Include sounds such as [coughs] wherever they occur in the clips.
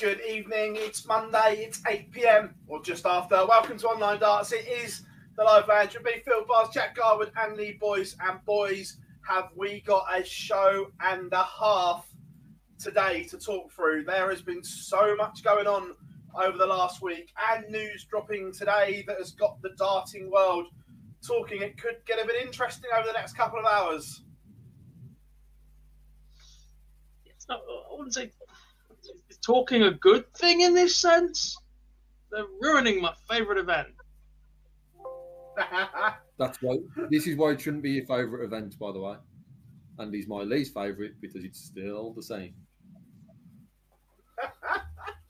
Good evening. It's Monday. It's 8 pm or just after. Welcome to Online Darts. It is the live lounge. Be Phil Bars, Jack Garwood, and Lee Boys. And boys, have we got a show and a half today to talk through? There has been so much going on over the last week and news dropping today that has got the darting world talking. It could get a bit interesting over the next couple of hours. It's not, I wouldn't say talking a good thing in this sense. They're ruining my favourite event. [laughs] That's why this is why it shouldn't be your favourite event, by the way. And he's my least favourite because it's still the same. [laughs]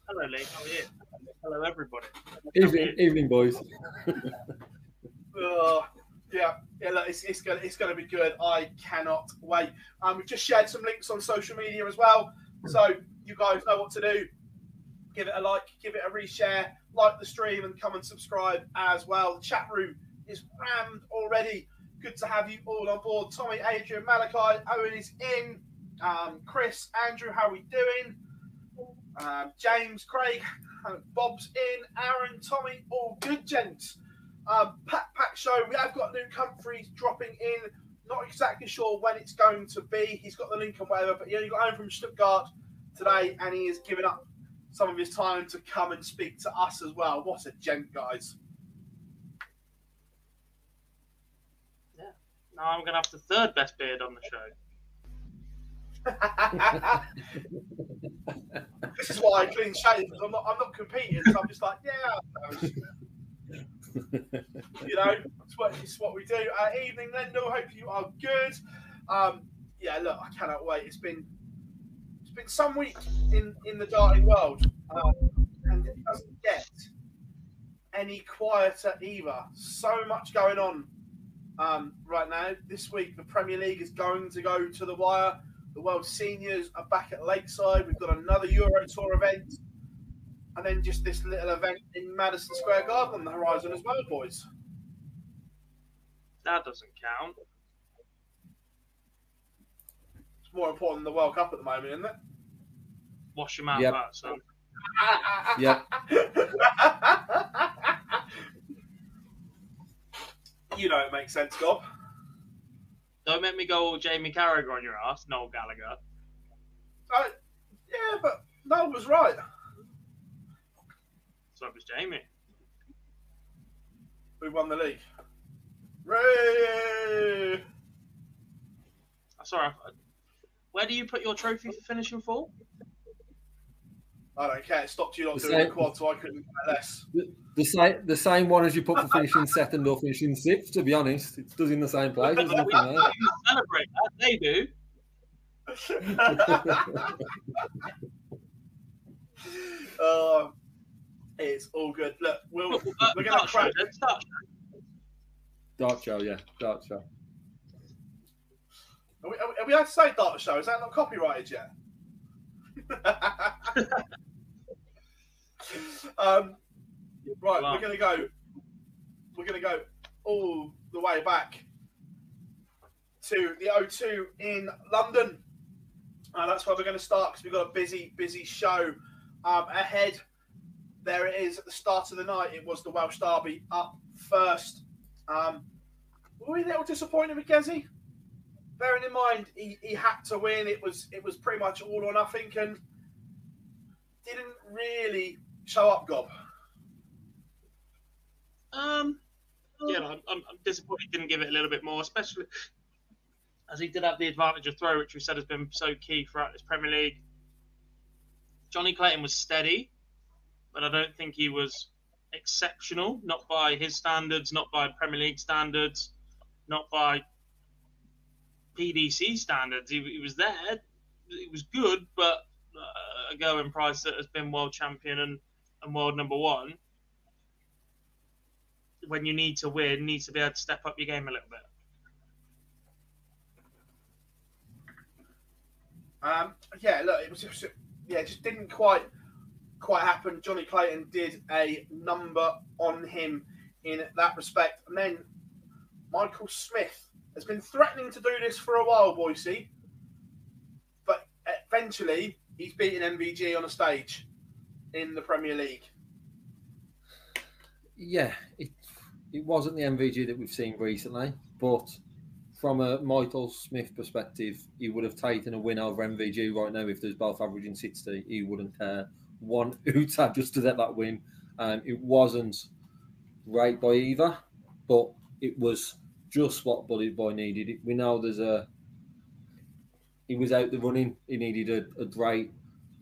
Hello, Lee. How are you? Hello, everybody. Evening, evening, boys. [laughs] Oh, yeah, yeah. Look, it's, it's gonna it's gonna be good. I cannot wait. Um, we've just shared some links on social media as well, so you guys know what to do. Give it a like, give it a reshare, like the stream, and come and subscribe as well. The chat room is rammed already. Good to have you all on board. Tommy, Adrian, Malachi, Owen is in. Um, Chris, Andrew, how are we doing? Um, James, Craig, [laughs] Bob's in. Aaron, Tommy, all good, gents. Um, Pack Pack Show, we have got Luke Humphries dropping in. Not exactly sure when it's going to be. He's got the link and whatever, but he only got home from Stuttgart today and he has given up some of his time to come and speak to us as well. What a gent, guys. Yeah. Now I'm going to have the third best beard on the show. [laughs] this is why I clean shave because I'm not, I'm not competing. So I'm just like, yeah, [laughs] you know, it's what, it's what we do. Uh, evening, Lendl. Hope you are good. Um, yeah, look, I cannot wait. It's been it's been some week in in the darting world, um, and it doesn't get any quieter either. So much going on um, right now. This week, the Premier League is going to go to the wire. The World Seniors are back at Lakeside. We've got another Euro Tour event, and then just this little event in Madison Square Garden on the horizon as well, boys. That doesn't count. It's more important than the World Cup at the moment, isn't it? Wash your mouth Yep. out, son. Yep. [laughs] you know it makes sense, Gob. Don't make me go all Jamie Carragher on your ass, Noel Gallagher. Uh, yeah, but Noel was right. So it was Jamie. Who won the league? Ray! I'm sorry. I- Where do you put your trophy for finishing fourth? I don't care. It stopped you not The doing the same- quad, so I couldn't care less. The, the same, the same one as you put for finishing second or finishing sixth. To be honest, it's does in the same place. There's nothing there. Celebrate that. They do. uh, [laughs] it's all good. Look, we'll, Look, we're going to start show, crack. then, show. Dart show, yeah, dart show. Are we, are we- are we allowed to say Dart Show? Is that not copyrighted yet? [laughs] um, right, Wow. we're gonna go. We're gonna go all the way back to the O2 in London. Uh, that's where we're going to start because we've got a busy, busy show um, ahead. There it is at the start of the night. It was the Welsh Derby up first. Um, were we a little disappointed with Gezzy? Bearing in mind he, he had to win. It was it was pretty much all or nothing and didn't really show up, Gob. Um, yeah, I'm, I'm I'm disappointed he didn't give it a little bit more, especially as he did have the advantage of throw, which we said has been so key throughout this Premier League. Johnny Clayton was steady, but I don't think he was exceptional, not by his standards, not by Premier League standards, not by PDC standards. He, he was there, he was good, but uh, a Gerwyn Price that has been world champion and, and world number one when you need to win, needs to be able to step up your game a little bit. Um, yeah, look, it was yeah, it just didn't quite quite happen. Johnny Clayton did a number on him in that respect, and then Michael Smith has been threatening to do this for a while, Boise, but eventually he's beaten MVG on a stage in the Premier League. Yeah, it it wasn't the MVG that we've seen recently, but from a Michael Smith perspective, he would have taken a win over MVG right now if there's both averaging 60. He wouldn't care one [laughs] oota just to get that win. Um, it wasn't great by either, but it was just what Bully Boy needed. We know there's a he was out the running. He needed a, a great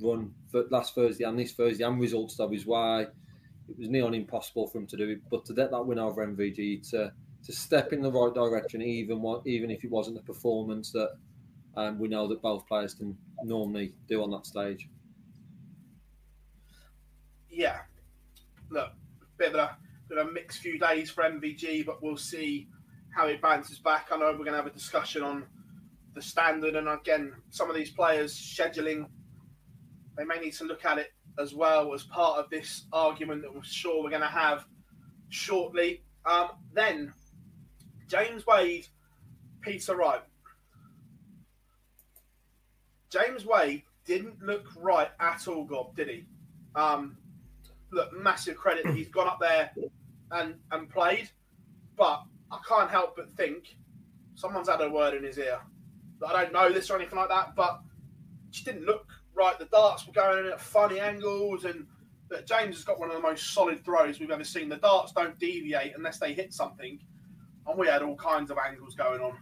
run for last Thursday and this Thursday, and results that was why it was near on impossible for him to do it. But to get that win over MVG, to to step in the right direction, even what, even if it wasn't the performance that um, we know that both players can normally do on that stage. Yeah, look, bit of a bit of a mixed few days for MVG, but we'll see how it bounces back. I know we're going to have a discussion on the standard, and again, some of these players scheduling, they may need to look at it as well as part of this argument that we're sure we're going to have shortly. Um, then, James Wade, Peter Wright. James Wade didn't look right at all, Gob, did he? Um, look, massive credit that he's gone up there and, and played, but I can't help but think someone's had a word in his ear. I don't know this or anything like that, but she didn't look right. The darts were going in at funny angles, and that James has got one of the most solid throws we've ever seen. The darts don't deviate unless they hit something, and we had all kinds of angles going on.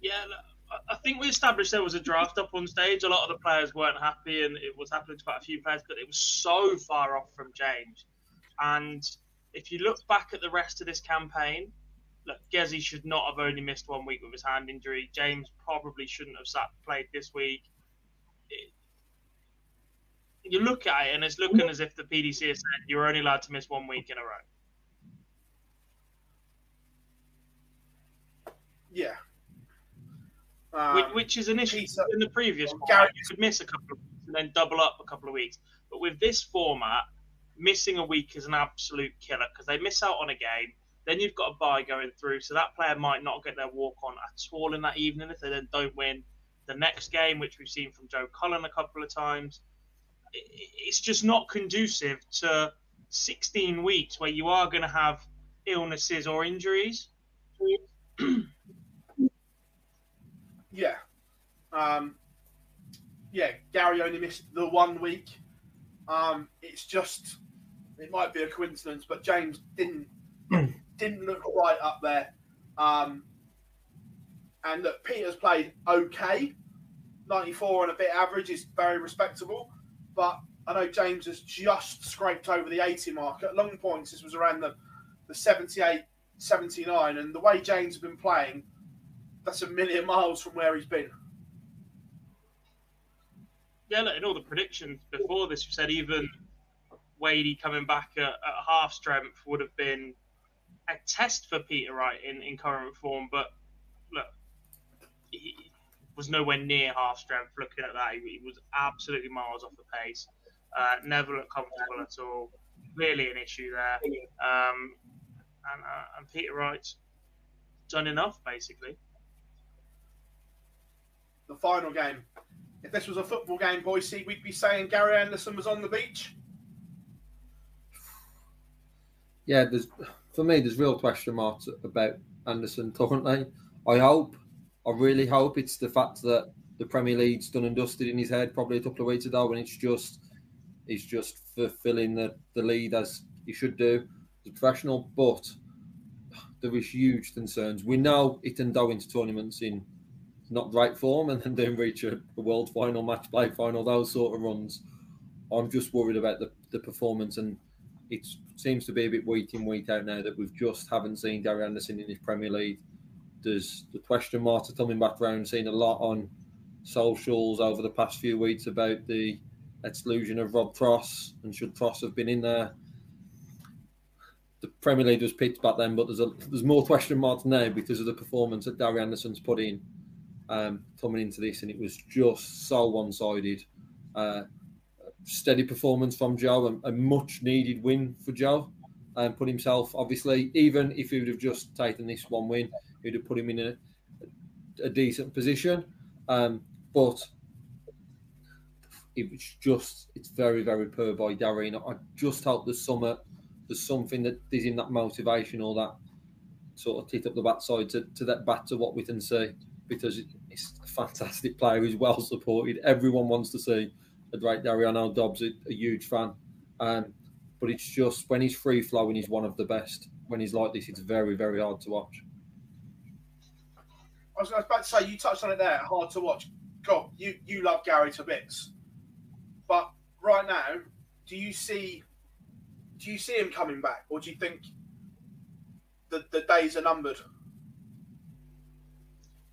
Yeah, I- I think we established there was a draft up on stage. A lot of the players weren't happy, and it was happening to quite a few players, but it was so far off from James. And if you look back at the rest of this campaign, look, Gezzy should not have only missed one week with his hand injury. James probably shouldn't have sat played this week. It- you look at it, and it's looking as if the PDC has said you're only allowed to miss one week in a row. Yeah. which, Um, which is an issue in the previous one. You could miss a couple of weeks and then double up a couple of weeks. But with this format, missing a week is an absolute killer because they miss out on a game. Then you've got a bye going through, so that player might not get their walk on at all in that evening if they then don't win the next game, which we've seen from Joe Cullen a couple of times. It's just not conducive to 16 weeks where you are going to have illnesses or injuries. [clears throat] Yeah. Um, yeah, Gary only missed the one week. Um, it's just, it might be a coincidence, but James didn't [clears throat] didn't look right up there. Um, and look, Peter's played okay. 94 and a bit average is very respectable. But I know James has just scraped over the 80 mark. At long points, this was around the, the 78, 79. And the way James has been playing, that's a million miles from where he's been. yeah, look, in all the predictions before this, you said even Wadey coming back at, at half strength would have been a test for Peter Wright in, in current form. But look, he, was nowhere near half strength. Looking at that, he, he was absolutely miles off the pace. Uh, never looked comfortable at all. Really an issue there. Um, and, uh, and Peter Wright's done enough, basically. The final game. If this was a football game, Boise, we'd be saying Gary Anderson was on the beach. Yeah, there's for me, there's real question marks about Anderson currently. I hope, I really hope it's the fact that the Premier League's done and dusted in his head probably a couple of weeks ago, and it's just he's just fulfilling the, the lead as he should do as a professional. But there is huge concerns. We know it can go into tournaments in not great form and then don't reach a, a world final, match play final, those sort of runs. I'm just worried about the, the performance and it seems to be a bit week in, week out now that we've just haven't seen Gary Anderson in his Premier League. There's the question marks are coming back around, seen a lot on socials over the past few weeks about the exclusion of Rob Cross and should Cross have been in there. The Premier League was picked back then, but there's a there's more question marks now because of the performance that Gary Anderson's put in um, coming into this, and it was just so one-sided. Uh, steady performance from Joe, and a much needed win for Joe, and put himself obviously, even if he would have just taken this one win, he would have put him in a, a decent position. Um, but it was just it's very very poor by Gary. I just hope there's some there's something that is in that motivation or that sort of tit up the backside to, to that to what we can see because he's a fantastic player. He's well supported. Everyone wants to see a great Dariano Dobbs, a, a huge fan. Um, but it's just when he's free flowing, he's one of the best. When he's like this, it's very, very hard to watch. I was about to say, you touched on it there. Hard to watch. God, you you love Gary to bits, but right now, do you see do you see him coming back, or do you think the the days are numbered?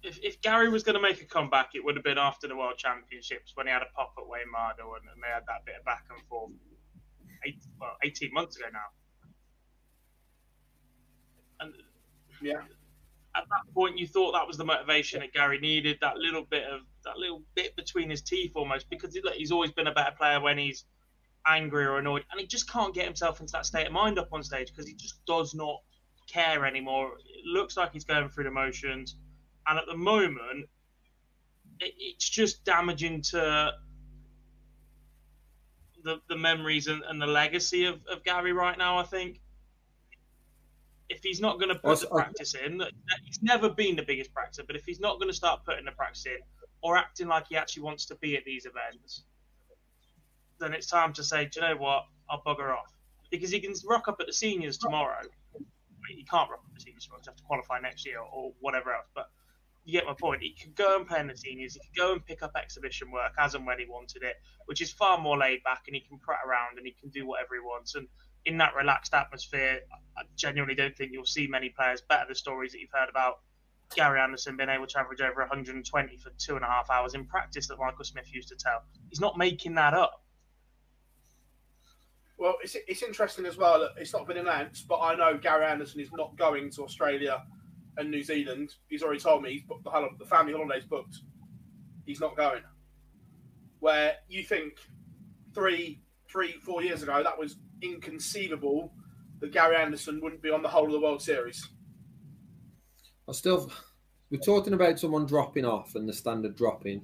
If, if Gary was going to make a comeback, it would have been after the World Championships when he had a pop at Wayne Mardle and, and they had that bit of back and forth. Eight, well, 18 months ago now. And yeah, at that point, you thought that was the motivation that Gary needed. That little bit of that little bit between his teeth, almost, because he, he's always been a better player when he's angry or annoyed, and he just can't get himself into that state of mind up on stage because he just does not care anymore. It looks like he's going through the motions and at the moment, it, it's just damaging to the, the memories and, and the legacy of, of Gary right now. I think if he's not going to put the practice in, he's never been the biggest practicer, but if he's not going to start putting the practice in or acting like he actually wants to be at these events, then it's time to say, do you know what? I'll bugger off. Because he can rock up at the seniors tomorrow. He can't rock up at the seniors tomorrow. He'll have to qualify next year or whatever else. But you get my point. He could go and play in the seniors. He could go and pick up exhibition work as and when he wanted it, which is far more laid back, and he can prat around and he can do whatever he wants. And in that relaxed atmosphere, I genuinely don't think you'll see many players better the stories that you've heard about Gary Anderson being able to average over 120 for two and a half hours in practice that Michael Smith used to tell. He's not making that up. Well, it's, it's interesting as well it's not been announced, but I know Gary Anderson is not going to Australia and New Zealand. He's already told me he's booked the, the family holidays booked. He's not going. Where you think three, three, four years ago that was inconceivable that Gary Anderson wouldn't be on the whole of the World Series. I still, we're talking about someone dropping off and the standard dropping.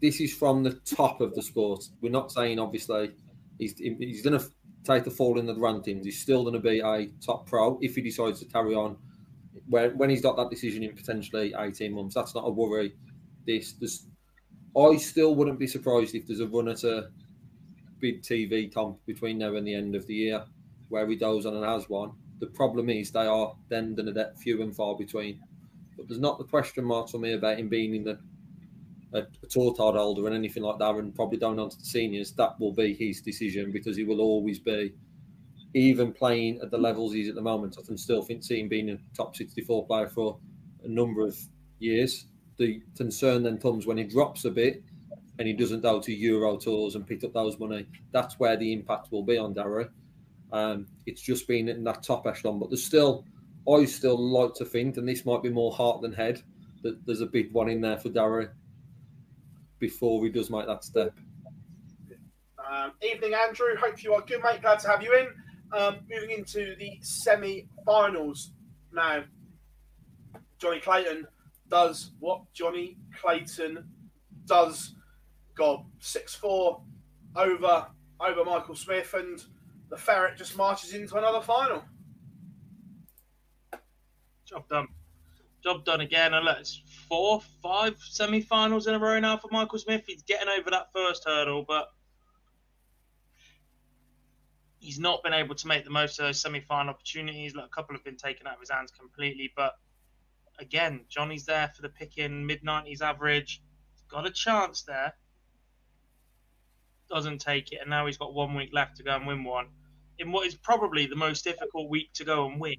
This is from the top of the sport. We're not saying obviously he's he's going to take the fall in the rankings. He's still going to be a top pro if he decides to carry on when, when he's got that decision in potentially 18 months, that's not a worry. This, this, I still wouldn't be surprised if there's a run at a big TV comp between now and the end of the year where he goes on and has one. The problem is they are then and a few and far between. But there's not the question marks for me about him being in the a, a tour card holder and anything like that, and probably going on to the seniors. That will be his decision because he will always be even playing at the levels he's at the moment, I can still think seeing being a top 64 player for a number of years. The concern then comes when he drops a bit and he doesn't go to Euro tours and pick up those money. That's where the impact will be on Darry. Um, it's just been in that top echelon, but there's still, I still like to think, and this might be more heart than head, that there's a big one in there for Darragh before he does make that step. Um, evening, Andrew. Hope you are good, mate. Glad to have you in. Um, moving into the semi-finals now. Johnny Clayton does what Johnny Clayton does. Got six four over over Michael Smith, and the ferret just marches into another final. Job done. Job done again. And look, it's four, five semi-finals in a row now for Michael Smith. He's getting over that first hurdle, but he's not been able to make the most of those semi-final opportunities. Look, a couple have been taken out of his hands completely, but again, Johnny's there for the picking, mid 90s average. He's got a chance there. Doesn't take it, and now he's got one week left to go and win one in what is probably the most difficult week to go and win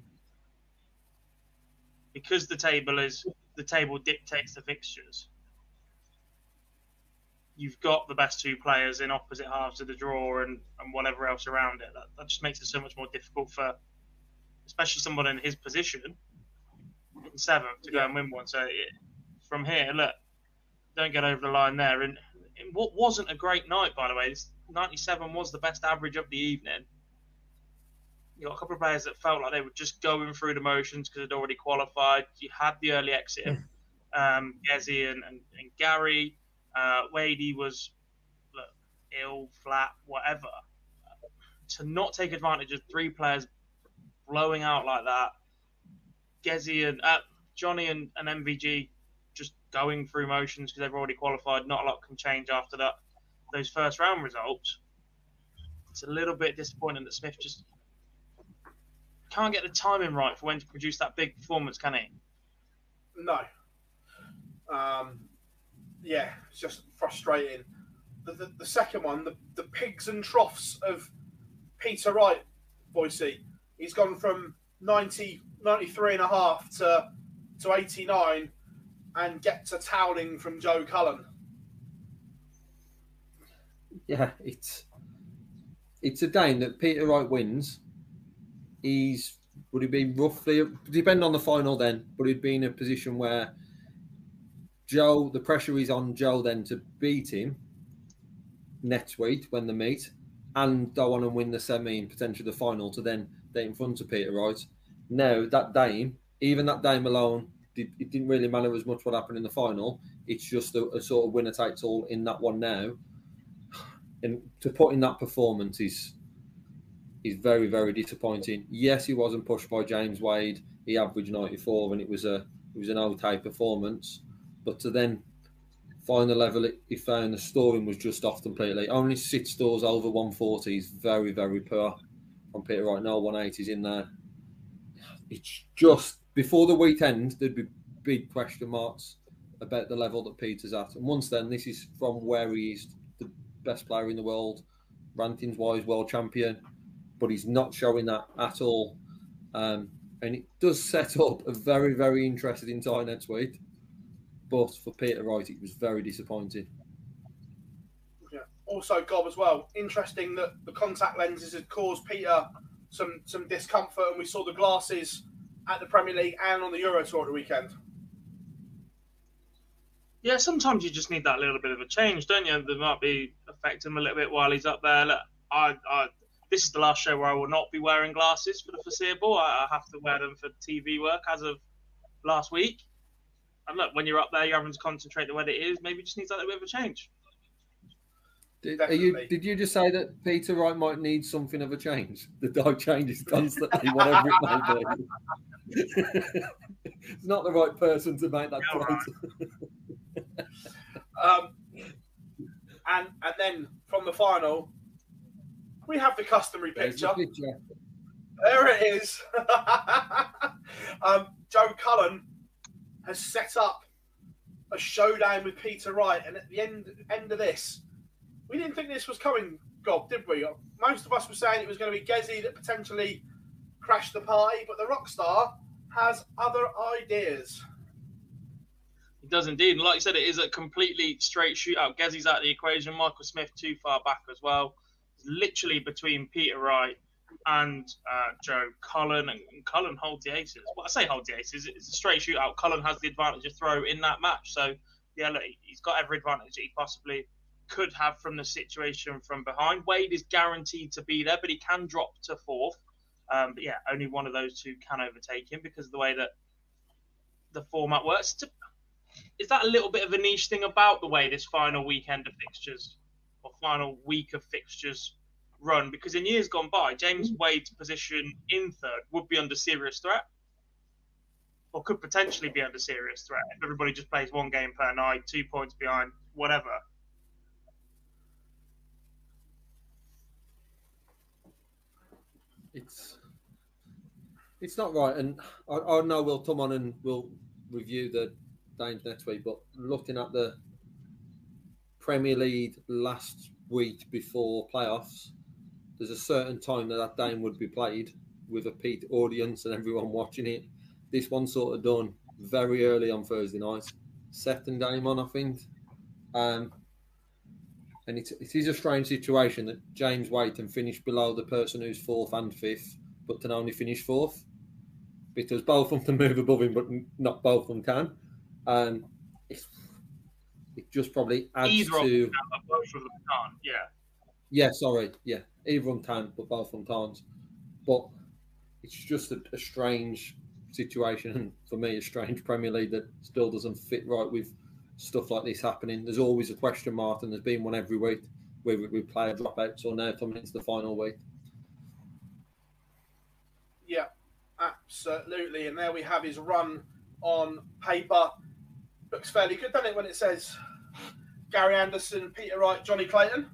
because the table is the table dictates the fixtures. You've got the best two players in opposite halves of the draw and, and whatever else around it. That, that just makes it so much more difficult for, especially someone in his position, in seventh, to go and win one. So it, from here, look, don't get over the line there. And what wasn't a great night, by the way. This 97 was the best average of the evening you got a couple of players that felt like they were just going through the motions because they'd already qualified. You had the early exit of um, Gezzy and, and, and, Gary. Uh, Wadey was look, ill, flat, whatever. To not take advantage of three players blowing out like that, Gezzy and uh, Johnny and, and MVG just going through motions because they've already qualified. Not a lot can change after that. Those first round results. It's a little bit disappointing that Smith just can't get the timing right for when to produce that big performance, can he? No. Um, yeah, it's just frustrating. The, the, the, second one, the, the pigs and troughs of Peter Wright, Boise. He's gone from 90, 93 and a half to, to 89 and get to toweling from Joe Cullen. Yeah, it's it's a game that Peter Wright wins he's would he be roughly depend on the final then, but he'd be in a position where Joe the pressure is on Joe then to beat him next week when they meet and go on and win the semi and potentially the final to then get in front of Peter Wright. Now that Dame, even that Dame alone, it didn't really matter as much what happened in the final. It's just a, a sort of winner takes all in that one now. And to put in that performance is is very, very disappointing. Yes, he wasn't pushed by James Wade. He averaged 94, and it was a it was an okay performance. But to then find the level he found, the storing was just off completely. Only six stores over 140 is very, very poor On Peter right now. 180 in there. It's just before the weekend, there'd be big question marks about the level that Peter's at. And once then, this is from where he is the best player in the world, rankings wise, world champion but he's not showing that at all. Um, and it does set up a very, very interesting tie next week. But for Peter Wright, it was very disappointing. Yeah. Also, Gob as well. Interesting that the contact lenses had caused Peter some some discomfort, and we saw the glasses at the Premier League and on the Euro Tour at the weekend. Yeah, sometimes you just need that little bit of a change, don't you? That might be affect him a little bit while he's up there. Look, I, I this is the last show where I will not be wearing glasses for the foreseeable. I, I have to wear them for TV work as of last week. And look, when you're up there, you're having to concentrate on what it is. Maybe just needs a little bit of a change. Did, you, did you just say that Peter Wright might need something of a change? [laughs] The dog changes constantly, whatever it may be. [laughs] it's not the right person to make that point. Right. [laughs] um, and and then from the final, we have the customary picture. The picture. There it is. um, Joe Cullen has set up a showdown with Peter Wright, and at the end end of this, we didn't think this was coming, God, did we? Most of us were saying it was going to be Gezzy that potentially crashed the party, but the rock star has other ideas. He does indeed. And like you said, it is a completely straight shootout. Gezzy's out of the equation. Michael Smith too far back as well It's literally between Peter Wright and uh, Joe Cullen, and, and Cullen hold the aces. Well, I say hold the aces. It's a straight shootout. Cullen has the advantage of throw in that match, so yeah, look, he's got every advantage that he possibly could have from the situation from behind. Wade is guaranteed to be there, but he can drop to fourth. Um, but yeah, only one of those two can overtake him because of the way that the format works. Is that a little bit of a niche thing about the way this final weekend of fixtures or final week of fixtures run? Because in years gone by, James mm. Wade's position in third would be under serious threat or could potentially be under serious threat if everybody just plays one game per night, two points behind, whatever. It's it's not right, and I, I know we'll come on and we'll review the games next week. But looking at the Premier League last week before playoffs, there's a certain time that that game would be played with a peak audience and everyone watching it. This one sort of done very early on Thursday night, second game on, I think. Um, and it, it is a strange situation that James Wade can finish below the person who's fourth and fifth, but can only finish fourth because both of them can [laughs] move above him, but not both of them can. And it, it just probably adds Either to. of them, can, but both of them can't. Yeah. Yeah, sorry. Yeah, them can, but both can't. But it's just a, a strange situation, and for me, a strange Premier League that still doesn't fit right with stuff like this happening. There's always a question mark, and there's been one every week, whether we play a dropouts or now coming into the final week. Yeah, absolutely. And there we have his run on paper. Looks fairly good, doesn't it, when it says Gary Anderson, Peter Wright, Johnny Clayton?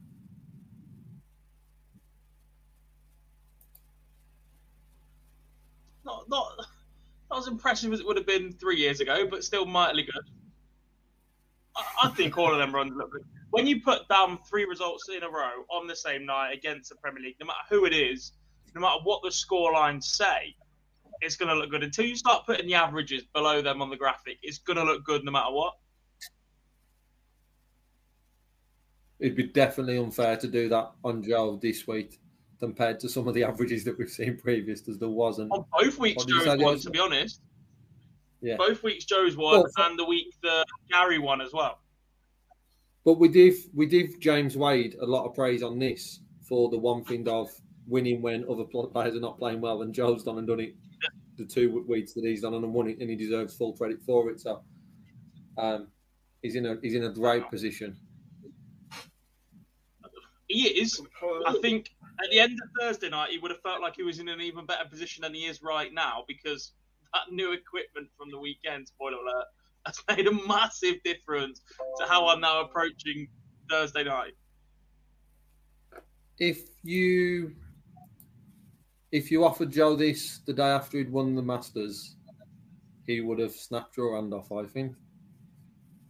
Not not not as impressive as it would have been three years ago, but still mightily good. I, I think all of them runs look good. When you put down three results in a row on the same night against the Premier League, no matter who it is, no matter what the score lines say, it's going to look good. Until you start putting the averages below them on the graphic, it's going to look good no matter what. It'd be definitely unfair to do that on Joe this week compared to some of the [laughs] averages that we've seen previous, as there wasn't. On both weeks, Joe's won, Jason? to be honest. Yeah. Both weeks, Joe's won, Well, and the week that Gary won as well. But we give we give James Wade a lot of praise on this for the one thing of winning when other players are not playing well, and Joe's done and done it the two weeks that he's done and won it, and he deserves full credit for it. So um, he's in a he's in a great position. He is. I think at the end of Thursday night, he would have felt like he was in an even better position than he is right now because that new equipment from the weekend, spoiler alert, [laughs] has made a massive difference to how I'm now approaching Thursday night. If you if you offered Joe this the day after he'd won the Masters, he would have snapped your hand off. I think.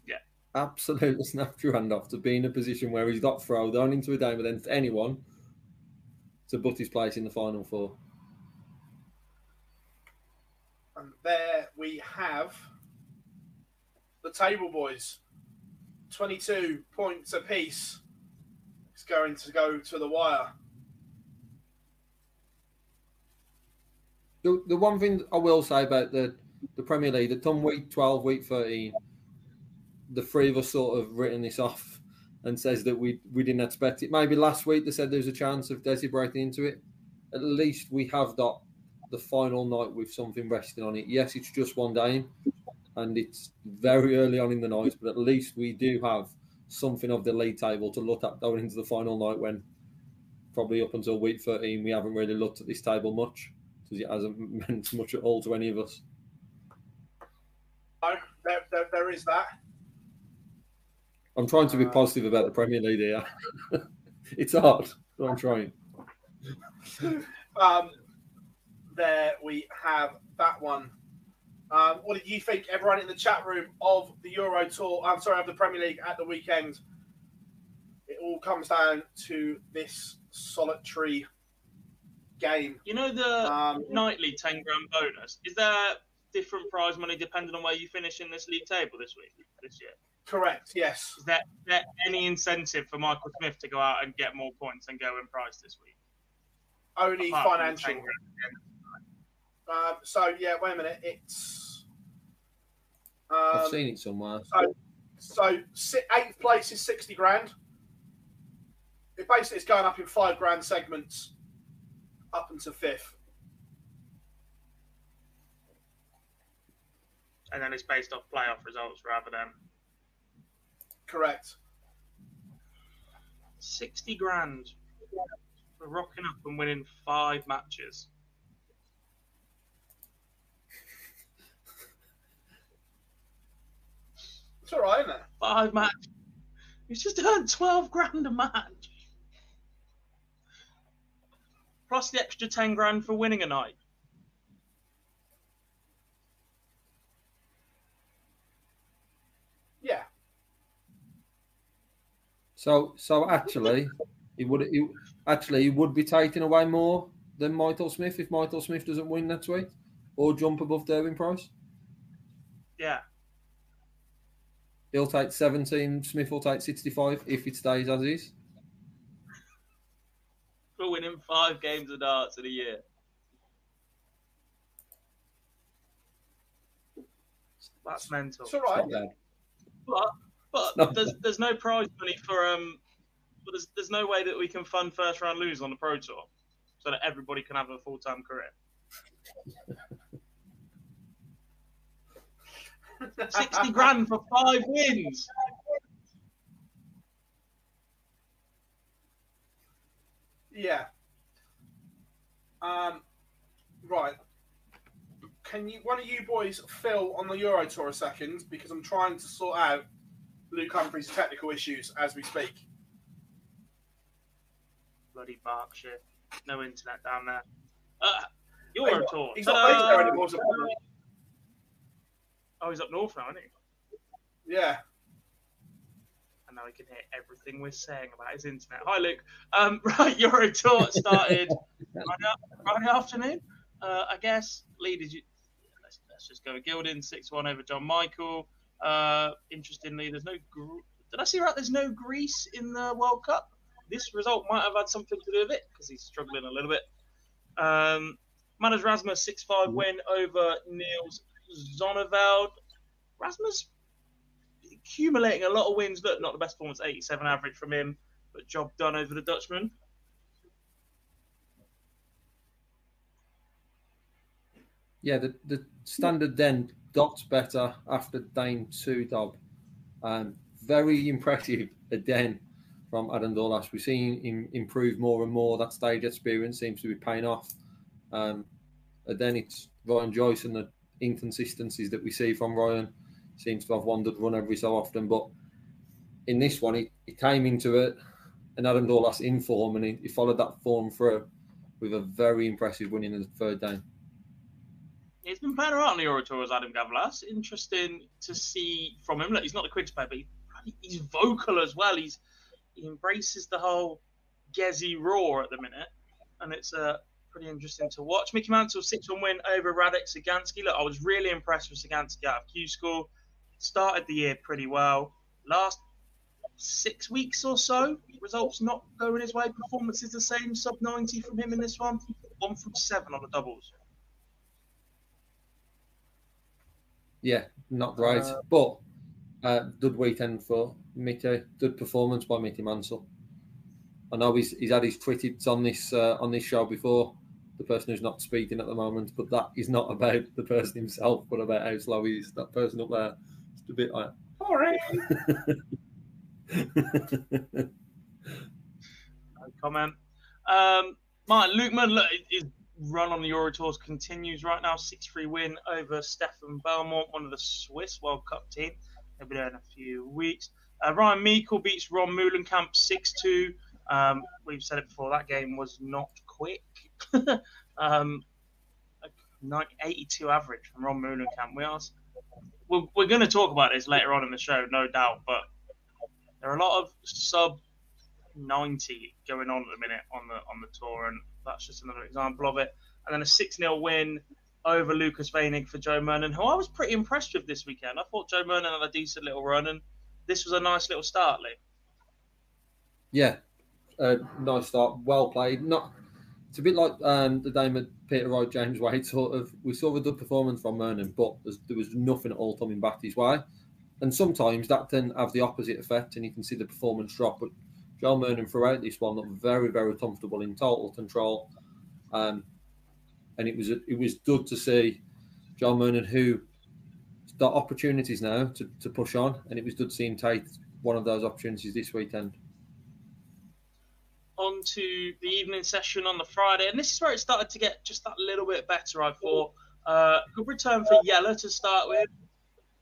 Yeah. Absolutely [laughs] snapped your hand off to be in a position where he's got thrown down into a game against anyone to put his place in the final four. And there we have the table boys. 22 points apiece. It's going to go to the wire. The, the one thing I will say about the, the Premier League, the come week 12, week 13, the three of us sort of written this off and says that we, we didn't expect it. Maybe last week they said there was a chance of Desi breaking into it. At least we have got the final night with something resting on it. Yes, it's just one game and it's very early on in the night, but at least we do have something of the league table to look at going into the final night when probably up until week 13 we haven't really looked at this table much because it hasn't [laughs] meant much at all to any of us. There, there, there is that. I'm trying to be Uh, positive about the Premier League here. [laughs] it's hard, but I'm trying. Um, there we have that one. Um, what did you think, everyone in the chat room, of the Euro Tour? I'm sorry, of the Premier League at the weekend. It all comes down to this solitary game. You know the Um, nightly 10 grand bonus? Is there different prize money depending on where you finish in this league table this week, this year? Correct, yes. Is there, there any incentive for Michael Smith to go out and get more points and go in prize this week? only Apart financial. 10. Um, so yeah, wait a minute. It's I've um, seen it somewhere. so so si- eighth place is sixty grand. It basically is going up in five grand segments up until fifth. And then it's based off playoff results rather than Correct. 60 grand for rocking up and winning five matches. It's all right, isn't it? Five matches. He's just earned 12 grand a match. Plus the extra 10 grand for winning a night. Yeah. So, so actually, he would he, actually he would be taking away more than Michael Smith if Michael Smith doesn't win next week or jump above Gerwyn Price. Yeah. He'll take 17. Smith will take 65 if it stays as is. For winning five games of darts in a year. That's mental. It's all right. Not bad. But Not there's there's no prize money for um. But there's there's no way that we can fund first round lose on the pro tour, so that everybody can have a full time career. [laughs] Sixty grand for five wins. Yeah. Um, right. Can you, one of you boys, fill on the Euro Tour a second because I'm trying to sort out Luke Humphries' technical issues as we speak. Bloody Berkshire. No internet down there. Uh, Euro tour. He's not based there anymore. so- Oh, he's up north now, isn't he? Yeah. And now he can hear everything we're saying about his internet. Hi, Luke. Um, [laughs] right, Euro Tour started [laughs] Friday, Friday afternoon. Uh, I guess leaders. You, let's, let's just go with Gilding six one over John Michael. Uh, interestingly, there's no. Gr- Did I see right? There's no Greece in the World Cup. This result might have had something to do with it because he's struggling a little bit. Um, Madars Razma six five win over Niels Zonneveld. Razma accumulating a lot of wins. Look, not the best performance, 87 average from him, but job done over the Dutchman. Yeah, the, the standard then got better after Dane 2 Dob. Um, very impressive again from Adam Gawlas. We've seen him improve more and more. That stage experience seems to be paying off. Um, and then it's Ryan Joyce and the inconsistencies that we see from Ryan. Seems to have wandered run every so often. But in this one, he, he came into it and Adam Gawlas in form and he, he followed that form through with a very impressive win in the third day. He's been playing around the as Adam Gawlas. Interesting to see from him. Look, he's not the quickest player, but he, he's vocal as well. He's he embraces the whole Gezzy roar at the minute, and it's uh, pretty interesting to watch. Mickey Mansell six one win over Radek Szaganski. Look, I was really impressed with Szaganski out of Q School. Started the year pretty well. Last six weeks or so, results not going his way. Performance is the same, sub ninety from him in this one. One from seven on the doubles. Yeah, not great, but uh, good weekend for Mickey. Good performance by Mickey Mansell. I know he's, he's had his critics on this uh, on this show before. The person who's not speaking at the moment, but that is not about the person himself, but about how slow he is. That person up there, it's a bit like. Sorry. [laughs] No comment. Um, Martin Lukeman, look, his run on the Euro Tours continues right now. 6 3 win over Stefan Bellmont, one of the Swiss World Cup team. They'll be there in a few weeks. Uh, Ryan Meikle beats Ron Meulenkamp 6 2. Um, we've said it before, that game was not quick. [laughs] um, like 82 average from Ron Meulenkamp. We are, we're, we're going to talk about this later on in the show, no doubt, but there are a lot of sub 90 going on at the minute on the on the tour, and that's just another example of it. And then a 6 0 win over Lukas Wenig for Joe Murnan, who I was pretty impressed with this weekend. I thought Joe Murnan had a decent little run, and this was a nice little start, Lee. Yeah, uh, nice start, well played. Not it's a bit like um, the Damon Peter Wright, James Wade sort of. We saw a good performance from Murnan, but there was nothing at all coming back his way. And sometimes that can have the opposite effect, and you can see the performance drop. But Joe Murnan throughout this one looked very, very comfortable in total control. Um, and it was it was good to see Joe Murnan, who got opportunities now to, to push on, and it was good to see him take one of those opportunities this weekend on to the evening session on the Friday, and this is where it started to get just that little bit better. I thought uh, good return for Jelle to start with.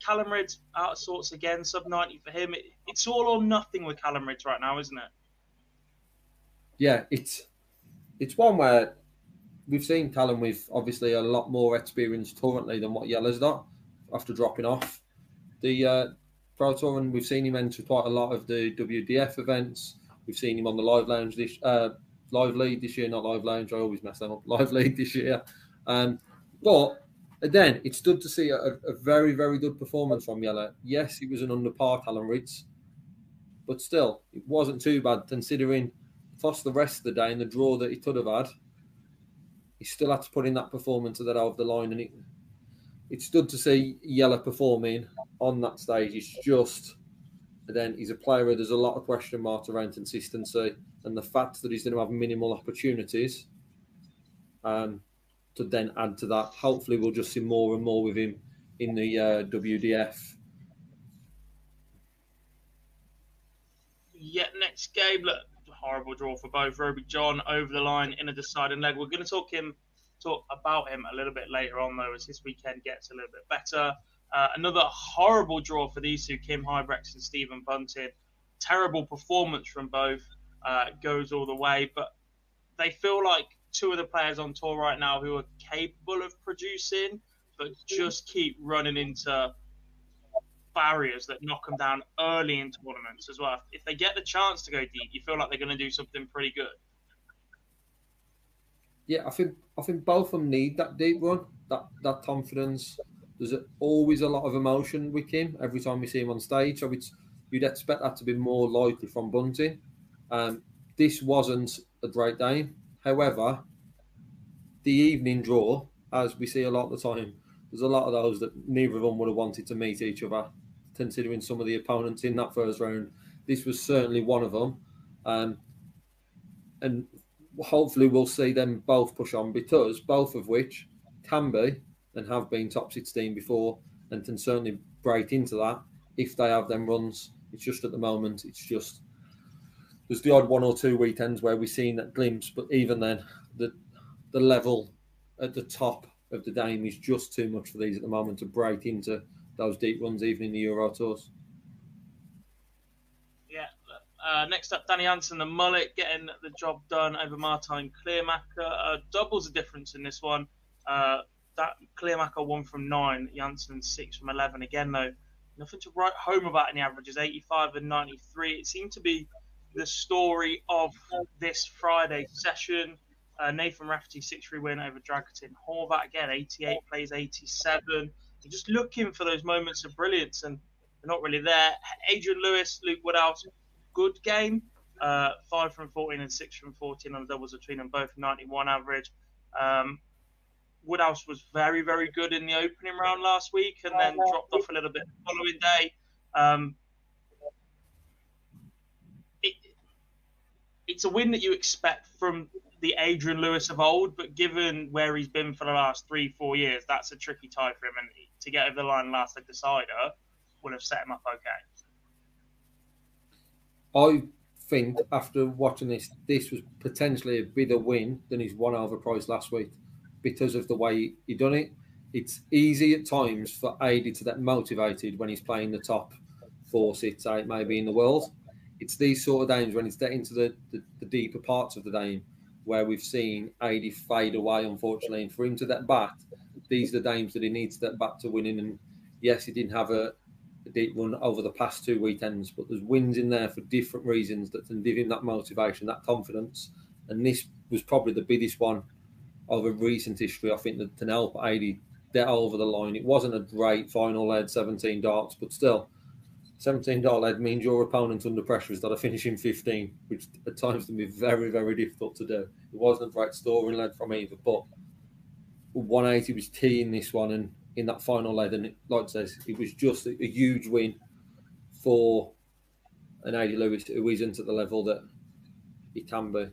Callum Rydz out of sorts again, sub ninety for him. It, it's all or nothing with Callum Rydz right now, isn't it? Yeah, it's it's one where we've seen Callum with obviously a lot more experience currently than what Jelle's got after dropping off the uh, Pro Tour, and we've seen him enter quite a lot of the WDF events. We've seen him on the live lounge this uh, live league this year, not live lounge. I always mess them up. [laughs] Live league this year. Um, but again, it's good to see a, a, very, very good performance from Jelle. Yes, he was an under par Callum but still, it wasn't too bad considering plus the rest of the day and the draw that he could have had. He still had to put in that performance at that over the line, and it, it's good to see Jelle performing on that stage. It's just then he's a player where there's a lot of question marks around consistency and the fact that he's going to have minimal opportunities. Um, to then add to that, hopefully we'll just see more and more with him in the uh, WDF. Yeah, next game, look, horrible draw for both. Rowby John over the line in a deciding leg. We're going to talk him talk about him a little bit later on though, as this weekend gets a little bit better. Uh, another horrible draw for these two, Kim Huybrechts and Stephen Bunting. Terrible performance from both uh, goes all the way, but they feel like two of the players on tour right now who are capable of producing, but just keep running into barriers that knock them down early in tournaments as well. If they get the chance to go deep, you feel like they're going to do something pretty good. Yeah, I think I think both of them need that deep run, that that confidence, there's always a lot of emotion with him every time we see him on stage. So it's, you'd expect that to be more likely from Bunting. Um, this wasn't a great game. However, the evening draw, as we see a lot of the time, there's a lot of those that neither of them would have wanted to meet each other, considering some of the opponents in that first round. This was certainly one of them. Um, and hopefully we'll see them both push on because both of which can be and have been top 16 before and can certainly break into that if they have them runs. It's just at the moment, it's just there's the odd one or two weekends where we've seen that glimpse, but even then, the the level at the top of the game is just too much for these at the moment to break into those deep runs, even in the Euro tours. Yeah. Uh, next up, Danny Jansen, the mullet, getting the job done over Martin Kleermaker. Uh, doubles the difference in this one. Uh, that Kleermaker one from nine, Jansen six from eleven. Again, though, nothing to write home about in the averages. 85 and 93. It seemed to be the story of this Friday session. Uh, Nathan Rafferty six three win over Dragutin Horvat again. 88 plays 87. They're just looking for those moments of brilliance, and they're not really there. Adrian Lewis, Luke Woodhouse, good game. Uh, five from 14 and six from 14 on the doubles between them, both 91 average. Um, Woodhouse was very, very good in the opening round last week and then dropped off a little bit the following day. Um, it, it's a win that you expect from the Adrian Lewis of old, but given where he's been for the last three, four years, that's a tricky tie for him. And to get over the line last like decider would have set him up okay. I think after watching this, this was potentially a bigger win than his one over overpriced last week because of the way he done it. It's easy at times for AD to get motivated when he's playing the top four, six, eight, maybe in the world. It's these sort of games when he's getting to the, the, the deeper parts of the game where we've seen AD fade away, unfortunately. And for him to get back, these are the games that he needs to get back to winning. And yes, he didn't have a, a deep run over the past two weekends, but there's wins in there for different reasons that can give him that motivation, that confidence. And this was probably the biggest one a recent history, I think that can help AD get over the line. It wasn't a great final led 17 darts, but still 17 dollar lead means your opponent under pressure is that a finishing 15, which at times can be very, very difficult to do. It wasn't a great scoring lead from either, but 180 was key in this one and in that final lead. And like I says, it was just a, a huge win for an AD Lewis who isn't at the level that he can be.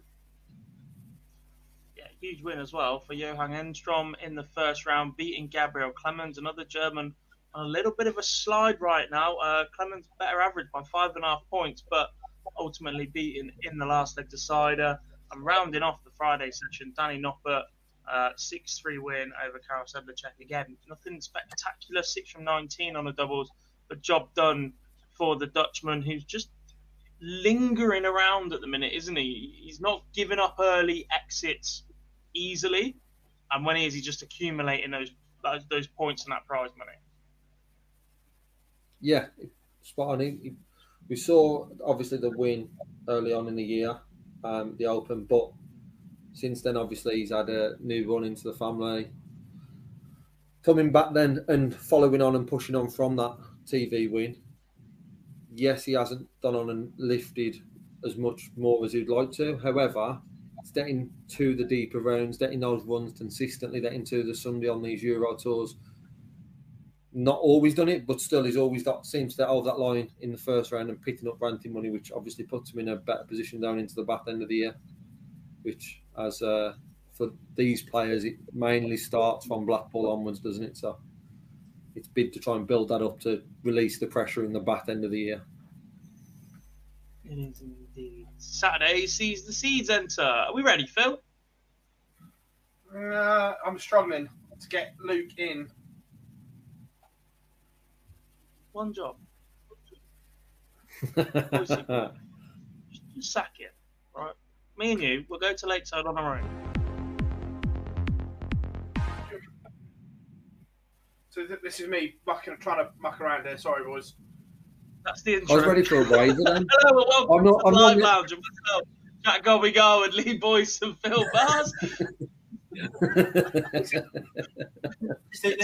Yeah, huge win as well for Johan Engström in the first round, beating Gabriel Clemens, another German a little bit of a slide right now. Uh, Clemens better average by five and a half points, but ultimately beaten in the last leg decider. I'm rounding off the Friday session, Danny Noppert, uh, 6 3 win over Karel Sedlacek. Again, nothing spectacular, 6 from 19 on the doubles, but job done for the Dutchman, who's just lingering around at the minute, isn't he? He's not giving up early exits easily. And when he is, he's just accumulating those, those points and that prize money yeah, spot on. We saw obviously the win early on in the year, um, the Open, but since then, obviously, he's had a newborn into the family. Coming back then and following on and pushing on from that TV win. Yes, he hasn't done on and lifted as much more as he'd like to. However, it's getting to the deeper rounds, getting those runs consistently, getting to the Sunday on these Euro tours not always done it, but still he's always got seems to hold that line in the first round and picking up ranting money, which obviously puts him in a better position down into the back end of the year. Which, as uh, for these players, it mainly starts from Blackpool onwards, doesn't it? So it's big to try and build that up to release the pressure in the back end of the year. It is indeed. Saturday sees the seeds enter. Are we ready, Phil? Uh, I'm struggling to get Luke in one job. just, [laughs] sack it, right? Me and you, we'll go to Lakeside on our own. So this is me mucking, trying to muck around here. Sorry, boys. That's the intro. I was ready for a wave then. [laughs] Hello and welcome I'm not, to I'm Live not... Lounge and myself, Jack Gobby Go and Lee Boyce and Phil Bars. It's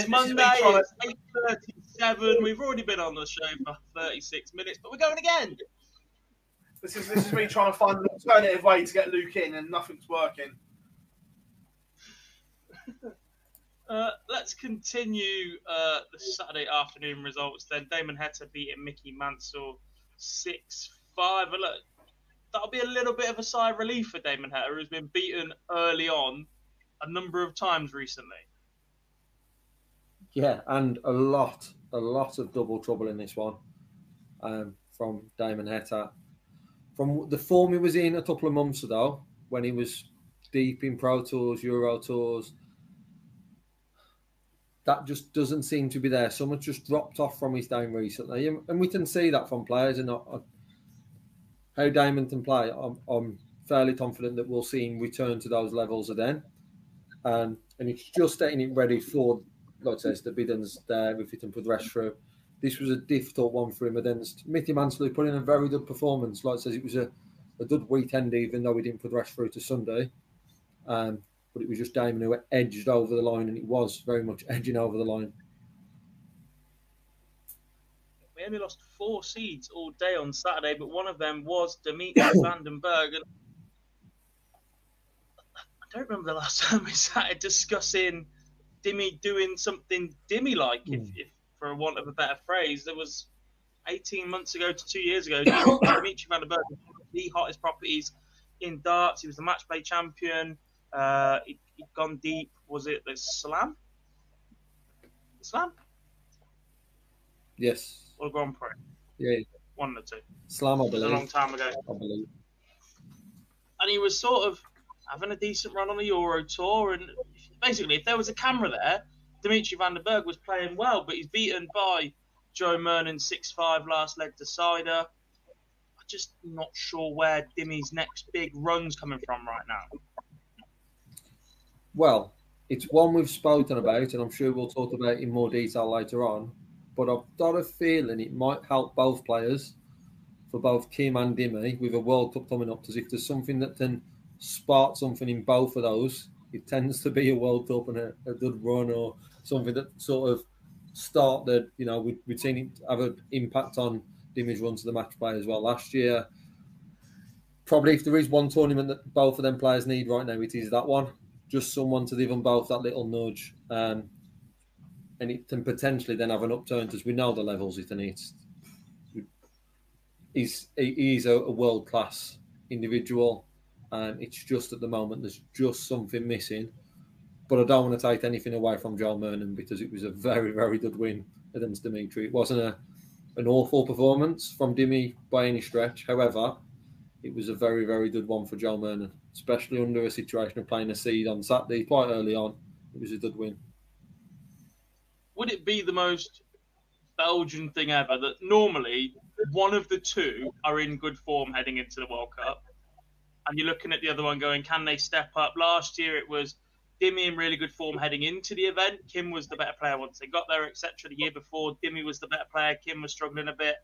Monday, it's 8.37. We've already been on the show for 36 minutes, but we're going again. This is this is me trying to find an alternative way to get Luke in, and nothing's working. [laughs] Uh, let's continue uh, the Saturday afternoon results then. Damon Heta beating Mickey Mansell 6 5. Look, that'll be a little bit of a sigh of relief for Damon Heta, who's been beaten early on a number of times recently. Yeah, and a lot, a lot of double trouble in this one um, from Damon Heta. From the form he was in a couple of months ago, when he was deep in Pro Tours, Euro Tours, that just doesn't seem to be there. Someone just dropped off from his game recently, and we can see that from players and uh, how Damon can play. I'm, I'm fairly confident that we'll see him return to those levels again. Um, and it's just getting it ready for, like I says, the biddens there if he can progress through. This was a difficult one for him against Mickey Mansell, put in a very good performance. Like I says, it was a, a good weekend, even though we didn't progress through to Sunday. Um, but it was just Damon who edged over the line, and it was very much [laughs] edging over the line. We only lost four seeds all day on Saturday, but one of them was Dimitri [coughs] Van den Bergh. And don't remember the last [laughs] time we started discussing Dimmy doing something Dimmy like, if, hmm. if, for want of a better phrase. There was 18 months ago to two years ago, [coughs] Dimitri Van den Bergh was one of the hottest properties in darts. He was the match play champion. Uh, he, had gone deep. Was it the Slam? The Slam? Yes. Or Grand Prix? Yeah. One of the two. Slam, I believe. a long time ago. I believe. And he was sort of having a decent run on the Euro Tour. And basically, if there was a camera there, Dimitri Van den Bergh was playing well, but he's beaten by Joe Murnan 6 5 last leg decider. I'm just not sure where Dimmy's next big run's coming from right now. Well, it's one we've spoken about, and I'm sure we'll talk about in more detail later on. But I've got a feeling it might help both players, for both Kim and Dimmy, with a World Cup coming up, as if there's something that can spark something in both of those, it tends to be a World Cup and a, a good run or something that sort of start that, you know, we, we've seen it have an impact on Dimmy's run to the match play as well last year. Probably if there is one tournament that both of them players need right now, it is that one. Just someone to give them both that little nudge. Um, and it can potentially then have an upturn because we know the levels it needs. He's he's a, a world class individual, and it's just at the moment there's just something missing. But I don't want to take anything away from Joe Murnan because it was a very very good win against Dimitri. It wasn't a an awful performance from Dimi by any stretch. However, it was a very very good one for Joe Murnan, especially under a situation of playing a seed on Saturday quite early on. It was a good win would it be the most Belgian thing ever that normally one of the two are in good form heading into the World Cup, and you're looking at the other one going, can they step up? Last year it was Dimmy in really good form heading into the event. Kim was the better player once they got there, etc. The year before, Dimmy was the better player. Kim was struggling a bit.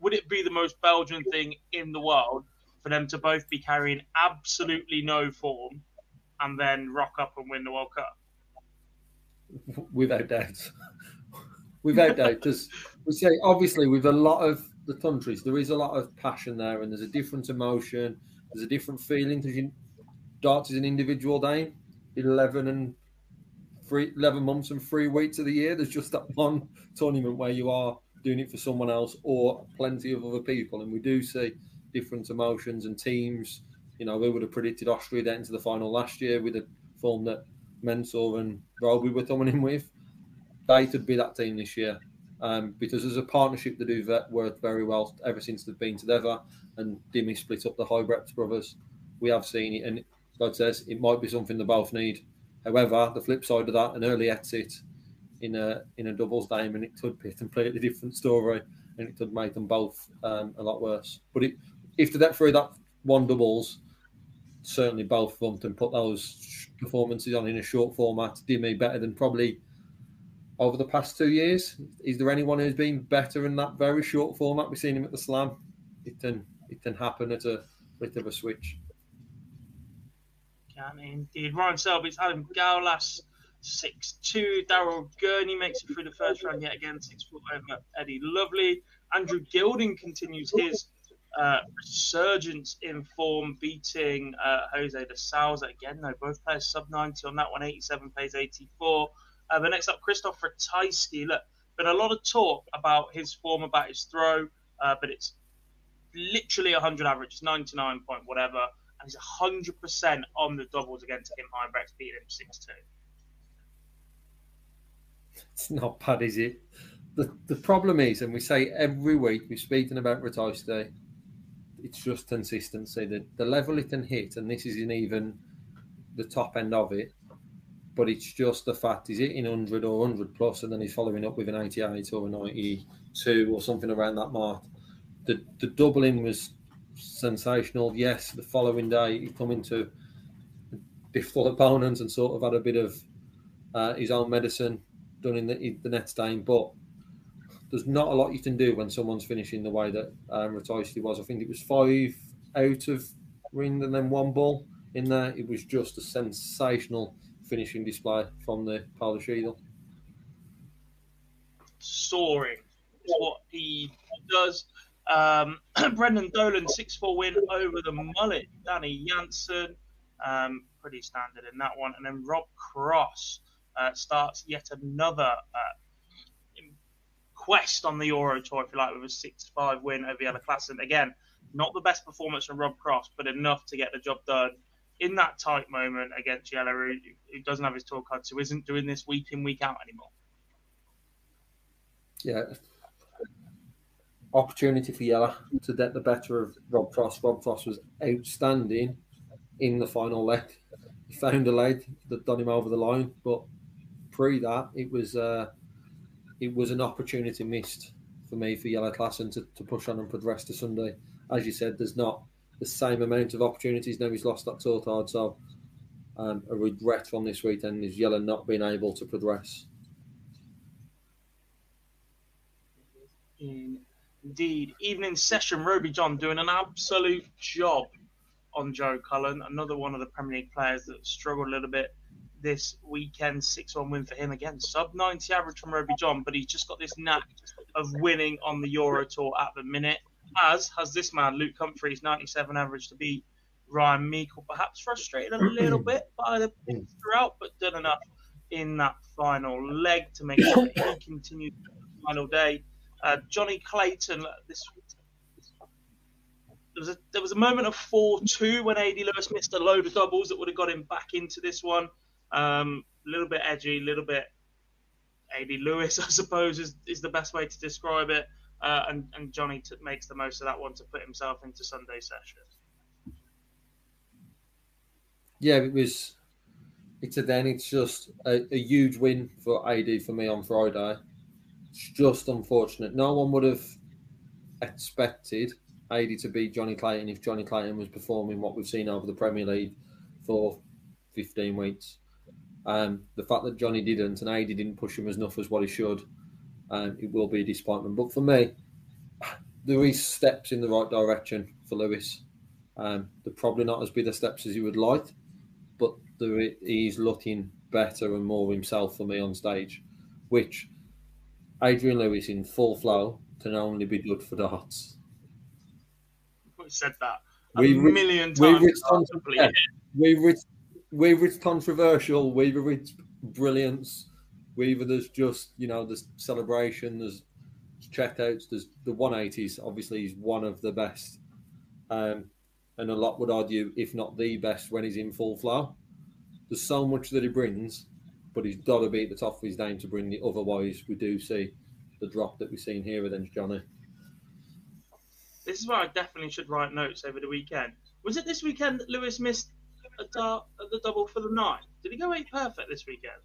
Would it be the most Belgian thing in the world for them to both be carrying absolutely no form and then rock up and win the World Cup? Without doubt without doubt. Because we say, obviously, with a lot of the countries, there is a lot of passion there, and there's a different emotion, there's a different feeling. Because you darts is an individual game, eleven and three, 11 months and three weeks of the year. There's just that one tournament where you are doing it for someone else or plenty of other people, and we do see different emotions and teams. You know, we would have predicted Austria get into the final last year with a form that Mensur and Rowby were coming in with they could be that team this year. Um, because there's a partnership that do worked very well ever since they've been together. And Dimmy split up the Huybrechts brothers. We have seen it, and God says it might be something they both need. However, the flip side of that, an early exit in a in a doubles game, and it could be a completely different story, and it could make them both um, a lot worse. But it, if they get through that one doubles, certainly both of them can put those performances on in a short format. Dimmy better than probably over the past two years? Is there anyone who's been better in that very short format? We've seen him at the Slam. It can it can happen at a bit of a switch. Can indeed. Ryan Selby's Adam Gawlas, 6'2. Daryl Gurney makes it through the first round yet again, 6 foot over Eddie Lovely. Andrew Gilding continues his uh, resurgence in form, beating uh, Jose de Sousa again. Though both players sub 90 on that one, 87 plays 84. Uh, but next up, Christoph Ratajski. Look, been a lot of talk about his form, about his throw, uh, but it's literally 100 average, It's 99 point whatever, and he's 100% on the doubles against Kim Huybrechts, beating him 6 2. It's not bad, is it? The, the problem is, and we say every week, we're speaking about Ratajski, it's just consistency. The, the level it can hit, and this isn't even the top end of it, but it's just the fact he's hitting 100 or 100 plus, and then he's following up with an 88 or a 92 or something around that mark. The the doubling was sensational. Yes, the following day he come into difficult opponents and sort of had a bit of uh, his own medicine done in the, the next game, but there's not a lot you can do when someone's finishing the way that um, was. I think it was five out of ring and then one ball in there. It was just a sensational finishing display from the Paolo Scheidel. Soaring is what he does. Um, [clears throat] Brendan Dolan, 6 4 win over the mullet. Danny Jansen, um, pretty standard in that one. And then Rob Cross uh, starts yet another uh, quest on the Euro Tour, if you like, with a 6 5 win over Jelle Klaasen. Again, not the best performance from Rob Cross, but enough to get the job done in that tight moment against Jelle, who, who doesn't have his tour card, so isn't doing this week in, week out anymore. Yeah. Opportunity for Jelle to get the better of Rob Cross. Rob Cross was outstanding in the final leg. He found a leg that done him over the line, but pre that, it was uh, it was an opportunity missed for me for Jelle Klaasen to, to push on and progress to Sunday. As you said, there's not the same amount of opportunities. Now he's lost that tour card, so um, a regret from this weekend is Jelle not being able to progress. Indeed. Evening session, Rowby John doing an absolute job on Joe Cullen, another one of the Premier League players that struggled a little bit this weekend. 6 1 win for him again. Sub 90 average from Rowby John, but he's just got this knack of winning on the Euro Tour at the minute, as has this man, Luke Humphries, 97 average to beat Ryan Meikle. Perhaps frustrated a little [clears throat] bit by the throughout, but done enough in that final leg to make sure he [clears throat] continued the final day. Uh, Johnny Clayton, this there was a there was a moment of four two when AD Lewis missed a load of doubles that would have got him back into this one. Um, a little bit edgy, a little bit AD Lewis, [laughs] I suppose, is, is the best way to describe it. Uh, and, and Johnny t- makes the most of that one to put himself into Sunday session. Yeah, it was. It's a then. It's just a, a huge win for AD for me on Friday. It's just unfortunate. No one would have expected AD to beat Johnny Clayton if Johnny Clayton was performing what we've seen over the Premier League for 15 weeks. Um, the fact that Johnny didn't and AD didn't push him as enough as what he should, um, it will be a disappointment. But for me, [sighs] there is steps in the right direction for Lewis. Um, they're probably not as big the steps as he would like, but there, he's looking better and more himself for me on stage, which Adrian Lewis in full flow can only be good for darts. We said that a we, million times. We, we, we, whether it's controversial, whether it's brilliance, whether there's just you know there's celebration, there's checkouts, there's the 180s. Obviously, he's one of the best, um, and a lot would argue, if not the best, when he's in full flow. There's so much that he brings, but he's got to be at the top of his game to bring it. Otherwise, we do see the drop that we've seen here against Johnny. This is where I definitely should write notes over the weekend. Was it this weekend that Lewis missed at, at the double for the nine? Did he go eight perfect this weekend?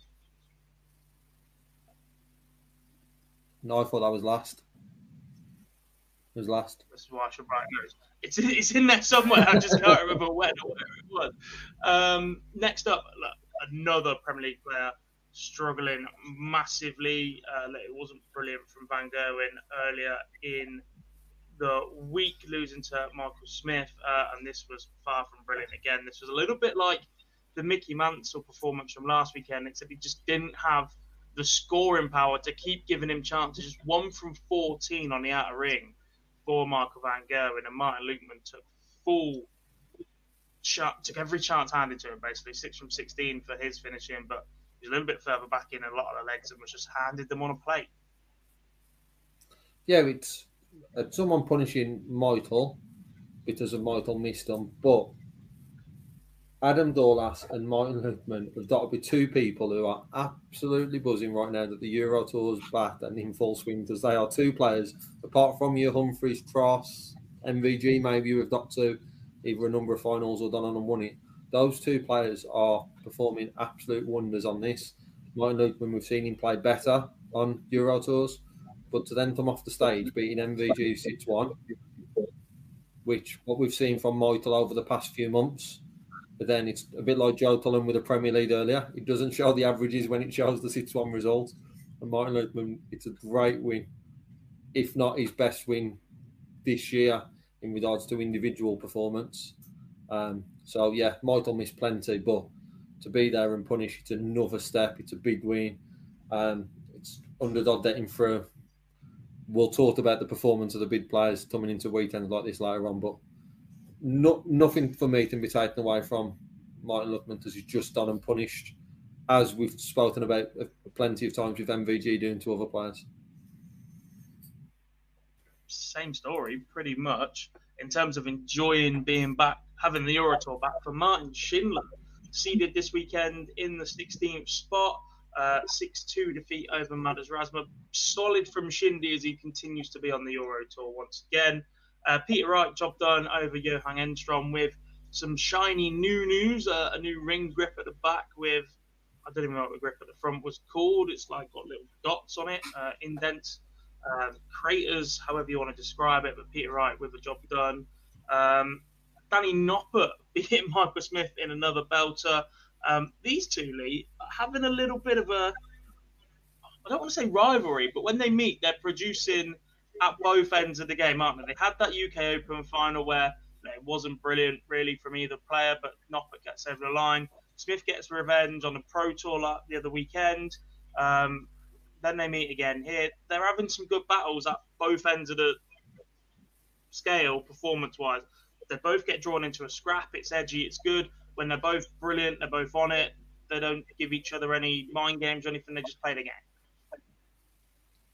No, I thought that was last. It was last. That's why I should write notes. It's, it's in there somewhere. I just can't remember when or where it was. Um, next up, another Premier League player struggling massively. Uh, it wasn't brilliant from Van Gerwen earlier in the week losing to Michael Smith, uh, and this was far from brilliant again. This was a little bit like the Mickey Mansell performance from last weekend, except he just didn't have the scoring power to keep giving him chances. Just one from 14 on the outer ring for Michael Van Gerwen, and Martin Lukeman took full shot, took every chance handed to him, basically six from 16 for his finishing, but he's a little bit further back in a lot of the legs and was just handed them on a plate. Yeah, it's uh, someone punishing Michael because of Michael missed them, but Adam Gawlas and Martin Lukeman have got to be two people who are absolutely buzzing right now that the Euro Tour's back and in full swing because they are two players, apart from your Humphries, Cross, MVG, maybe you have got to either a number of finals or done on and won it. Those two players are performing absolute wonders on this. Martin Lukeman, we've seen him play better on Euro Tours but to then come off the stage beating MVG 6 1, which what we've seen from Michael over the past few months. But then it's a bit like Joe Cullen with the Premier League earlier. It doesn't show the averages when it shows the 6 1 result. And Martin Lukeman, it's a great win, if not his best win this year in regards to individual performance. Um, so, yeah, Michael missed plenty, but to be there and punish, it's another step. It's a big win. Um, it's underdog getting through we'll talk about the performance of the big players coming into weekends like this later on, but not nothing for me can be taken away from Martin Lukeman because he's just done and punished, as we've spoken about plenty of times with MVG doing to other players. Same story, pretty much, in terms of enjoying being back, having the Euro Tour back for Martin Schindler. Seeded this weekend in the 16th spot. Uh, 6-2 defeat over Madars Razma. Solid from Shindy as he continues to be on the Euro Tour once again. Uh, Peter Wright, job done over Johan Engström with some shiny new news, uh, a new ring grip at the back with, I don't even know what the grip at the front was called. It's like got little dots on it, uh, indents, um, craters, however you want to describe it. But Peter Wright with the job done. Um, Danny Noppert [laughs] beat Michael Smith in another belter. Um, these two, Lee, having a little bit of a, I don't want to say rivalry, but when they meet, they're producing at both ends of the game, aren't they? They had that UK Open final where it wasn't brilliant really from either player, but Noppert gets over the line. Smith gets revenge on the Pro Tour the other weekend. Um, then they meet again here. They're having some good battles at both ends of the scale, performance-wise. They both get drawn into a scrap. It's edgy. It's good. When they're both brilliant, they're both on it. They don't give each other any mind games or anything. They just play the game.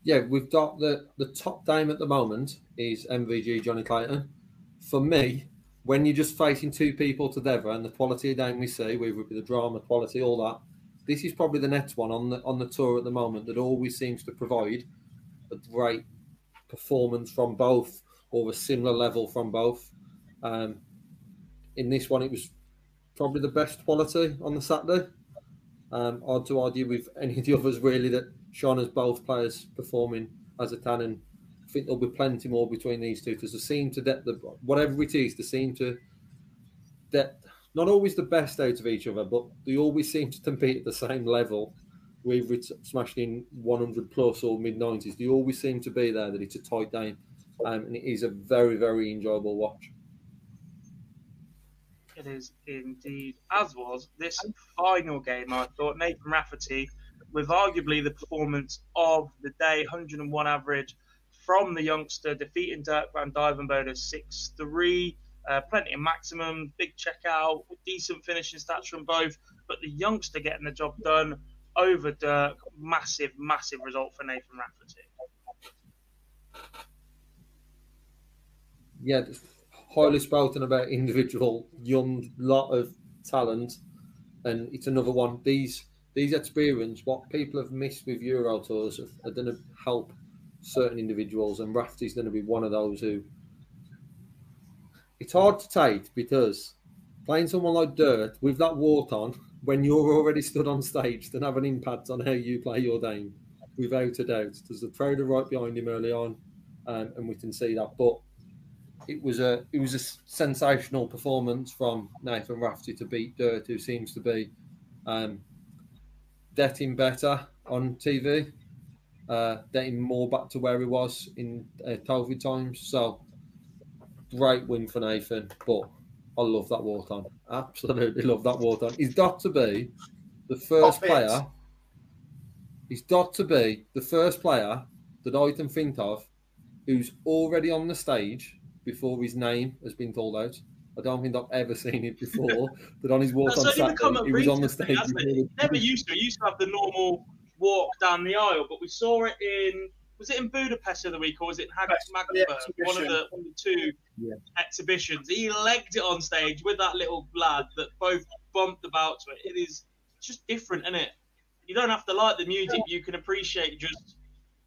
Yeah, we've got the the top dame at the moment is MVG Johnny Clayton. For me, when you're just facing two people together and the quality of game we see, whether it be the drama, quality, all that, this is probably the next one on the on the tour at the moment that always seems to provide a great performance from both or a similar level from both. Um, in this one, it was probably the best quality on the Saturday. Um, hard to argue with any of the others really that Sean has both players performing as a tan, and I think there'll be plenty more between these two because they seem to get the whatever it is, they seem to get not always the best out of each other, but they always seem to compete at the same level. Whether smashed in 100 plus or mid 90s, they always seem to be there. That it's a tight game, um, and it is a very very enjoyable watch. It is indeed, as was this final game. I thought Nathan Rafferty, with arguably the performance of the day, 101 average from the youngster, defeating Dirk van Duijvenbode 6 3. Uh, plenty of maximum, big checkout, decent finishing stats from both. But the youngster getting the job done over Dirk, massive, massive result for Nathan Rafferty. Yeah, highly spoken about individual young lot of talent, and it's another one. These these experience, what people have missed with Euro tours, are, are going to help certain individuals, and Rafty's going to be one of those who. It's hard to take because playing someone like Dirk with that wart on when you're already stood on stage can have an impact on how you play your game, without a doubt. There's a crowd right behind him early on, um, and we can see that. But it was a it was a sensational performance from Nathan Rafferty to beat Dirk, who seems to be um, getting better on TV, uh, getting more back to where he was in uh, COVID times. So great win for Nathan, but I love that walk on. Absolutely love that walk on. He's got to be the first player. He's got to be the first player that I can think of who's already on the stage before his name has been called out. I don't think I've ever seen it [laughs] before. but on his walk on Saturday, he was on the stage. It? Never used to. It used to have the normal walk down the aisle, but we saw it in was it in Budapest the other week or was it in Magdeburg? One of the one of the two yeah. exhibitions. He legged it on stage with that little lad that both bumped about to it. It is just different, isn't it? You don't have to like the music. You can appreciate just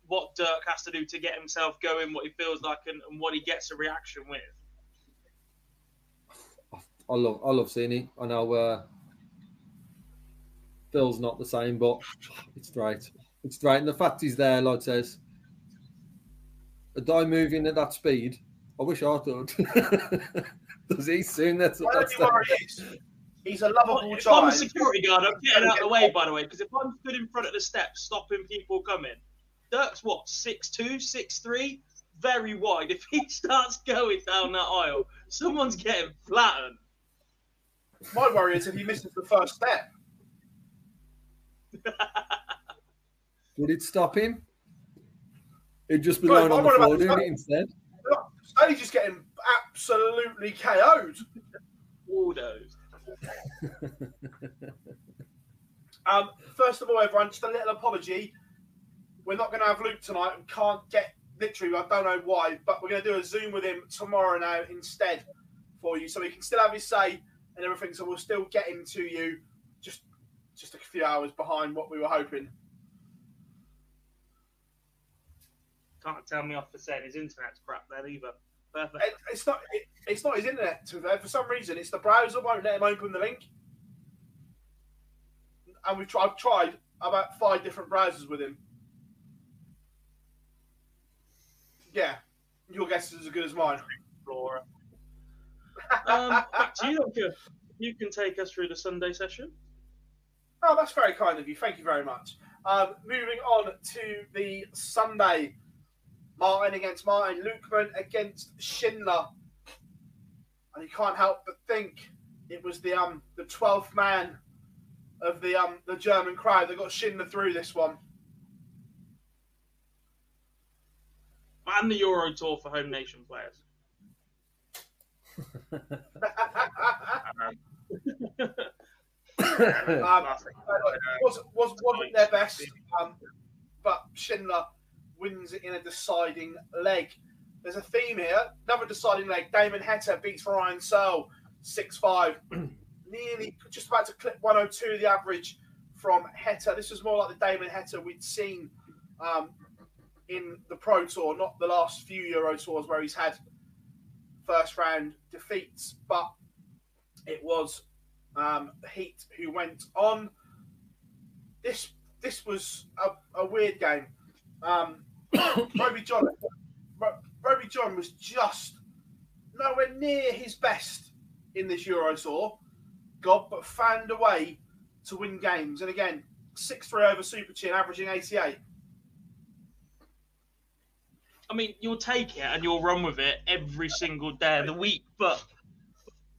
what Dirk has to do to get himself going, what he feels like, and, and what he gets a reaction with. I love, I love seeing it. I know uh, Phil's not the same, but it's great. It's great, and the fact he's there, like says, a guy moving at that speed. I wish I could. Does he soon? That's what that's. He's a lovable if I'm a security guard, I'm getting out of the way, by the way, because if I'm stood in front of the steps stopping people coming, Dirk's what six two, six three, very wide. If he [laughs] starts going down that aisle, someone's getting flattened. My worry is if he misses the first step. Would it stop him? He'd just be lying on the floor doing it instead. He's just getting absolutely KO'd. Waldos. [laughs] um, first of all, everyone, just a little apology. We're not going to have Luke tonight. We can't get literally. I don't know why, but we're going to do a Zoom with him tomorrow now instead for you, so he can still have his say and everything. So we'll still get him to you, just just a few hours behind what we were hoping. Can't tell me off for saying his internet's crap there either. Perfect. It, it's not. It, it's not his internet. To there, for some reason, it's the browser won't let him open the link. And we've tried, I've tried about five different browsers with him. Yeah, your guess is as good as mine. Laura. Um, back to you, Doctor. You can take us through the Sunday session. Oh, that's very kind of you. Thank you very much. Um, moving on to the Sunday. Martin against Martin, Lukeman against Schindler. And you can't help but think it was the um the 12th man of the um the German crowd. They got Schindler through this one. And the Euro Tour for home nation players. Um, was, was, wasn't their best, um, but Schindler wins in a deciding leg. There's a theme here. Another deciding leg. Damon Heta beats Ryan Searle 6 5. [clears throat] Nearly just about to clip 102 the average from Heta. This was more like the Damon Heta we'd seen um, in the Pro Tour, not the last few Euro Tours where he's had first round defeats, but it was um, Heat who went on. This this was a, a weird game. Um, [coughs] Rowby John, Rowby John was just nowhere near his best in this Euro Tour. God, but found a way to win games. And again, 6 3 over Super Chin, averaging 88. I mean, you'll take it and you'll run with it every single day of the week, but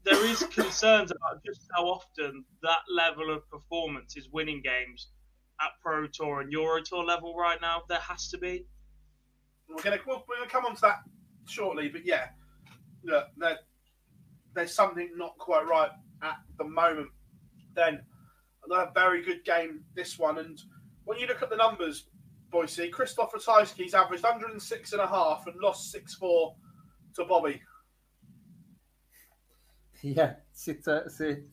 there is concerns about just how often that level of performance is winning games at Pro Tour and Euro Tour level right now. There has to be. We're gonna we're gonna come on to that shortly, but yeah, look, there, there's something not quite right at the moment. Then another very good game, this one, and when you look at the numbers, Boise, Christoph Ratajski's averaged 106 and a half and lost 6-4 to Bobby. [laughs] Yeah, sit, uh, sit.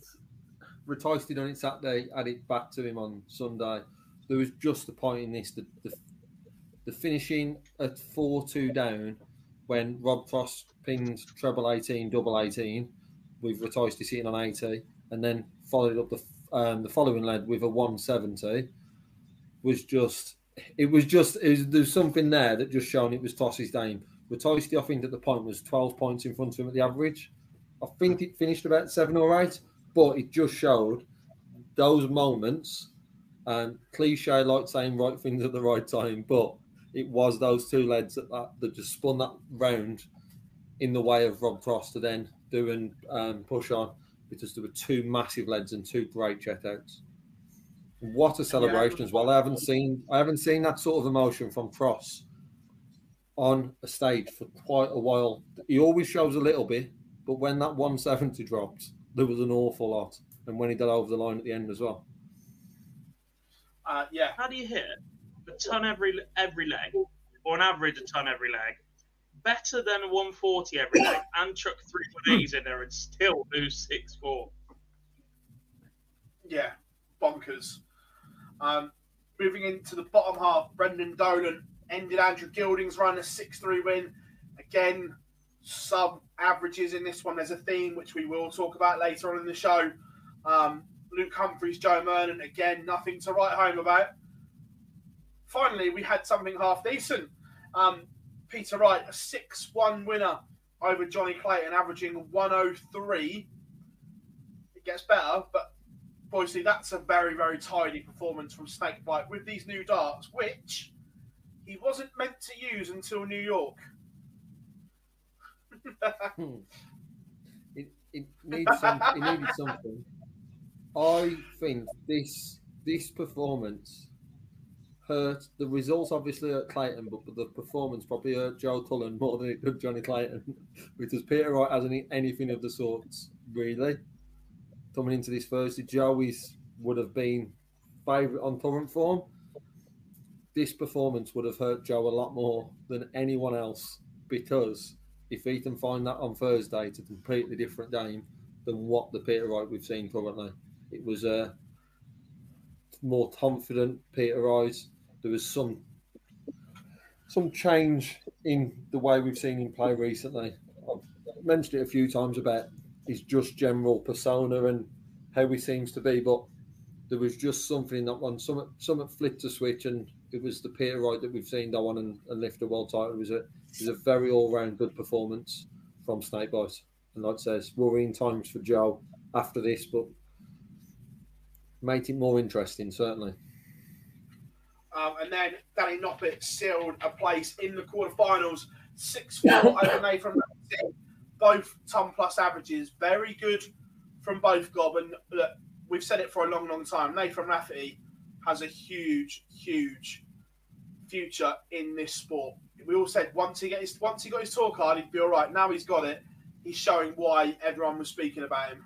Ratajski on it Saturday, add it back to him on Sunday. There was just a point in this, the, the, the finishing at 4 2 down when Rob Cross pinned treble 18, double 18 with Ratajski sitting on 80, and then followed up the um, the following lead with a 170 was just it was just there's something there that just shown it was Tossi's game. Ratajski, I think at the point was 12 points in front of him at the average. I think it finished about seven or eight, but it just showed those moments. And cliche like saying right things at the right time, but it was those two legs that, that, that just spun that round in the way of Rob Cross to then do and um, push on because there were two massive leads and two great checkouts. What a celebration yeah. as well! I haven't seen I haven't seen that sort of emotion from Cross on a stage for quite a while. He always shows a little bit, but when that 170 dropped, there was an awful lot. And when he got over the line at the end as well. Uh, yeah. How do you hit a ton every every leg, or an average a ton every leg, better than a 140 every leg, and chuck three 180s in there and still lose 6 4? Yeah, bonkers. Um, moving into the bottom half, Brendan Dolan ended Andrew Gilding's run a 6 3 win. Again, sub averages in this one. There's a theme which we will talk about later on in the show. Um, Luke Humphries, Joe Murnan, again, nothing to write home about. Finally, we had something half decent. Um, Peter Wright, a 6 1 winner over Johnny Clayton, averaging 103. It gets better, but obviously that's a very, very tidy performance from Snakebite with these new darts, which he wasn't meant to use until New York. Hmm. it, it needs some, it needed something. I think this this performance hurt the results obviously hurt Clayton, but, but the performance probably hurt Joe Cullen more than it did Johnny Clayton, [laughs] because Peter Wright hasn't anything of the sorts really coming into this Thursday. Joey's would have been favourite on current form. This performance would have hurt Joe a lot more than anyone else because if he can find that on Thursday, it's a completely different game than what the Peter Wright we've seen currently. It was a more confident Peter Wright. There was some some change in the way we've seen him play recently. I've mentioned it a few times about his just general persona and how he seems to be, but there was just something in that one. Some some flipped a switch, and it was the Peter Wright that we've seen go on and, and lift a world title. It was a it was a very all round good performance from Snakebite. And like I says, worrying times for Joe after this, but made it more interesting, certainly. Um, and then Danny Noppert sealed a place in the quarterfinals. 6 4 [laughs] over Nathan both ton plus averages. Very good from both Gob. And look, we've said it for a long, long time. Nathan Rafferty has a huge, huge future in this sport. We all said once he gets once he got his tour card, he'd be all right. Now he's got it. He's showing why everyone was speaking about him.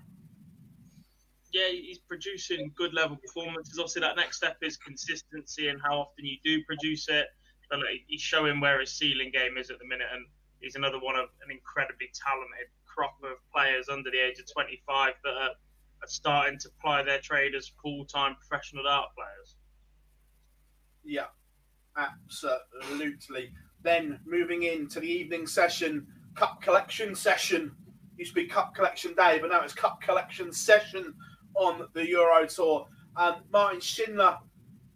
Yeah, he's producing good level performances. Obviously, that next step is consistency and how often you do produce it. But he's showing where his ceiling game is at the minute, and he's another one of an incredibly talented crop of players under the age of 25 that are, are starting to ply their trade as full-time professional dart players. Yeah, absolutely. Then moving into the evening session, cup collection session. Used to be cup collection day, but now it's cup collection session on the Euro Tour. And Martin Schindler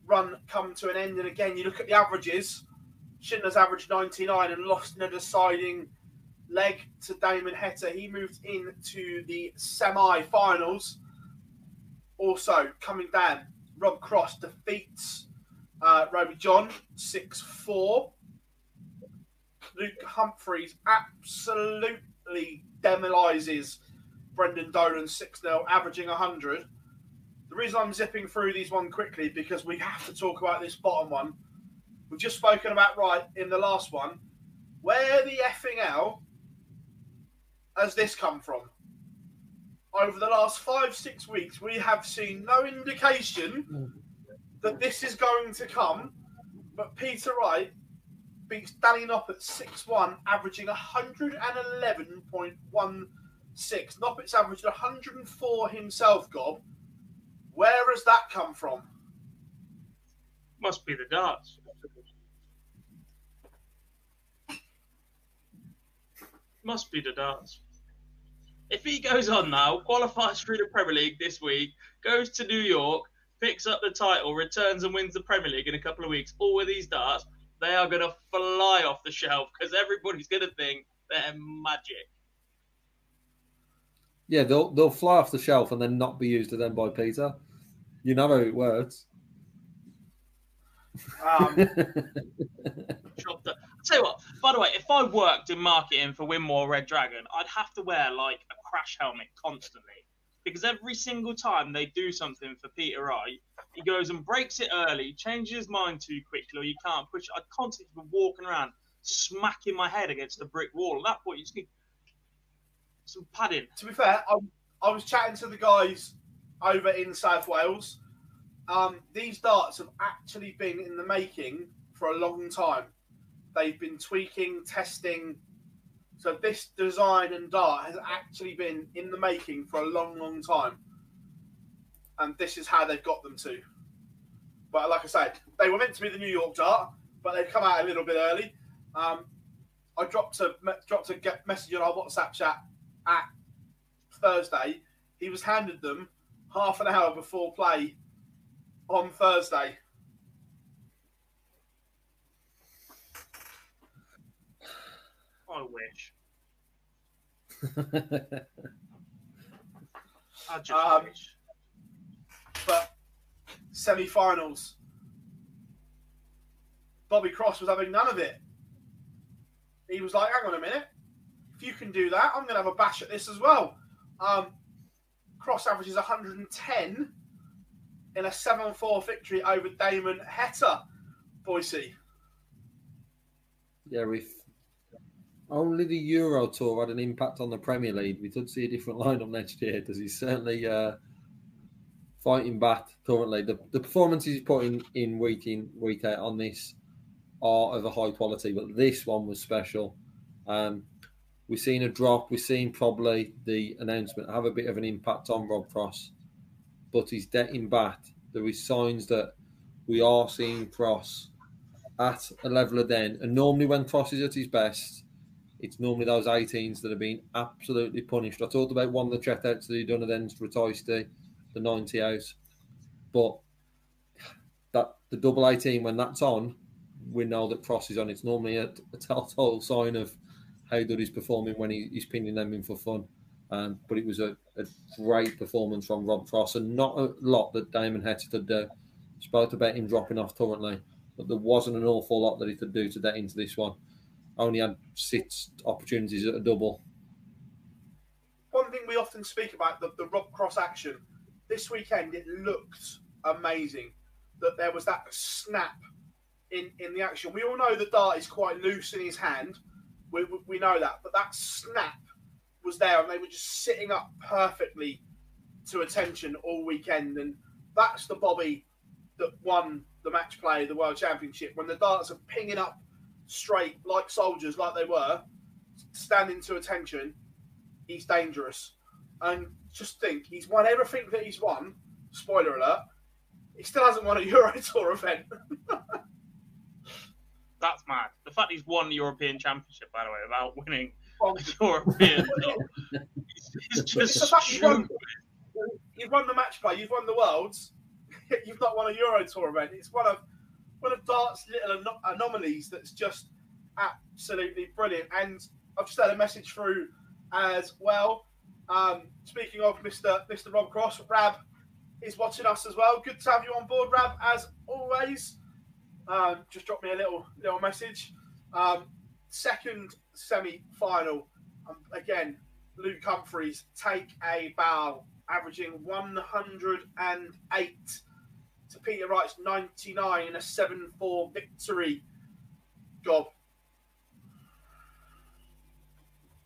run come to an end. And again, you look at the averages. Schindler's averaged 99 and lost in a deciding leg to Damon Heta. He moved into the semi-finals. Also coming down, Rob Cross defeats uh, Rowby John 6-4. Luke Humphries absolutely demolises Brendan Dolan 6 0, averaging 100. The reason I'm zipping through these one quickly because we have to talk about this bottom one. We've just spoken about right in the last one. Where the effing hell has this come from? Over the last five, six weeks, we have seen no indication that this is going to come. But Peter Wright beats Danny Noppert 6 1, averaging 111.16. Noppert's averaged 104 himself, Gob. Where has that come from? Must be the darts. Must be the darts. If he goes on now, qualifies through the Premier League this week, goes to New York, picks up the title, returns and wins the Premier League in a couple of weeks, all with these darts, they are going to fly off the shelf because everybody's going to think they're magic. Yeah, they'll they'll fly off the shelf and then not be used again by Peter. You know how it works. Um, Dropped it. I'll tell you what, by the way, if I worked in marketing for Winmore Red Dragon, I'd have to wear like a crash helmet constantly. Because every single time they do something for Peter Wright, he goes and breaks it early, changes his mind too quickly, or you can't push. I'd constantly be walking around, smacking my head against a brick wall. At that point, you just need some padding. to be fair, I, I was chatting to the guys over in South Wales. Um, these darts have actually been in the making for a long time. They've been tweaking, testing. So this design and dart has actually been in the making for a long, long time. And this is how they've got them to. But like I said, they were meant to be the New York dart, but they've come out a little bit early. Um, I dropped a dropped a message on our WhatsApp chat at Thursday. He was handed them half an hour before play on Thursday. I wish. [laughs] I just Um, wish. but semi-finals. Bobby Cross was having none of it. He was like, "Hang on a minute, if you can do that, I'm going to have a bash at this as well." Um, Cross averages 110 in a 7-4 victory over Damon Heta. Boise. Yeah, if only the Euro Tour had an impact on the Premier League, we could see a different lineup next year because he's certainly uh, fighting back currently. The, the performances he's putting in week in, week out on this are of a high quality, but this one was special. Um, we've seen a drop. We've seen probably the announcement have a bit of an impact on Rob Cross, but he's getting back. There is signs that we are seeing Cross at a level of then. And normally, when Cross is at his best, it's normally those 18s that have been absolutely punished. I talked about one of the checkouts that he done against Ratajski, the 90 out. But that the double 18, when that's on, we know that Cross is on. It's normally a, a telltale sign of how good he's performing when he, he's pinning them in for fun. Um, but it was a, a great performance from Rob Cross and not a lot that Damon Heta could do. Spoke about him dropping off currently, but there wasn't an awful lot that he could do to get into this one. Only had six opportunities at a double. One thing we often speak about the, the Rob Cross action this weekend it looked amazing that there was that snap in, in the action. We all know the dart is quite loose in his hand. We, we, we know that. But that snap was there and they were just sitting up perfectly to attention all weekend. And that's the Bobby that won the match play, the World Championship. When the darts are pinging up straight like soldiers, like they were, standing to attention, he's dangerous. And just think, he's won everything that he's won. Spoiler alert. He still hasn't won a [laughs] Euro Tour event. That's mad. The fact he's won the European Championship, by the way, without winning a European [laughs] it's just the fact you've won, you've won the match play, you've won the Worlds, [laughs] you've not won a Euro Tour event. It's one of of dart's little anom- anomalies that's just absolutely brilliant. And I've just had a message through as well. Um, speaking of Mr. Mr. Rob Cross, Rab is watching us as well. Good to have you on board, Rab, as always. Um, just drop me a little little message. Um, second semi-final, um, again, Luke Humphries take a bow, averaging 108 to Peter Wright's 99 in a 7-4 victory. Job.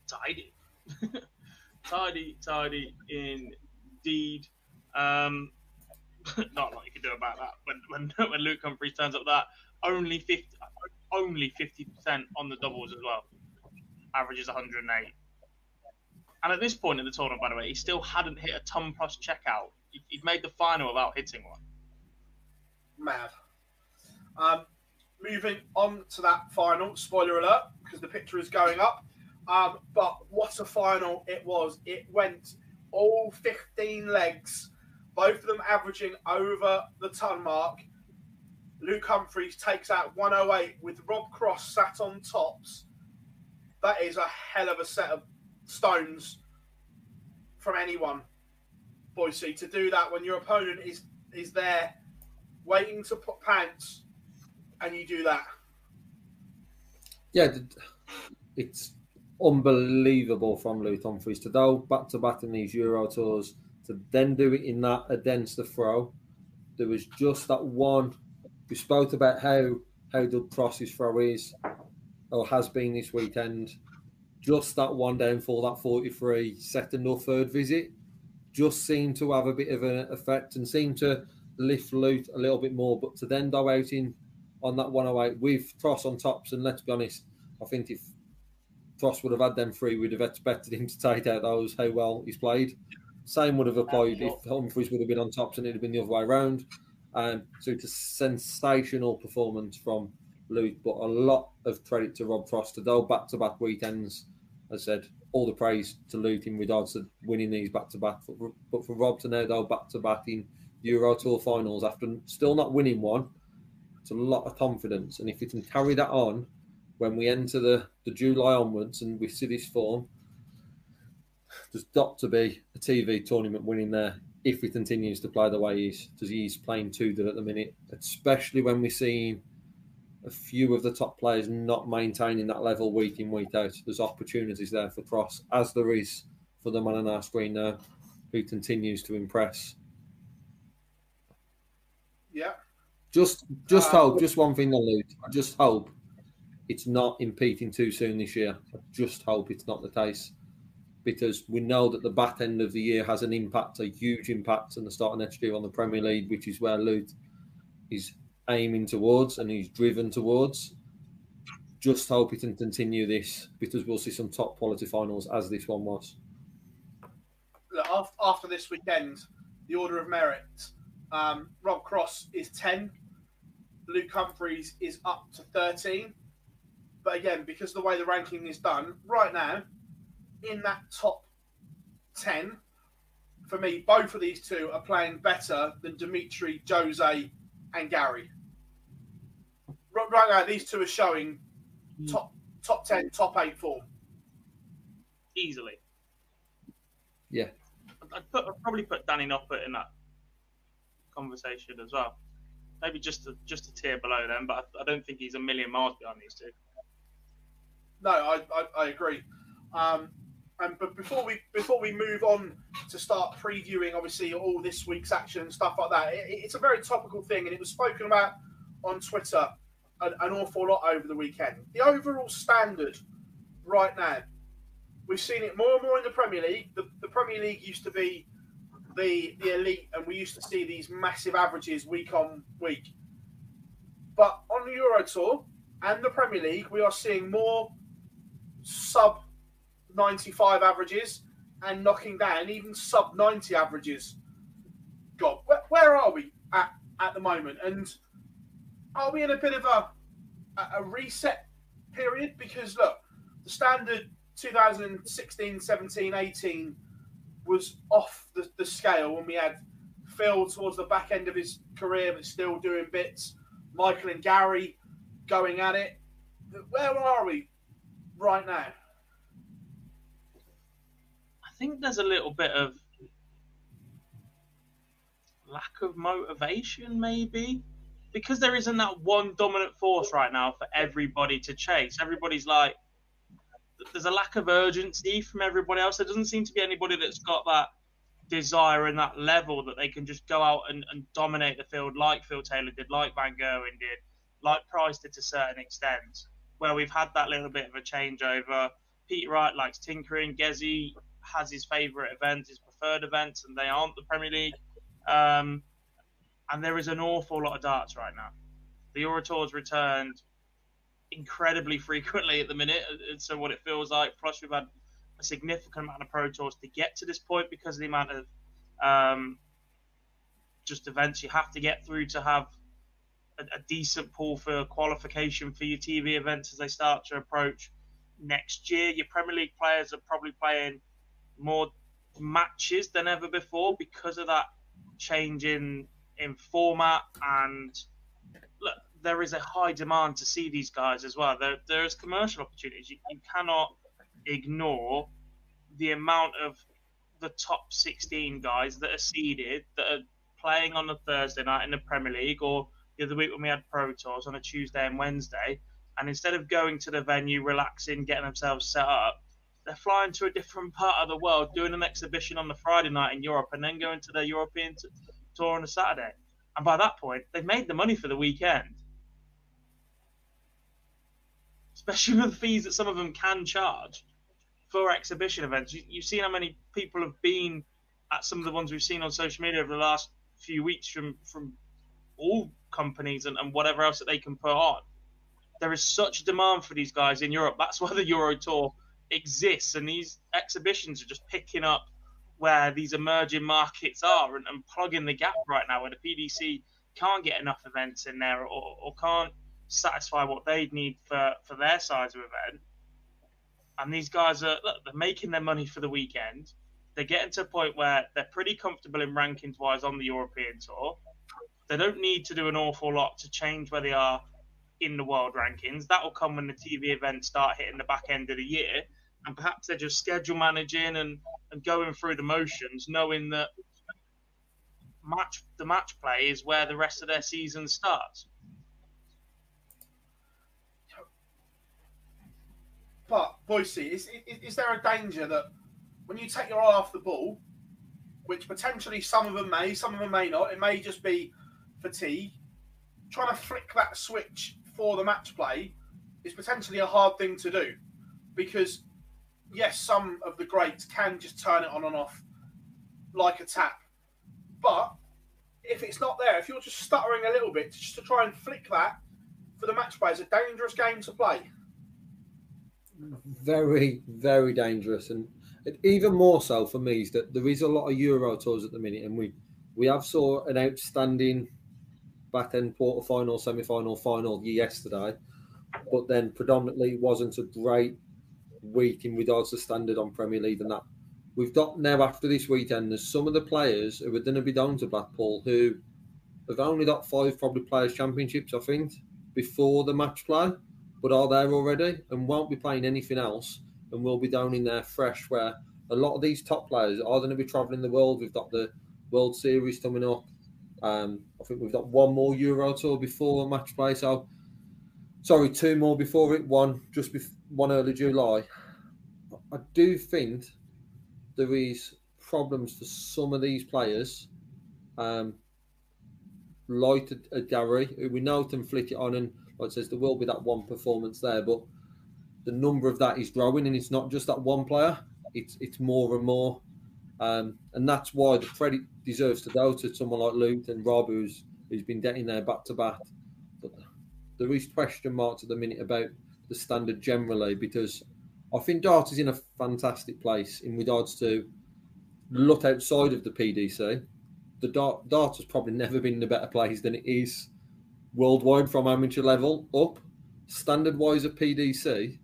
Tidy. [laughs] tidy, tidy indeed. Um, [laughs] not a lot you can do about that when when [laughs] when Luke Humphries turns up that only fifty only fifty percent on the doubles as well. Averages 108. And at this point in the tournament, by the way, he still hadn't hit a ton plus checkout. He'd made the final without hitting one. Mad. Um, moving on to that final, spoiler alert, because the picture is going up. Um, but what a final it was. It went all 15 legs both of them averaging over the ton mark. Luke Humphries takes out 108 with Rob Cross sat on tops. That is a hell of a set of stones from anyone, Boise, to do that when your opponent is is there waiting to put pants and you do that. Yeah, it's unbelievable from Luke Humphries to go back to back in these Euro tours to then do it in that against the throw. There was just that one. We spoke about how how Doug Cross's throw is or has been this weekend. Just that one downfall, that 43 second or third visit, just seemed to have a bit of an effect and seemed to lift Luke a little bit more. But to then go out in on that 108 with Cross on tops, and let's be honest, I think if Cross would have had them three, we'd have expected him [laughs] to take out those how well he's played. Same would have applied if Humphries would have been on tops and it'd have been the other way around. Um, so it's a sensational performance from Luke, but a lot of credit to Rob Cross to though back to back weekends. As I said, all the praise to Luke in regards to winning these back to back. But for Rob to now go back to back in Euro Tour finals after still not winning one, it's a lot of confidence. And if you can carry that on when we enter the, the July onwards and we see this form, there's got to be a TV tournament winning there if he continues to play the way he's because he's playing too good at the minute, especially when we're seeing a few of the top players not maintaining that level week in week out. There's opportunities there for Cross, as there is for the man on our screen now, who continues to impress. Yeah. Just, just uh, hope. Just one thing, Luke. I just hope it's not impeding too soon this year. I just hope it's not the case because we know that the back end of the year has an impact, a huge impact on the start of next year on the Premier League, which is where Luke is aiming towards and he's driven towards. Just hope he can continue this because we'll see some top quality finals as this one was. Look, after this weekend, the order of merit, um, Rob Cross is 10, Luke Humphries is up to 13. But again, because the way the ranking is done right now, in that top 10, for me, both of these two are playing better than Dimitri, Jose, and Gary. Right now, these two are showing mm. top top 10, top 8 form. Easily. Yeah. I'd, put, I'd probably put Danny Noppert in that conversation as well. Maybe just a, just a tier below them, but I, I don't think he's a million miles behind these two. No, I, I, I agree. Um, and but before we before we move on to start previewing, obviously all this week's action and stuff like that, it, it's a very topical thing, and it was spoken about on Twitter an, an awful lot over the weekend. The overall standard right now, we've seen it more and more in the Premier League. The, the Premier League used to be the the elite, and we used to see these massive averages week on week. But on the Euro Tour and the Premier League, we are seeing more sub 95 averages and knocking down even sub 90 averages. God, where, where are we at, at the moment? And are we in a bit of a, a reset period? Because look, the standard 2016, 17, 18 was off the, the scale when we had Phil towards the back end of his career, but still doing bits. Michael and Gary going at it. Where are we right now? I think there's a little bit of lack of motivation, maybe, because there isn't that one dominant force right now for everybody to chase. Everybody's like, there's a lack of urgency from everybody else. There doesn't seem to be anybody that's got that desire and that level that they can just go out and, and dominate the field like Phil Taylor did, like Van Gerwen did, like Price did to a certain extent, where we've had that little bit of a changeover. Pete Wright likes tinkering. Gezzy has his favourite events, his preferred events, and they aren't the Premier League. Um, and there is an awful lot of darts right now. The Euro Tour's returned incredibly frequently at the minute. So what it feels like. Plus, we've had a significant amount of Pro Tours to get to this point because of the amount of um, just events you have to get through to have a, a, decent pool for qualification for your TV events as they start to approach next year. Your Premier League players are probably playing more matches than ever before because of that change in in format and there is a high demand to see these guys as well. There, there is commercial opportunities. You, you cannot ignore the amount of the top 16 guys that are seeded that are playing on a Thursday night in the Premier League or the other week when we had Pro Tours on a Tuesday and Wednesday. And instead of going to the venue, relaxing, getting themselves set up, they're flying to a different part of the world, doing an exhibition on the Friday night in Europe, and then going to their European t- tour on a Saturday. And by that point, they've made the money for the weekend especially with the fees that some of them can charge for exhibition events. You, have seen how many people have been at some of the ones we've seen on social media over the last few weeks from from all companies and, and whatever else that they can put on. There is such demand for these guys in Europe. That's [laughs] why the Euro Tour exists, and these exhibitions are just picking up where these emerging markets are and, and plugging the gap right now, where the PDC can't get enough events in there or, or can't satisfy what they need for, for their size of event. And these guys are look, they're making their money for the weekend. They're getting to a point where they're pretty comfortable in rankings wise on the European tour. They don't need to do an awful lot to change where they are in the world rankings. That will come when the TV events start hitting the back end of the year. And perhaps they're just schedule managing and, and going through the motions, knowing that match the match play is where the rest of their season starts. But Boise, is, is, is there a danger that when you take your eye off the ball, which potentially some of them may, some of them may not, it may just be fatigue. Trying to flick that switch for the match play is potentially a hard thing to do because, yes, some of the greats can just turn it on and off like a tap. But if it's not there, if you're just stuttering a little bit just to try and flick that for the match play, it's a dangerous game to play very, very dangerous, and even more so for me is that there is a lot of Euro tours at the minute, and we we have saw an outstanding back end quarter final, semi final, final yesterday, but then predominantly wasn't a great week in regards to standard on Premier League and that. We've got now after this weekend, there's some of the players who are going to be down to Blackpool who have only got five probably players championships, I think, before the match play but are there already and won't be playing anything else and will be down in there fresh. Where a lot of these top players are going to be travelling the world. We've got the World Series coming up. Um, I think we've got one more Euro Tour before a match play. So, sorry, two more before it. One just before, one early July. I do think there is problems for some of these players. Um, a, a Gary, we know can flick it on, and like I says, there will be that one performance there, but the number of that is growing, and it's not just that one player; it's it's more and more, um, and that's why the credit deserves to go to someone like Luke and Rob, who's who's been getting there back to back. But there is question marks at the minute about the standard generally because I think Dart is in a fantastic place in regards to look outside of the PDC. The Dart, Dart has probably never been in a better place than it is worldwide from amateur level up. Standard wise of PDC,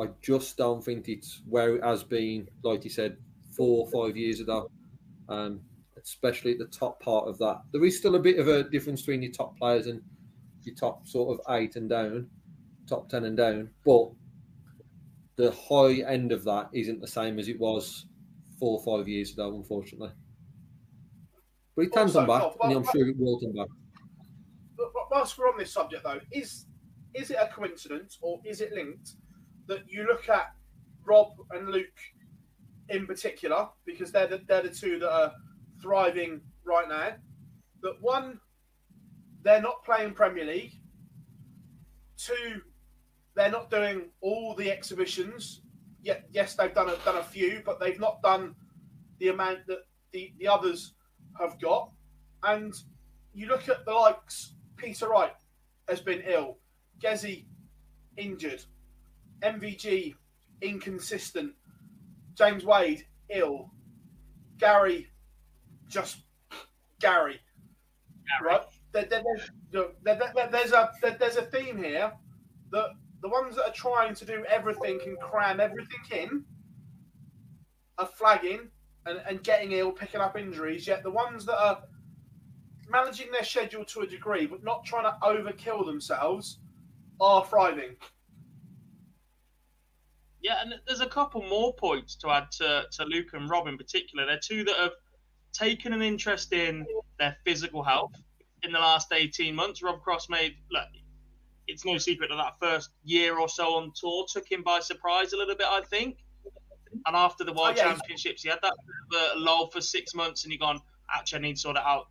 I just don't think it's where it has been, like you said, four or five years ago. Um, especially at the top part of that. There is still a bit of a difference between your top players and your top sort of eight and down, top ten and down, but the high end of that isn't the same as it was four or five years ago, unfortunately. But he can come back, oh, and I'm sure it will come back. Whilst we're on this subject, though, is is it a coincidence or is it linked that you look at Rob and Luke in particular, because they're the, they're the two that are thriving right now, that one, they're not playing Premier League. Two, they're not doing all the exhibitions. Yet, yes, they've done a, done a few, but they've not done the amount that the, the others have got. And you look at the likes, Peter Wright has been ill, Gezzy injured, MVG inconsistent, James Wade ill, Gary just Gary, Gary. right? There, there, there's a there's a theme here that the ones that are trying to do everything and cram everything in are flagging and, and getting ill, picking up injuries. Yet the ones that are managing their schedule to a degree, but not trying to overkill themselves, are thriving. Yeah, and there's a couple more points to add to, to Luke and Rob in particular. They're two that have taken an interest in their physical health in the last 18 months. Rob Cross made, look, it's no secret that that first year or so on tour took him by surprise a little bit, I think. And after the oh, World oh, yeah. Championships, he had that lull for six months, and he gone, actually, I need to sort it out.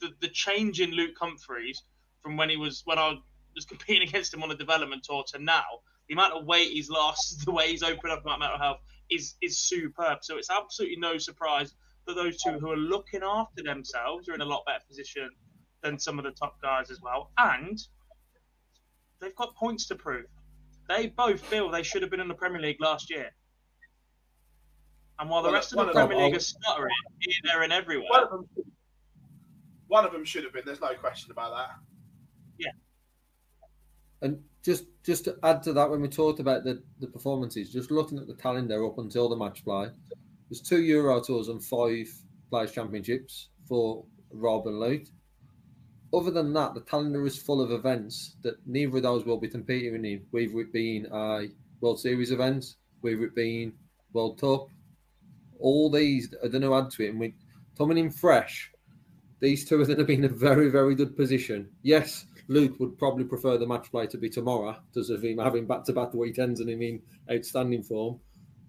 The, the change in Luke Humphries from when he was when I was competing against him on a development tour to now, the amount of weight he's lost, [laughs] the way he's opened up about mental health is is superb. So it's absolutely no surprise that those two who are looking after themselves are in a lot better position than some of the top guys as well. And they've got points to prove. They both feel they should have been in the Premier League last year. And while the well, rest of the Premier League is stuttering here, there, and everywhere. One of, them, one of them should have been. There's no question about that. Yeah. And just just to add to that, when we talked about the, the performances, just looking at the calendar up until the match play, there's two Euro tours and five Players Championships for Rob and Luke other than that, the calendar is full of events that neither of those will be competing in, whether it being a World Series event, whether it being World Cup. All these are going to add to it. And we're coming in fresh, these two are going to be in a very, very good position. Yes, Luke would probably prefer the match play to be tomorrow because of him having back to back weekends and him in outstanding form.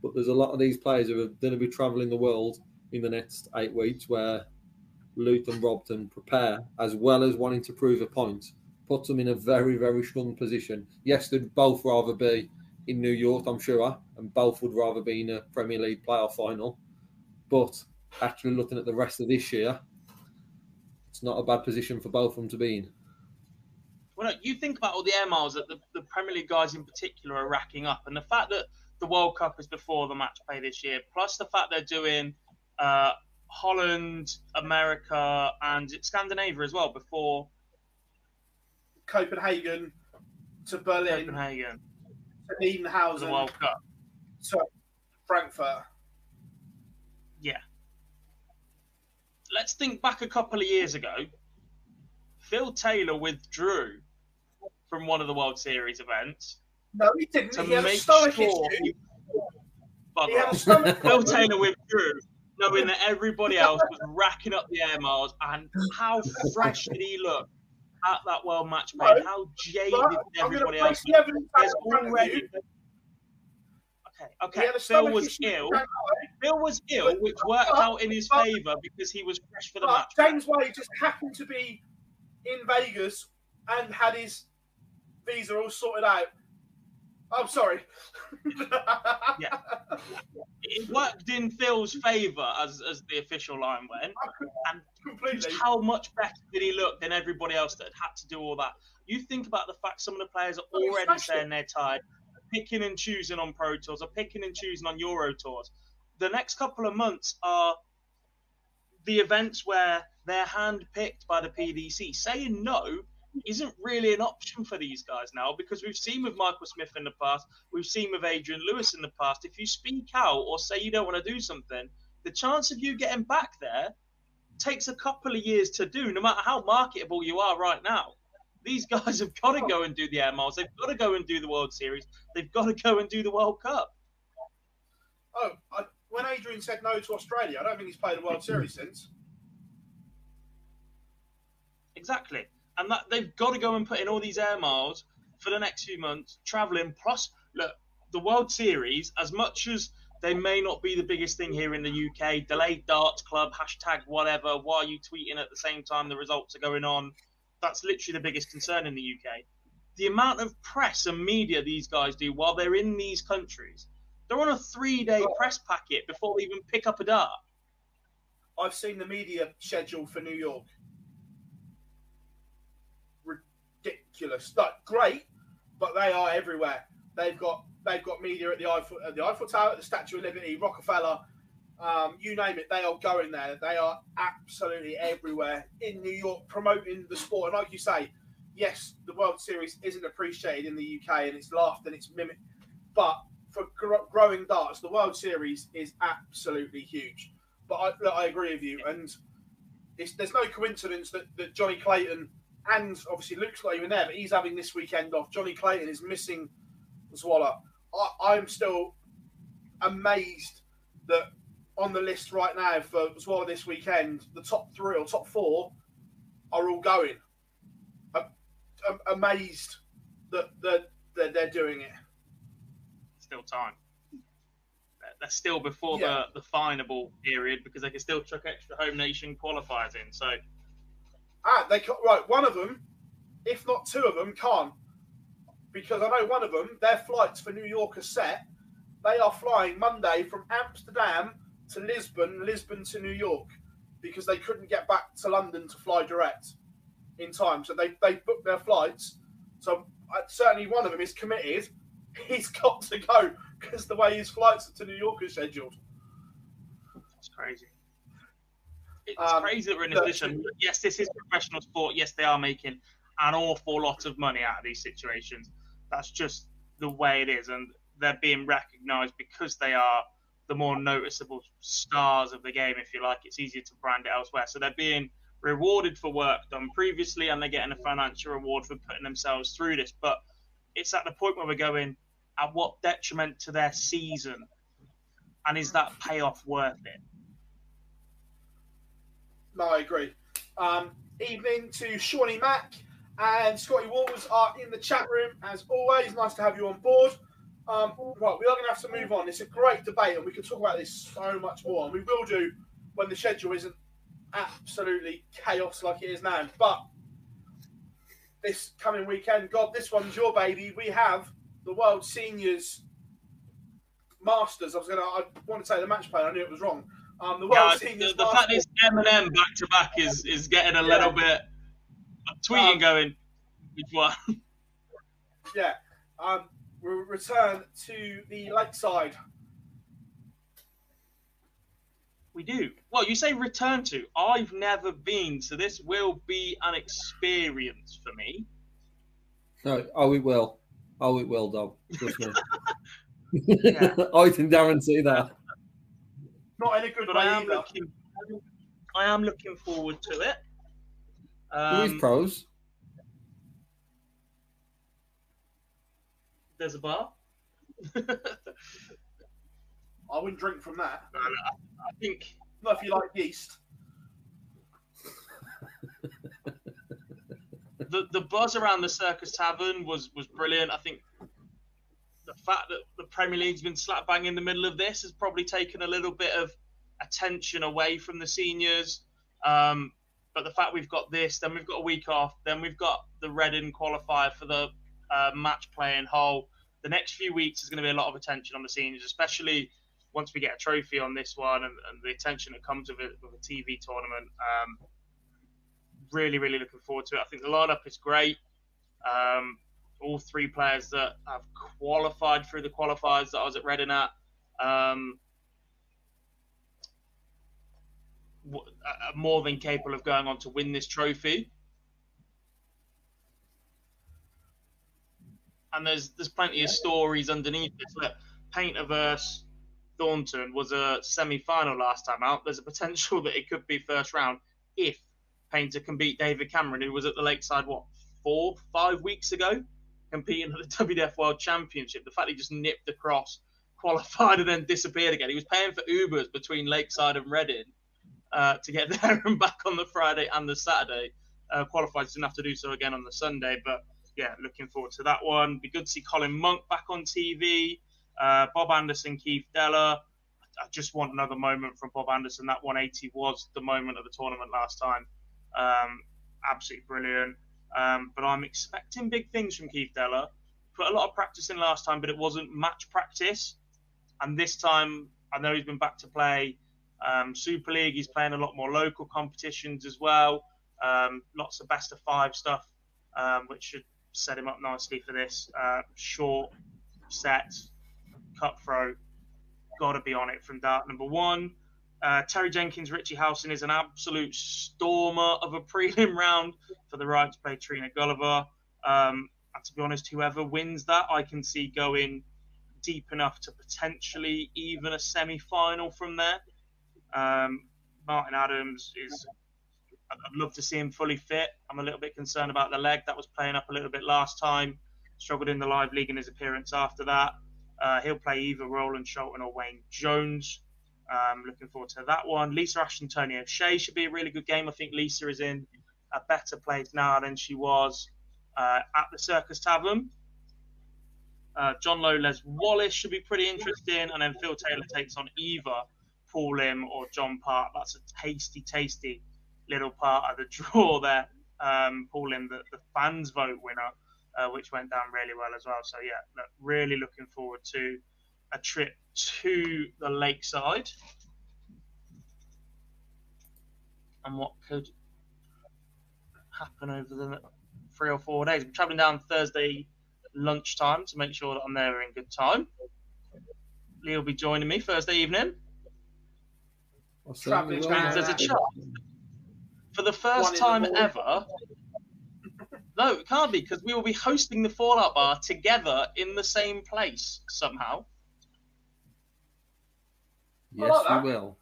But there's a lot of these players who are going to be travelling the world in the next eight weeks where Luke and Robton prepare as well as wanting to prove a point puts them in a very, very strong position. Yes, they'd both rather be in New York, I'm sure, and both would rather be in a Premier League playoff final. But actually, looking at the rest of this year, it's not a bad position for both of them to be in. Well, you think about all the air miles that the, the Premier League guys in particular are racking up, and the fact that the World Cup is before the match play this year, plus the fact they're doing uh, Holland, America, and Scandinavia as well before Copenhagen to Berlin, Copenhagen, to Edenhausen, the World Cup, to Frankfurt. Yeah. Let's think back a couple of years ago. Phil Taylor withdrew from one of the World Series events. No, he didn't. To he make sure. He, he had a stomach Phil Taylor withdrew knowing that everybody else was racking up the air miles, and how fresh did he look at that world match play? How jaded did everybody else look? There's already. Okay, okay. Phil was ill. Phil was ill, which worked out in his favour because he was fresh for the match. James Wade just happened to be in Vegas and had his visa all sorted out. I'm sorry. [laughs] yeah, it worked in Phil's favour as as the official line went, and completely. how much better did he look than everybody else that had had to do all that? You think about the fact some of the players are already saying they're tired, picking and choosing on Pro Tours, or picking and choosing on Euro Tours. The next couple of months are the events where they're handpicked by the PDC. Saying no isn't really an option for these guys now because we've seen with Michael Smith in the past, we've seen with Adrian Lewis in the past. If you speak out or say you don't want to do something, the chance of you getting back there takes a couple of years to do, no matter how marketable you are right now. These guys have got to go and do the air miles. They've got to go and do the World Series. They've got to go and do the World Cup. Oh, I, when Adrian said no to Australia, I don't think he's played a World Series since. Exactly and that they've got to go and put in all these air miles for the next few months, traveling. Plus, look, the World Series, as much as they may not be the biggest thing here in the UK, delayed darts club, hashtag whatever, why are you tweeting at the same time the results are going on? That's literally the biggest concern in the UK. The amount of press and media these guys do while they're in these countries, they're on a three day press packet before they even pick up a dart. I've seen the media schedule for New York ridiculous. Like great, but they are everywhere. They've got they've got media at the Eiffel at the Eiffel Tower, at the Statue of Liberty, Rockefeller, um, you name it. They are going there. They are absolutely everywhere in New York promoting the sport. And like you say, yes, the World Series isn't appreciated in the UK and it's laughed and it's mimicked, but for gr- growing darts, the World Series is absolutely huge. But I, look, I agree with you, and there's no coincidence that, that Johnny Clayton and obviously Luke's not even there, but he's having this weekend off. Johnny Clayton is missing Zwolle. I, am still amazed that on the list right now for Zwolle this weekend, the top three or top four are all going. I'm, amazed that, that, that they're doing it. Still time. They're still before yeah. the, the finable period because they can still chuck extra home nation qualifiers in. So Ah, they right. One of them, if not two of them, can't because I know one of them. Their flights for New York are set. They are flying Monday from Amsterdam to Lisbon, Lisbon to New York, because they couldn't get back to London to fly direct in time. So they they booked their flights. So uh, certainly one of them is committed. [laughs] He's got to go because the way his flights to New York are scheduled. That's crazy it's um, crazy that we're in a position. Yes, this is professional sport. Yes, they are making an awful lot of money out of these situations. That's just the way it is, and they're being recognised because they are the more noticeable stars of the game, if you like. It's easier to brand it elsewhere. So they're being rewarded for work done previously, and they're getting a financial reward for putting themselves through this. But it's at the point where we're going, at what detriment to their season? And is that payoff worth it? No, I agree. Um, evening to Shawnee Mack and Scotty Walls are in the chat room as always. Nice to have you on board. Um, right, we are going to have to move on. It's a great debate, and we can talk about this so much more, and we will do when the schedule isn't absolutely chaos like it is now. But this coming weekend, God, this one's your baby. We have the World Seniors Masters. I was going to, I want to say the match play. I knew it was wrong. Um, the yeah, the, the fact is Eminem back to back is is getting a yeah. little bit tweeting um, going. Which one? [laughs] Yeah. Um, we'll return to the lakeside. We do. Well, you say return to. I've never been, so this will be an experience for me. No, oh, it will. Oh, it will, Dog. Trust me. [laughs] I can guarantee that. Not in a good but I am. Looking, I am looking forward to it. Um, Who is pros? There's a bar. I wouldn't drink from that. [laughs] I think. Not if you like yeast. The the buzz around the Circus Tavern was was brilliant. I think the fact that the Premier League's been slap bang in the middle of this has probably taken a little bit of attention away from the seniors. Um, but the fact we've got this, then we've got a week off, then we've got the Reading qualifier for the uh, match playing whole. The next few weeks is going to be a lot of attention on the seniors, especially once we get a trophy on this one and, and the attention that comes with, it, with a TV tournament. Um, really, really looking forward to it. I think the lineup is great. Um, all three players that have qualified through the qualifiers that I was at Reading at. Um, are more than capable of going on to win this trophy. And there's there's plenty of stories underneath this. Look, Painterverse Thornton was a semi-final last time out. There's a potential [laughs] that it could be first round if Painter can beat David Cameron, who was at the Lakeside what four, five weeks ago, competing at the [laughs] WDF World Championship. The fact he just nipped across, qualified, and then disappeared again. He was paying for Ubers between Lakeside and Reading uh, to get [laughs] there and back on the Friday and the Saturday. Uh, qualified didn't to do so again on the Sunday, but yeah, looking forward to that one. Be good to see Colin Monk back on TV. Uh, Bob Anderson, Keith Deller. I just want another moment from Bob Anderson. That 180 was the moment of the tournament last time. Um, absolutely brilliant. Um, but I'm expecting big things from Keith Deller. Put a lot of practice in last time, but it wasn't match practice. And this time, I know he's been back to play um, Super League. He's playing a lot more local competitions as well. Um, lots of best of five stuff, um, which should set him up nicely for this. Uh, short set, cutthroat, got to be on it from dart number one. Uh, Terry Jenkins, Richie Howson is an absolute stormer of a [laughs] prelim round for the right to play Trina Gulliver. Um, and to be honest, whoever wins that, I can see going deep enough to potentially even a semi final from there. Um, Martin Adams is. I'd love to see him fully fit. I'm a little bit concerned about the leg that was playing up a little bit last time. Struggled in the live league in his appearance after that. Uh, he'll play either Roland Scholten or Wayne Jones. Um, looking forward to that one. Lisa Ashton, Tony O'Shea should be a really good game. I think Lisa is in a better place now than she was uh, at the Circus Tavern. Uh, John Lowe, Wallace should be pretty interesting. And then Phil Taylor takes on either Paul Lim or John Part. That's a tasty, tasty little part of the [laughs] draw there. Um, Paul Lim, the, the fans vote winner, uh, which went down really well as well. So, yeah, look, really looking forward to a trip to the lakeside and what could happen over the three or four days. I'm traveling down Thursday lunchtime to make sure that I'm there in good time. Lee will be joining me Thursday evening. Traveling There's a chance for the first time ever. No, it can't be because we will be hosting the Fallout Bar together in the same place somehow. Yes, like we will.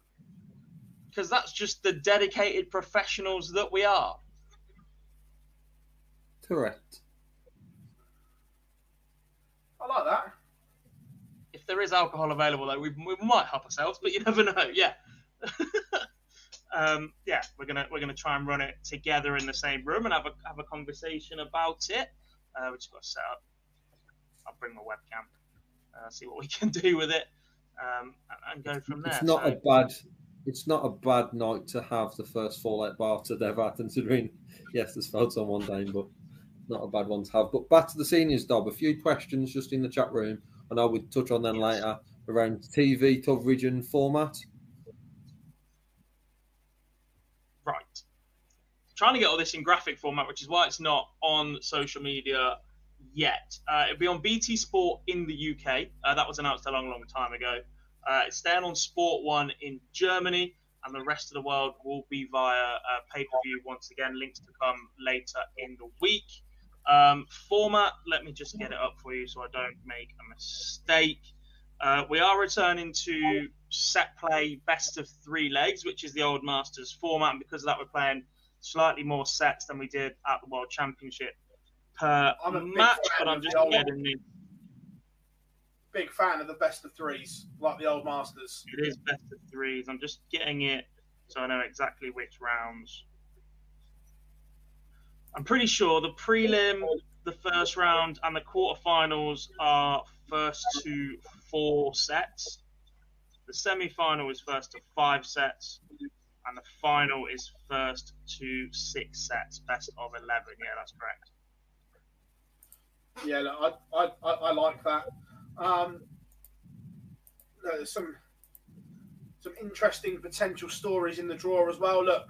Because that's just the dedicated professionals that we are. Correct. I like that. If there is alcohol available, though, we, we might help ourselves, but you never know. [laughs] Yeah. [laughs] um, yeah, we're gonna we're gonna try and run it together in the same room and have a have a conversation about it. Uh, we just got to set up. I'll bring my webcam. Uh, see what we [laughs] can do with it um, and go from there. It's not so, a bad. It's not a bad night to have the first Fallout bar to Dev [laughs] considering yes, there's photos on one day, but not a bad one to have. But back to the seniors, Dob. A few questions just in the chat room, and I would touch on them yes. later around TV coverage and format. Right. Trying to get all this in graphic format, which is why it's not on social media yet. Uh, it'll be on BT Sport in the UK. Uh, that was announced a long, long time ago. Uh, it's staying on Sport One in Germany, and the rest of the world will be via uh, pay per view once again. Links to come later in the week. Um, format, let me just get it up for you so I don't make a mistake. Uh, we are returning to set play best of three legs, which is the old Masters format. And because of that, we're playing slightly more sets than we did at the World Championship Uh, per match, but I'm just getting the big fan of the best of threes, like the old Masters. It is best of threes. I'm just getting it so I know exactly which rounds. I'm pretty sure the prelim the first round and the quarterfinals are first to four sets. The semi-final is first to five sets, and the final is first to six sets, best of eleven. Yeah, that's correct. Yeah, look, I, I, I, I like that. Um, there's some some interesting potential stories in the draw as well. Look,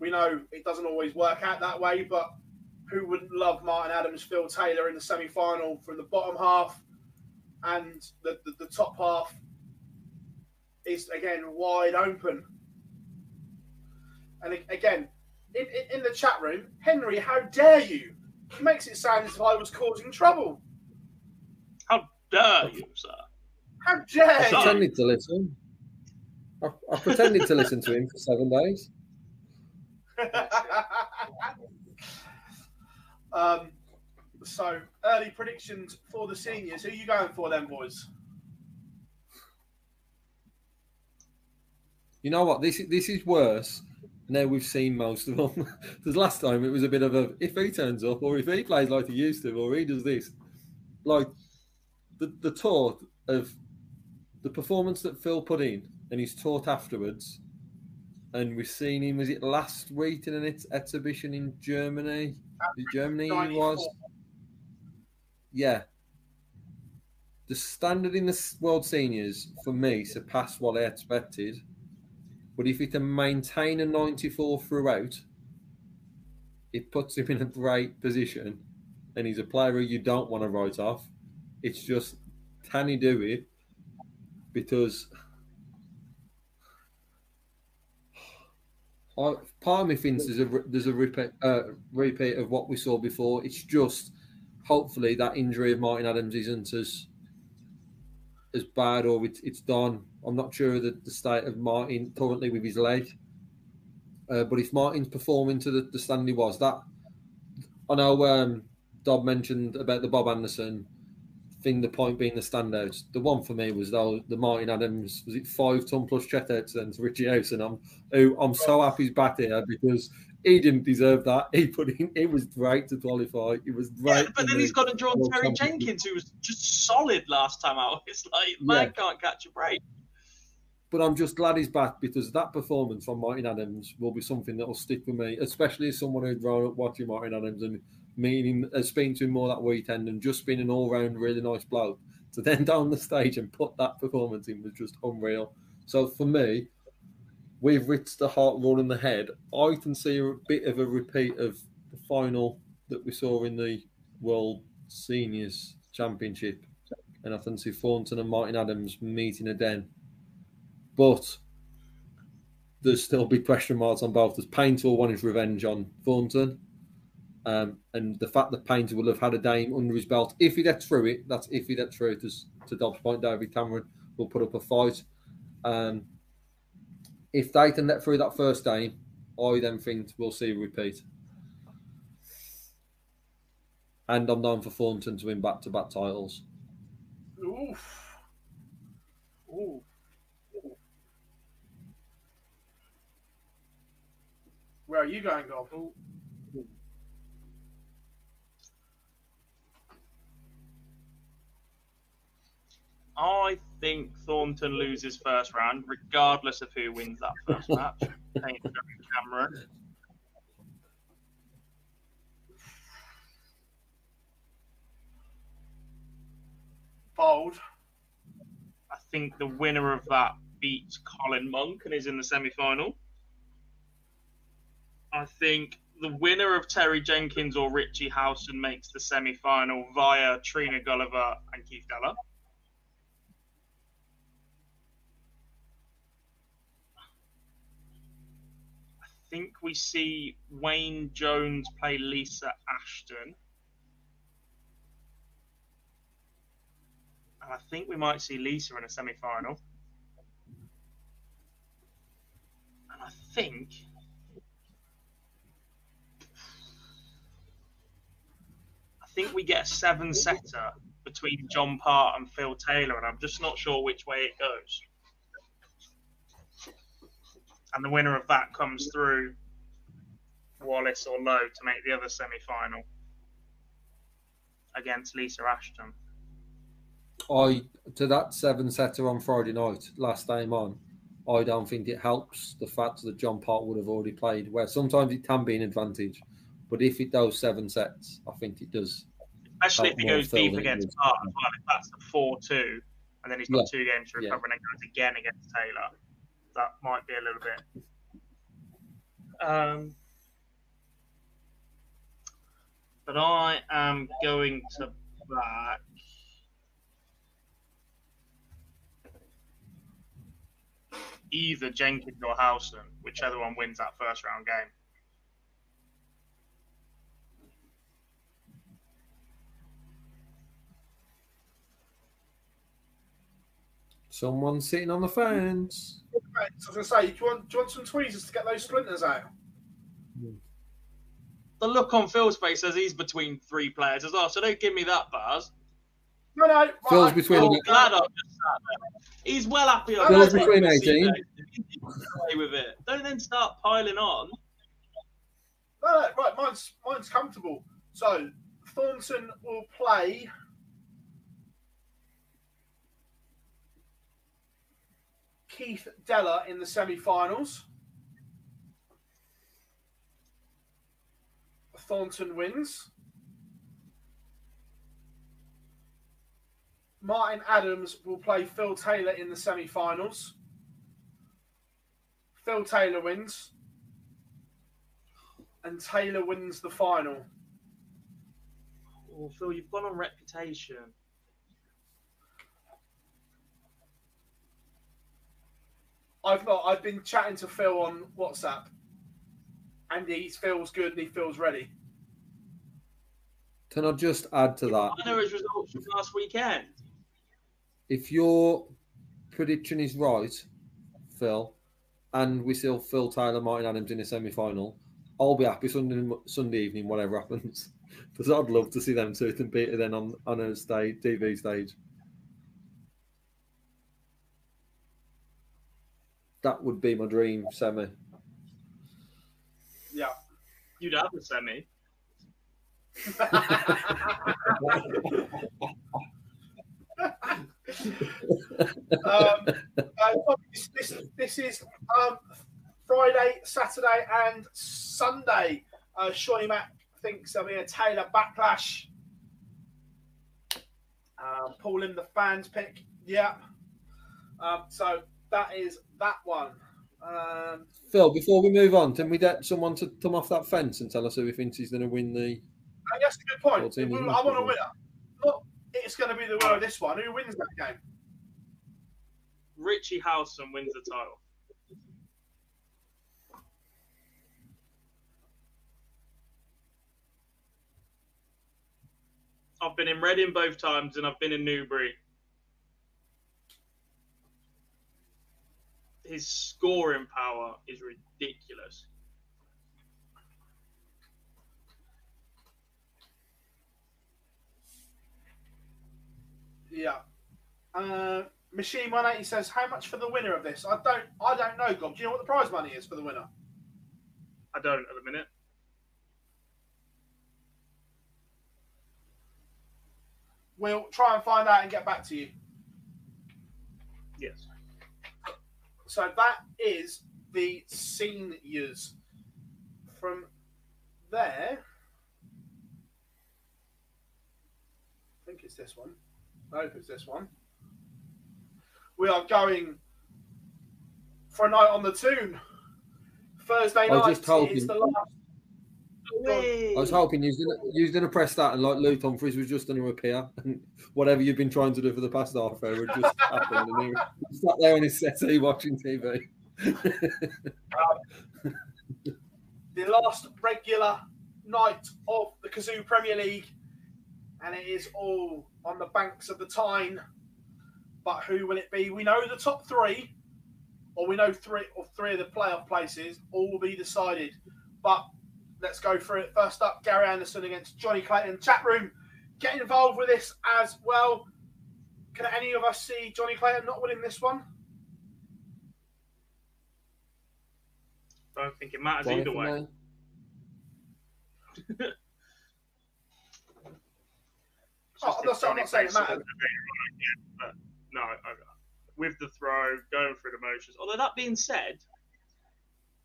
we know it doesn't always work out that way, but who wouldn't love Martin Adams, Phil Taylor in the semi final from the bottom half and the, the, the top half is again wide open. And again, in, in, in the chat room, Henry, how dare you? He makes it sound as if I was causing trouble. How dare you, sir? How dare I you? pretended to listen. I, I pretended to listen to him for seven days. [laughs] um, so, early predictions for the seniors. Who are you going for, then, boys? You know what? This this is worse. Now we've seen most of them. Because [laughs] last time it was a bit of a if he turns up or if he plays like he used to or he does this, like the the taught of the performance that Phil put in and he's taught afterwards. And we've seen him. Was it last week in an ex- exhibition in Germany? Is Germany he was. Yeah. The standard in the World Seniors for me surpassed what I expected. But if he can maintain a 94 throughout, it puts him in a great position. And he's a player who you don't want to write off. It's just, can he do it? Because I, part of me thinks there's a there's a repeat, uh, repeat of what we saw before. It's just hopefully that injury of Martin Adams isn't as as bad or it's, it's done. I'm not sure of the, the state of Martin currently with his leg. Uh, but if Martin's performing to the, the standard he was, that I know um, Dob mentioned about the Bob Anderson thing. The point being the standouts. The one for me was though the Martin Adams was it five ton plus checkouts then to Richie Howson, and I'm who I'm so happy he's back here because he didn't deserve that. He put in. It was great to qualify. It was great. Yeah, but then he's got to draw Terry Jenkins, who was just solid last time out. [laughs] It's like man Yeah. can't catch a break. But I'm just glad he's back because that performance from Martin Adams will be something that will stick with me, especially as someone who's grown up watching Martin Adams and him, uh, speaking to him more that weekend and just being an all round really nice bloke. To then [laughs] down the stage and put that performance in was just unreal. So for me, with Ritz the heart rolling the head, I can see a bit of a repeat of the final that we saw in the World Seniors Championship. And I can see Thornton and Martin Adams meeting again. But there's still big question marks on both. There's Painter will want his revenge on Thornton. Um, and the fact that Painter will have had a Dame under his belt, if he gets through it, that's if he gets through it. To Dobbs' point, David Cameron will put up a fight. Um, if they can get through that first game, I then think we'll see a repeat. And I'm down for Thornton to win back to back titles. Oof. Ooh. Where are you going, Gob? I think Thornton loses first round, regardless of who wins that first [laughs] match. Painter and Cameron. Bold. I think the winner of that beats Colin Monk and is in the semi final. I think the winner of Terry Jenkins or Richie Howson makes the semi final via Trina Gulliver and Keith Deller. I think we see Wayne Jones play Lisa Ashton. And I think we might see Lisa in a semi final. And I think. Think we get a seven setter between John Part and Phil Taylor, and I'm just not sure which way it goes. And the winner of that comes through Wallace or Lowe to make the other semi final. against Lisa Ashton. I to that seven setter on Friday night, last time on. I don't think it helps the fact that John Part would have already played. Where sometimes it can be an advantage, but if it does seven sets, I think it does. Especially if he goes deep against is. Part as well. If that's the four-two, and then he's got Yeah. two games to Yeah. recover, and then goes again against Taylor, that might be a little bit. Um, but I am going to back. Either Jenkins or Howson, whichever one wins that first round game. Someone sitting on the fence. Right, so I was going to say, do you, want, do you want some tweezers to get those splinters out? The look on Phil's face says he's between three players as well, so don't give me that, Baz. No, no. Phil's right, between I'm glad I've just sat there. He's well happy. I've Phil's between 18. seat. He's away with it. Don't then start piling on. No, no, right, mine's, mine's comfortable. So, Thornton will play. Keith Deller in the semi finals. Thornton wins. Martin Adams will play Phil Taylor in the semi finals. Phil Taylor wins and Taylor wins the final. Oh, Phil, you've gone on reputation. I've not. I've been chatting to Phil on WhatsApp, and he feels good and he feels ready. Can I just add to that? I know his results from last weekend. If your prediction is right, Phil, and we still Phil Taylor Martin Adams in the semi final, I'll be happy Sunday Sunday evening, whatever [laughs] happens. Because I'd love to see them two compete then on, on a stage, TV stage. That would be my dream semi. Yeah. You'd have the semi. [laughs] um, uh, this, this, this is um, Friday, Saturday, and Sunday. Uh, Shawnee Mac thinks there'll be a Taylor backlash. Um, Paul in the fans pick. Yeah. Um, so that is that one. Um, Phil, before we move on, can we get someone to come off that fence and tell us who he thinks he's going to win the? I guess a good point. Well, team We- is I want a not- winner. Not it's going to be the winner of this one. Who wins that game? Richie Howson wins the title. I've been in Reading both times and I've been in Newbury. His scoring power is ridiculous. Yeah. Uh, Machine 180 says, "How much for the winner of this?" I don't. I don't know, Gob. Do you know what the prize money is for the winner? I don't at the minute. We'll try and find out and get back to you. Yes. So that is the seniors. From there, I think it's this one. I hope it's this one. We are going for a night on the tune. Thursday I night is you- the last. I was hoping you was gonna, you was going to press that, and like Luke Humphries was just going to appear, and whatever you've been trying to do for the past half hour just [laughs] happened, and he was sat there on his settee watching TV. [laughs] the last regular night of the Cazoo Premier League, and it is all on the banks of the Tyne. But who will it be? We know the top three, or we know three or three of the playoff places. All will be decided. But let's go through it. First up, Gary Anderson against Johnny Clayton. Chat room, get involved with this as well. Can any of us see Johnny Clayton not winning this one? don't think it matters Bye either way. Oh, I'm not, I'm not saying it matters. No, with the throw, going through the motions. Although that being said,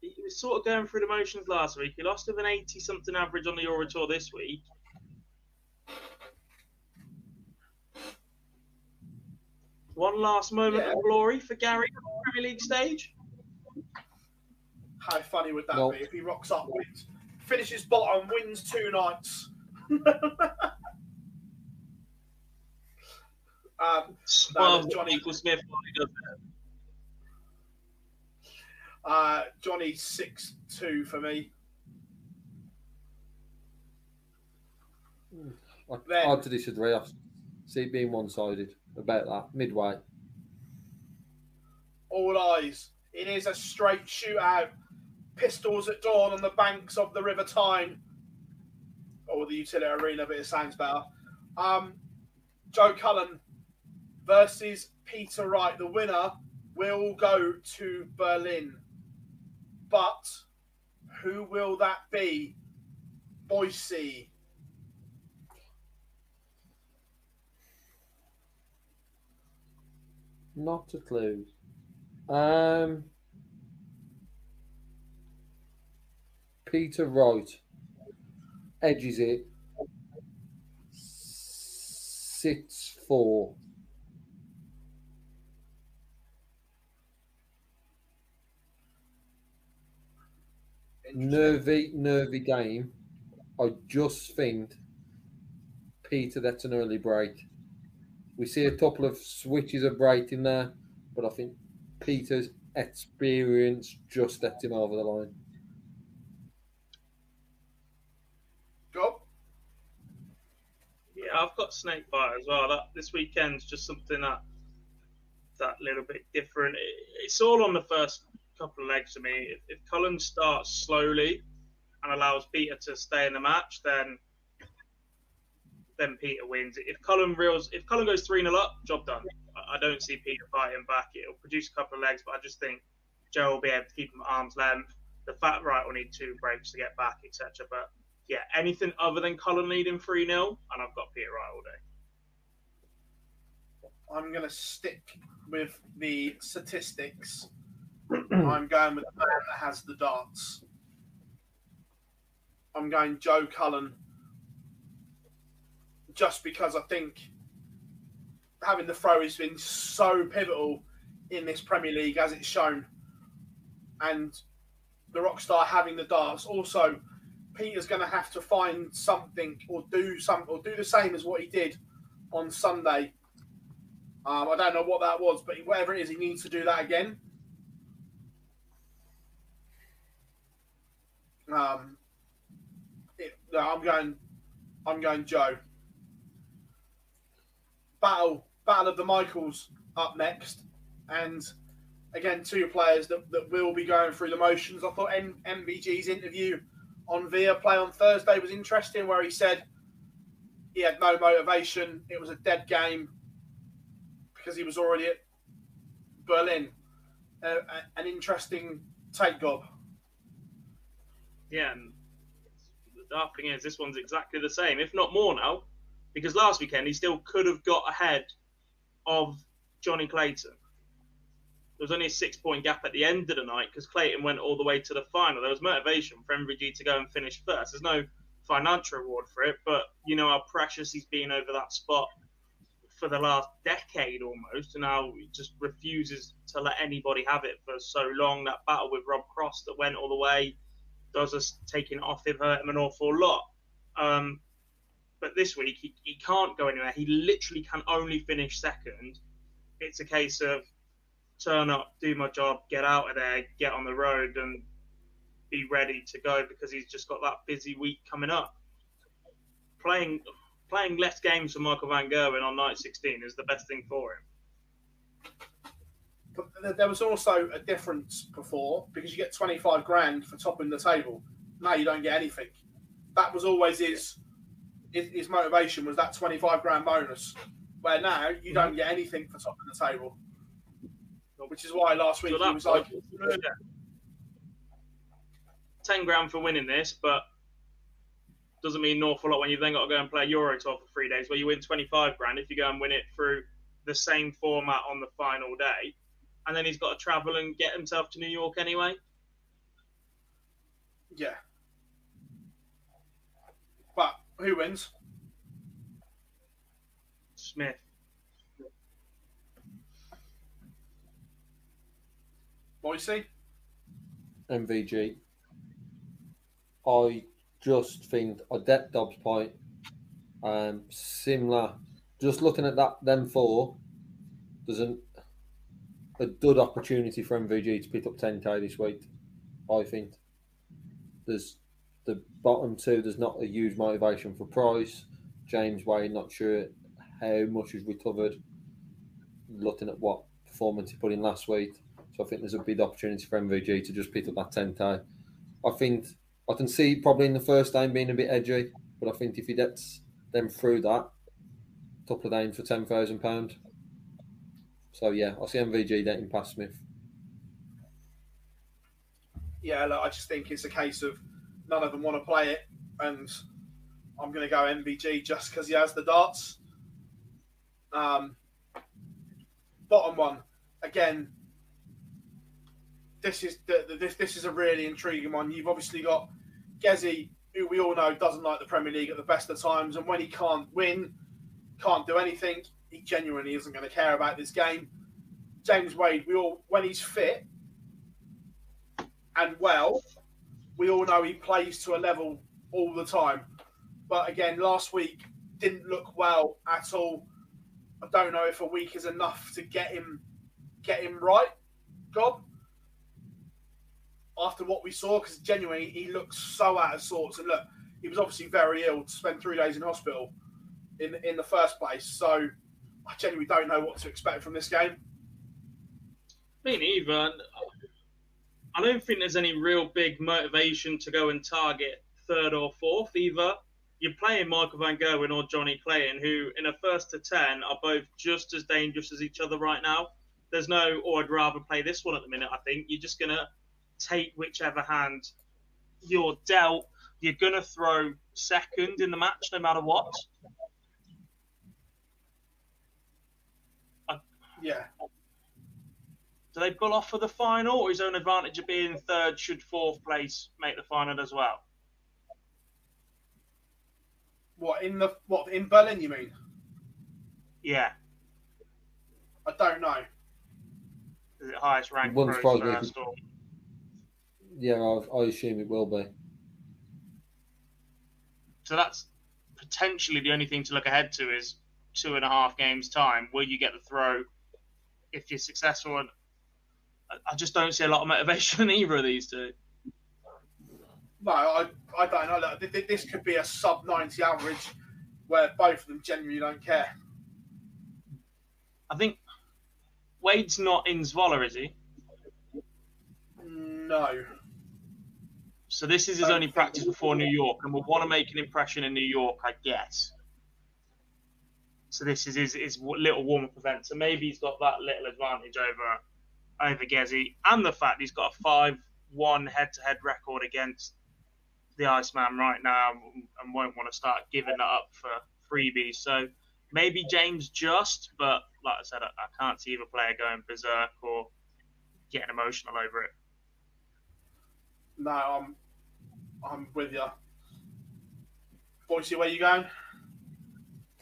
he was sort of going through the motions last week. He lost with an 80 something average on the Euro Tour this week. One last moment Yeah. of glory for Gary on the Premier League stage. How funny would that Well- be if he rocks up, wins, finishes bottom, wins two nights? [laughs] um, Smart Johnny- Michael Smith. while he does it. Uh, Johnny six two for me. I, Then- hard to disagree. I see it being one sided about that. Midway. All eyes. It is a straight shootout. Pistols at dawn on the banks of the River Tyne. Or the Utilita Arena, but it sounds better. Um, Joe Cullen versus Peter Wright. The winner will go to Berlin. But who will that be? Boise. Not a clue. Um, Peter Wright edges it. Six four. Nervy, nervy game. I just think Peter, that's an early break. We see a couple of switches of break in there, but I think Peter's experience just stepped him over the line. Go. Yeah, I've got Snakebite as well. That this weekend's just something that that little bit different. It, it's all on the first couple of legs for me. If, if Cullen starts slowly and allows Peter to stay in the match, then then Peter wins. If Cullen reels, if Cullen goes three 0 up, job done. I, I don't see Peter fighting back. It'll produce a couple of legs, but I just think Joe will be able to keep him at arm's length. The Fat Right will need two breaks to get back, etc. But yeah, anything other than Cullen leading 3 0, and I've got Peter Wright all day. I'm going to stick with the statistics. I'm going with the man that has the darts. I'm going Joe Cullen just because I think having the throw has been so pivotal in this Premier League as it's shown. And the Rockstar having the darts. Also, Peter's going to have to find something or do some or do the same as what he did on Sunday um, I don't know what that was, but whatever it is, he needs to do that again. Um, it, no, I'm going. I'm going Joe. Battle, battle of the Michaels up next, and again two players that, that will be going through the motions. I thought M- MVG's interview on Viaplay on Thursday was interesting, where he said he had no motivation. It was a dead game because he was already at Berlin. Uh, an interesting take, Gob. Yeah, the dark thing is, this one's exactly the same, if not more now, because last weekend he still could have got ahead of Johnny Clayton. There was only a six point gap at the end of the night because Clayton went all the way to the final. There was motivation for MVG to go and finish first. There's no financial reward for it, but you know how precious he's been over that spot for the last decade almost, and now he just refuses to let anybody have it for so long. That battle with Rob Cross that went all the way, does us taking off him, hurt him an awful lot. Um, but this week he, he can't go anywhere. He literally can only finish second. It's a case of turn up, do my job, get out of there, get on the road, and be ready to go because he's just got that busy week coming up. Playing playing less games for Michael Van Gerwen on night 16 is the best thing for him. But there was also a difference before because you get 25 grand for topping the table. Now you don't get anything. That was always his his, his motivation was that 25 grand bonus. Where now you don't mm-hmm. get anything for topping the table. Which is why last week So he was like, yeah. 10 grand for winning this, but doesn't mean an awful lot when you then got to go and play Euro Tour for three days, where you win 25 grand if you go and win it through the same format on the final day. And then he's got to travel and get himself to New York anyway. Yeah. But who wins? Smith. Boise? MVG. I just think I get Dobbs' point. Um, similar. Just looking at that, them four, there's an, a good opportunity for MVG to pick up 10k this week. I think there's the bottom two. There's not a huge motivation for Price. James Wade, not sure how much he's recovered. Looking at what performance he put in last week, so I think there's a big opportunity for MVG to just pick up that 10k. I think I can see probably in the first game being a bit edgy, but I think if he gets them through that, couple of games for ten thousand pound. So yeah, I see MVG getting past Smith. Yeah, look, I just think it's a case of none of them want to play it, and I'm going to go MVG just because he has the darts. Um, bottom one, again, this is the, this this is a really intriguing one. You've obviously got Gezzy, who we all know doesn't like the Premier League at the best of times, and when he can't win, can't do anything, he genuinely isn't going to care about this game. James Wade, we all when he's fit and well, we all know he plays to a level all the time. But again, last week didn't look well at all. I don't know if a week is enough to get him get him right, Gob after what we saw because genuinely he looks so out of sorts. And look, he was obviously very ill to spend three days in hospital in in the first place. So I genuinely don't know what to expect from this game. Me neither. I don't think there's any real big motivation to go and target third or fourth either. You're playing Michael Van Gerwen or Johnny Clayton, who in a first to ten are both just as dangerous as each other right now. There's no, or oh, I'd rather play this one at the minute. I think you're just gonna take whichever hand you're dealt. You're to throw second in the match no matter what. Yeah. Do they pull off for the final, or his own advantage of being third should fourth place make the final as well? What in the what in Berlin? You mean? Yeah. I don't know. Is it highest rank? Wouldn't surprise me. Yeah, I, I assume it will be. So that's potentially the only thing to look ahead to is two and a half games time. Will you get the throw if you're successful? And I just don't see a lot of motivation in [laughs] either of these two. No, I, I don't know. Look, this could be a sub 90 average where both of them genuinely don't care. I think Wade's not in Zwolle, is he? No. So this is his only practice before New York, and will want to make an impression in New York, I guess. So this is his, his little warm-up event. So maybe he's got that little advantage over over Gezzy, and the fact he's got a five-one head-to-head record against the Iceman right now, and won't want to start giving that up for freebies. So maybe James just, but like I said, I, I can't see either player going berserk or getting emotional over it. No, I'm I'm with you. Boise, where you going?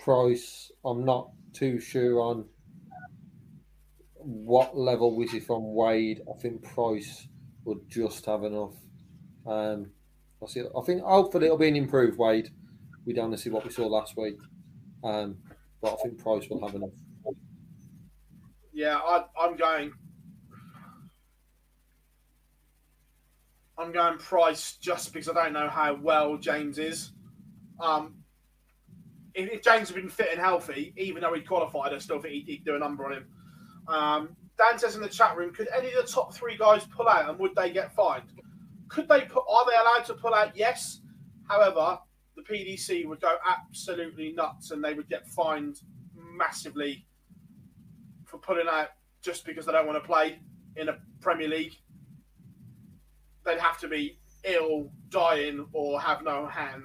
Price, I'm not too sure on what level was he from Wade. I think Price would just have enough. Um, I see. I think hopefully it'll be an improved Wade. We don't want to see what we saw last week, um, but I think Price will have enough. Yeah, I, I'm going I'm going Price just because I don't know how well James is. Um, if, if, James had been fit and healthy, even though he qualified, I still think he'd, he'd do a number on him. Um, Dan says in the chat room, could any of the top three guys pull out and would they get fined? Could they put? Are they allowed to pull out? Yes. However, the PDC would go absolutely nuts and they would get fined massively for pulling out just because they don't want to play in a Premier League they'd have to be ill, dying, or have no hand.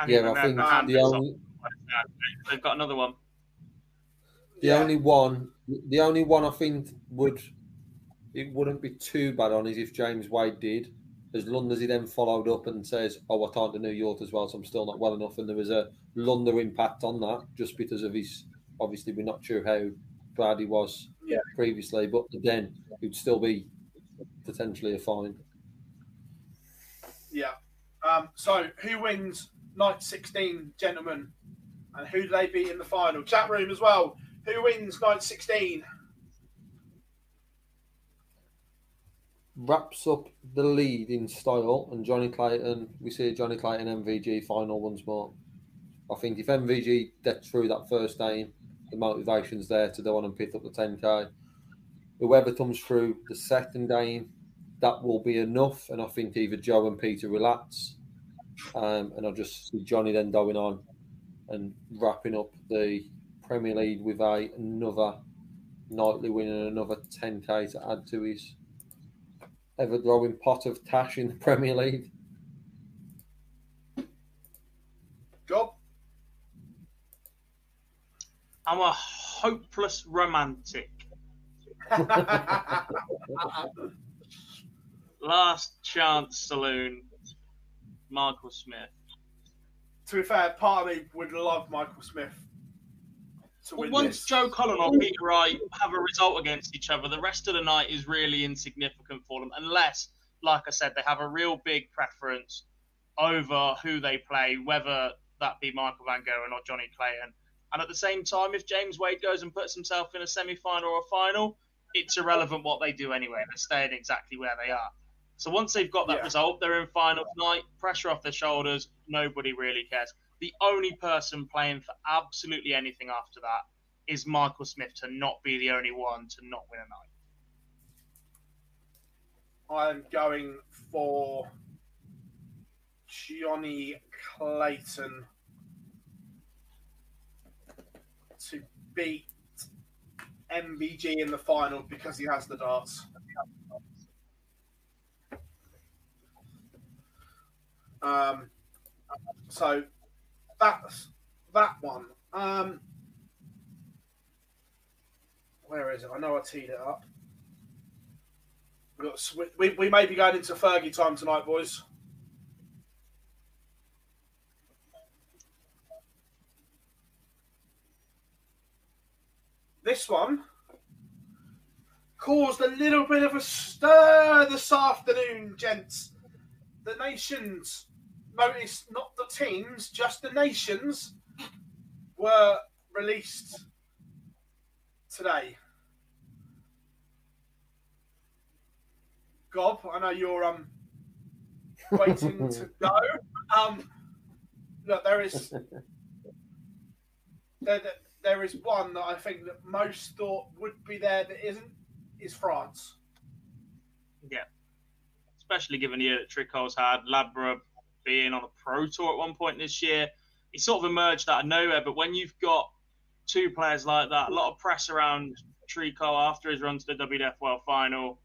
And Yeah, even I then, think the the only off. They've got another one. the Yeah. only one the only one I think would it wouldn't be too bad on is if James Wade did. As long as he then followed up and says, "Oh, I can't to New York as well, so I'm still not well enough," and there was a London impact on that, just because of his. Obviously, we're not sure how bad he was Yeah. previously, but then it would still be potentially a fine. Yeah. Um, so who wins night 16, gentlemen? And who do they beat in the final? Chat room as well. Who wins night 16? wraps up the lead in style, and Johnny Clayton, we see Johnny Clayton MVG final once more. I think if MVG gets through that first game, the motivation's there to go on and pick up the 10k. Whoever comes through the second game, that will be enough. And I think either Joe and Peter relax. Um, and I'll just see Johnny then going on and wrapping up the Premier League with a, another nightly win and another 10k to add to his ever growing pot of cash in the [laughs] Premier League. Job? I'm a hopeless romantic. [laughs] Last chance saloon. Michael Smith. to be fair, part of me would love Michael Smith to Well, win once this. Joe Cullen or Peter Wright have a result against each other, the rest of the night is really insignificant for them, unless, like I said, they have a real big preference over who they play, whether that be Michael Van Gerwen or Johnny Clayton. And at the same time, if James Wade goes and puts himself in a semi final or a final, it's irrelevant what they do anyway. They're staying exactly where they are. So once they've got that Yeah. result, they're in final night, pressure off their shoulders, nobody really cares. The only person playing for absolutely anything after that is Michael Smith to not be the only one to not win a night. I'm going for Johnny Clayton to beat MVG in the final because he has the darts. Um, so that's that one. Um, where is it? I know I teed it up. We, got, we, we may be going into Fergie time tonight, boys. This one caused a little bit of a stir this afternoon, gents. The nations, notice not the teams, just the nations, were released today. Gob, I know you're um [laughs] waiting to go. Um, look, there is there, there, there is one that I think that most thought would be there that isn't. Is France? Yeah. Especially given the year that Tricole's had, Labra being on a pro tour at one point this year. He sort of emerged out of nowhere, but when you've got two players like that, a lot of press around Tricole after his run to the WDF World Final.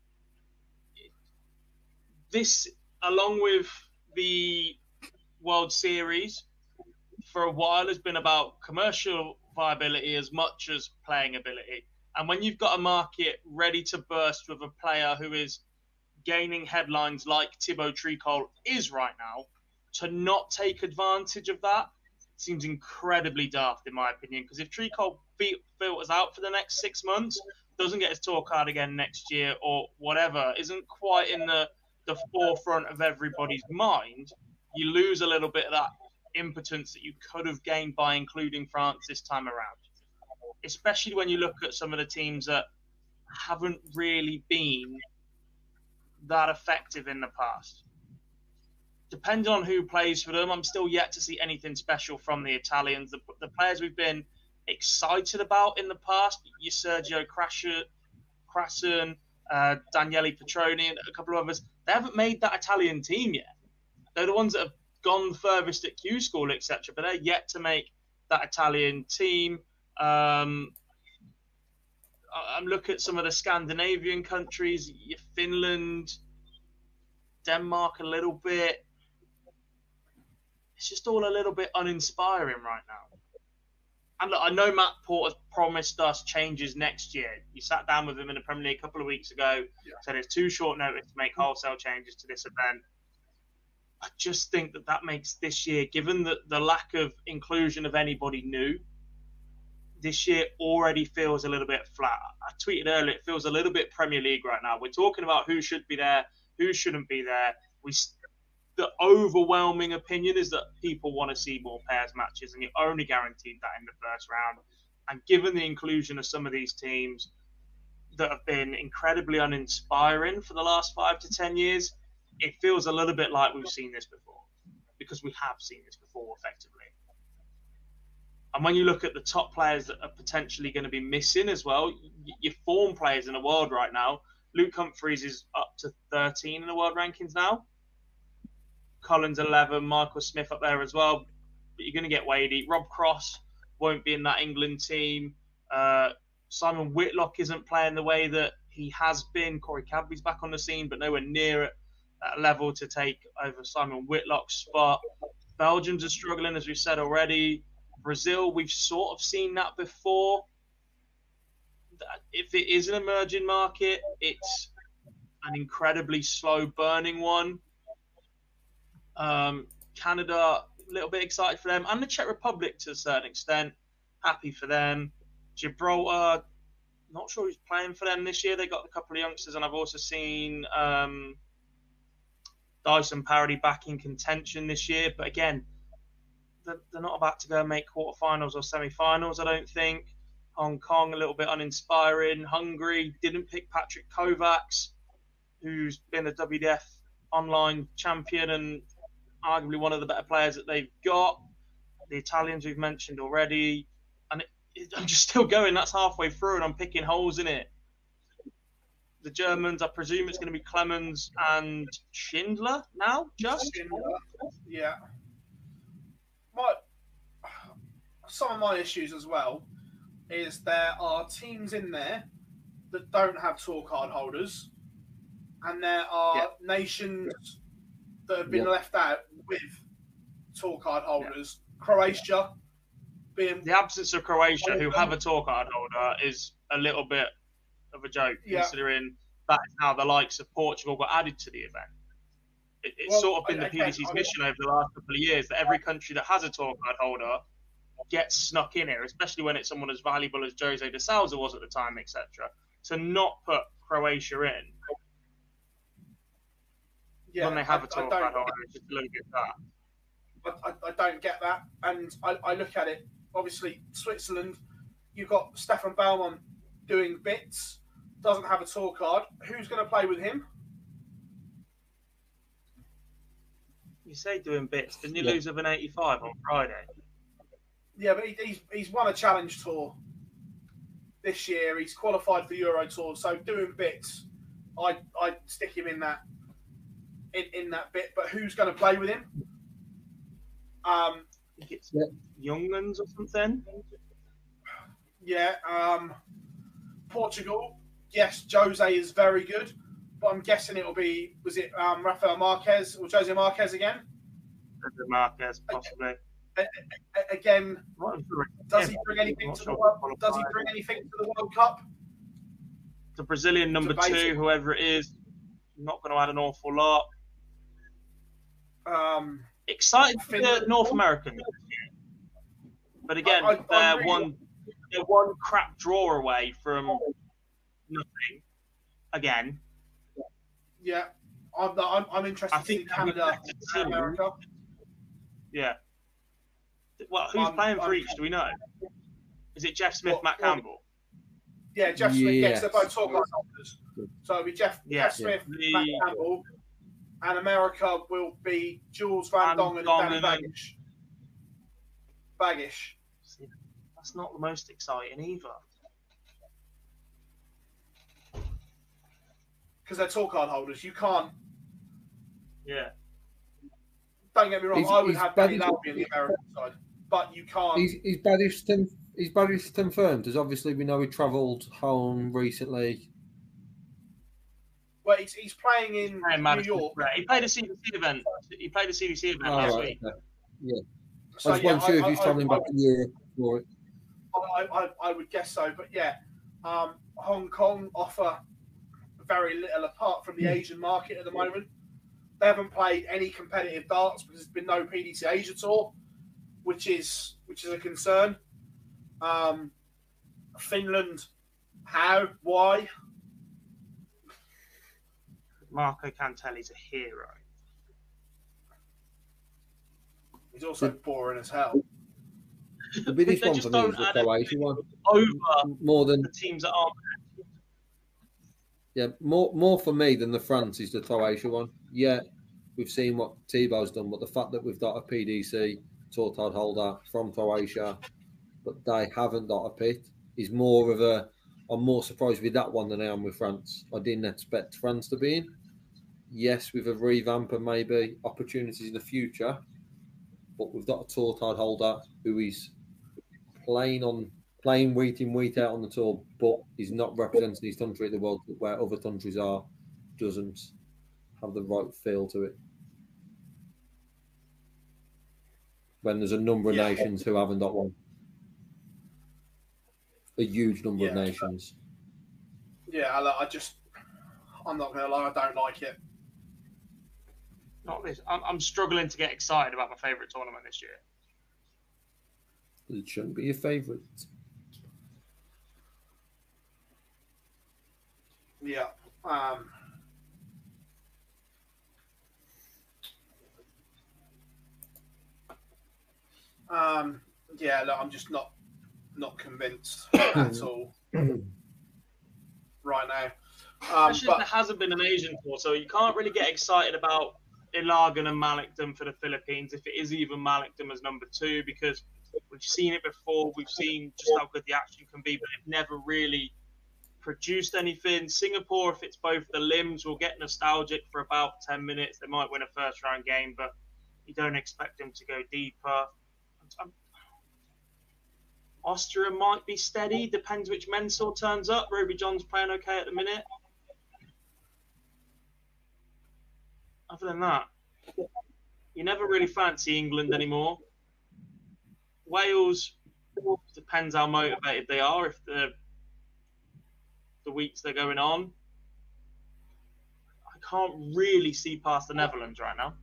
This, along with the World Series, for a while has been about commercial viability as much as playing ability. And when you've got a market ready to burst with a player who is gaining headlines like Thibault Tricole is right now, to not take advantage of that seems incredibly daft, in my opinion. Because if Tricole fe- filters out for the next six months, doesn't get his tour card again next year, or whatever, isn't quite in the, the forefront of everybody's mind, you lose a little bit of that impotence that you could have gained by including France this time around especially when you look at some of the teams that haven't really been that effective in the past. Depending on who plays for them, I'm still yet to see anything special from the Italians. The, the players we've been excited about in the past, your Sergio Krasen, uh, Daniele Petroni, and a couple of others, they haven't made that Italian team yet. They're the ones that have gone furthest at Q School, etc., but they're yet to make that Italian team. Um, I'm looking at some of the Scandinavian countries, Finland, Denmark a little bit. It's just all a little bit uninspiring right now. And look, I know Matt Porter promised us changes next year. You sat down with him in the Premier League a couple of weeks ago, yeah. said it's too short notice to make wholesale changes to this event. I just think that that makes this year, given the, the lack of inclusion of anybody new, this year already feels a little bit flat. I tweeted earlier, it feels a little bit Premier League right now. We're talking about who should be there, who shouldn't be there. We the overwhelming opinion is that people want to see more pairs matches, and you're only guaranteed that in the first round. And given the inclusion of some of these teams that have been incredibly uninspiring for the last five to ten years, it feels a little bit like we've seen this before, because we have seen this before effectively. And when you look at the top players that are potentially going to be missing as well, your form players in the world right now, Luke Humphries is up to 13 in the world rankings now. Collins 11, Michael Smith up there as well. But you're going to get Wadey. Rob Cross won't be in that England team. Uh, Simon Whitlock isn't playing the way that he has been. Corey Cadby's back on the scene, but nowhere near at that level to take over Simon Whitlock's spot. Belgians are struggling, as we've said already. Brazil, we've sort of seen that before. If it is an emerging market, it's an incredibly slow burning one. Um, Canada, a little bit excited for them, and the Czech Republic to a certain extent. Happy for them. Gibraltar, not sure who's playing for them this year. They got a couple of youngsters, and I've also seen um, Dyson Parody back in contention this year. But again, they're, they're not about to go and make quarterfinals or semi-finals. I don't think. Hong Kong a little bit uninspiring. Hungary didn't pick Patrick Kovacs, who's been a WDF online champion and arguably one of the better players that they've got. The Italians we've mentioned already, and it, it, I'm just still going. That's halfway through, and I'm picking holes in it. The Germans, I presume it's going to be Clemens and Schindler now. Just Schindler. yeah. My some of my issues as well is there are teams in there that don't have tour card holders, and there are yeah. nations that have been yeah. left out with tour card holders. Yeah. Croatia being the absence of Croatia, who have a tour card holder, is a little bit of a joke yeah. considering that is how the likes of Portugal got added to the event. It, it's well, sort of been I, the PDC's mission over the last couple of years that every country that has a tour card holder gets snuck in here, especially when it's someone as valuable as Jose de Sousa was at the time, etc. To not put Croatia in yeah, when they have I, a tour card holder, just a little bit that. I, I, don't get that. And I, I look at it, obviously, Switzerland, you've got Stefan Bellmont doing bits, doesn't have a tour card. Who's going to play with him? You say doing bits. Didn't you yeah. lose with an 85 on Friday? Yeah, but he, he's, he's won a challenge tour this year. He's qualified for Euro Tour. So doing bits, I I stick him in that in, in that bit. But who's going to play with him? Um, I think it's Youngans or something. Yeah. Um, Portugal. Yes, Jose is very good, but I'm guessing it'll be was it um, Rafael Marquez or Jose Marques again? Jose Marques, possibly. Again, does he bring anything to the World? Does he bring anything to the World Cup? The Brazilian number two, whoever it is, not going to add an awful lot. Um, excited for the North American. But again, I, I, they're really... one they're one crap draw away from nothing. Again. Yeah, I'm I'm, I'm interested I think in Canada and America. Yeah. Well, who's I'm, playing for I'm, each? Do we know? Is it Jeff Smith, what, Matt Campbell? Yeah, Jeff Smith. Yes, yes they're both top holders. So it'll be Jeff, yeah, Jeff Smith, yeah. Matt Campbell, and America will be Jules Van Dongen and Danny Baggish. Baggish. That's not the most exciting either. Because they're tour card holders. You can't. Yeah. Don't get me wrong. He's, I would have Danny Lauby on the American side, but you can't. He's, he's Baggish. He's Baggish confirmed, as obviously we know he travelled home recently well, he's, he's playing in New York. Right. He played a CDC event. He played a CDC event oh, last right. week. Yeah. So, I just yeah, want to if I- he's I- travelling I- back to Europe for it. I, I, I would guess so, but yeah, um, Hong Kong offer very little apart from the Asian market at the moment. They haven't played any competitive darts because there's been no PDC Asia tour, which is which is a concern. Um, Finland, how, why? Marko Kantele's a hero. He's also boring as hell. The biggest They one for me is the add Croatia one. Over More than the teams that aren't. yeah, more more for me than the France is the Croatia one. Yeah, we've seen what Thibault's done, but the fact that we've got a PDC tour title holder from Croatia, but they haven't got a pit, is more of a. I'm more surprised with that one than I am with France. I didn't expect France to be in. Yes, with a revamp and maybe opportunities in the future, but we've got a tour title holder who is playing on playing week in week out on the tour, but he's not representing his country at the World Cup where other countries are. Doesn't have the right feel to it. When there's a number of Yeah. nations who haven't got one, a huge number of nations. Yeah, I, I just, I'm not going to lie, I don't like it. Not this. I'm, I'm struggling to get excited about my favourite tournament this year. It shouldn't be your favourite. Yeah. Um, um, yeah, look, I'm just not not convinced [clears throat] at all right now. Um, Especially if but there hasn't been an Asian tour, so you can't really get excited about Ilagan and Malikdom for the Philippines if it is even Malikdom as number two because we've seen it before. We've seen just how good the action can be, but they've never really produced anything. Singapore, if it's both the Lims, will get nostalgic for about 10 minutes. They might win a first round game, but you don't expect them to go deeper. Um, Austria might be steady, depends which Mensur turns up. Rowby John's playing okay at the minute. Other than that, you never really fancy England anymore. Wales depends how motivated they are. If the the weeks they're going on, I can't really see past the Netherlands right now.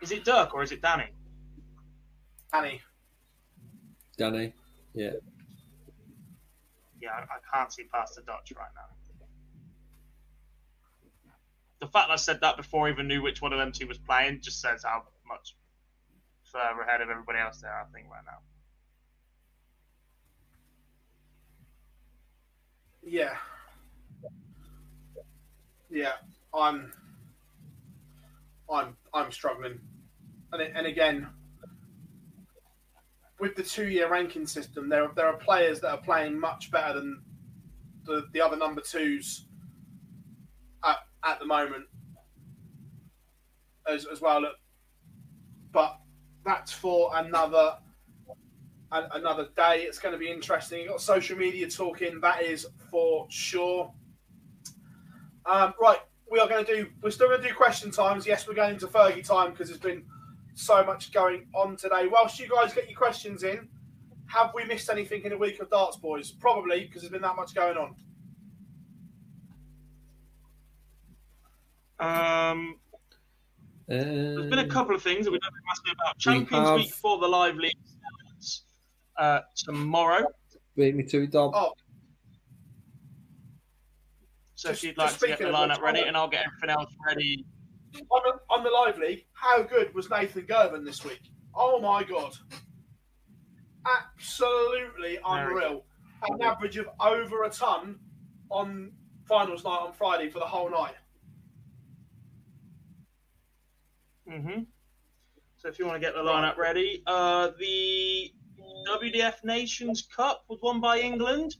Is it Dirk or is it Danny? Annie, Danny, yeah. Yeah, I, I can't see past the Dutch right now. The fact I said that before I even knew which one of them two was playing just says how much further ahead of everybody else they are, I think, right now. yeah, yeah, I'm, I'm, I'm struggling, and and again, with the two-year ranking system, there there are players that are playing much better than the the other number twos at at the moment as as well. But that's for another another day. It's going to be interesting. You've got social media talking, that is for sure. Um, right, we are going to do, we're still going to do question times. Yes, we're going into Fergie time because there's been so much going on today. Whilst you guys get your questions in, have we missed anything in a week of darts, boys? Probably because there's been that much going on. Um, there's been a Um, couple of things that we don't think massively about. We Champions have- Week for the live league uh, tomorrow. beat me to it, Dom. Oh, So Just- if you'd like to get the speaking of lineup ready, and I'll get everything else ready. On the, on the live league, how good was Nathan Gerben this week? Oh my god, absolutely unreal! An average of over a ton on finals night on Friday for the whole night. hmm So if you want to get the lineup ready, uh, the WDF Nations Cup was won by England.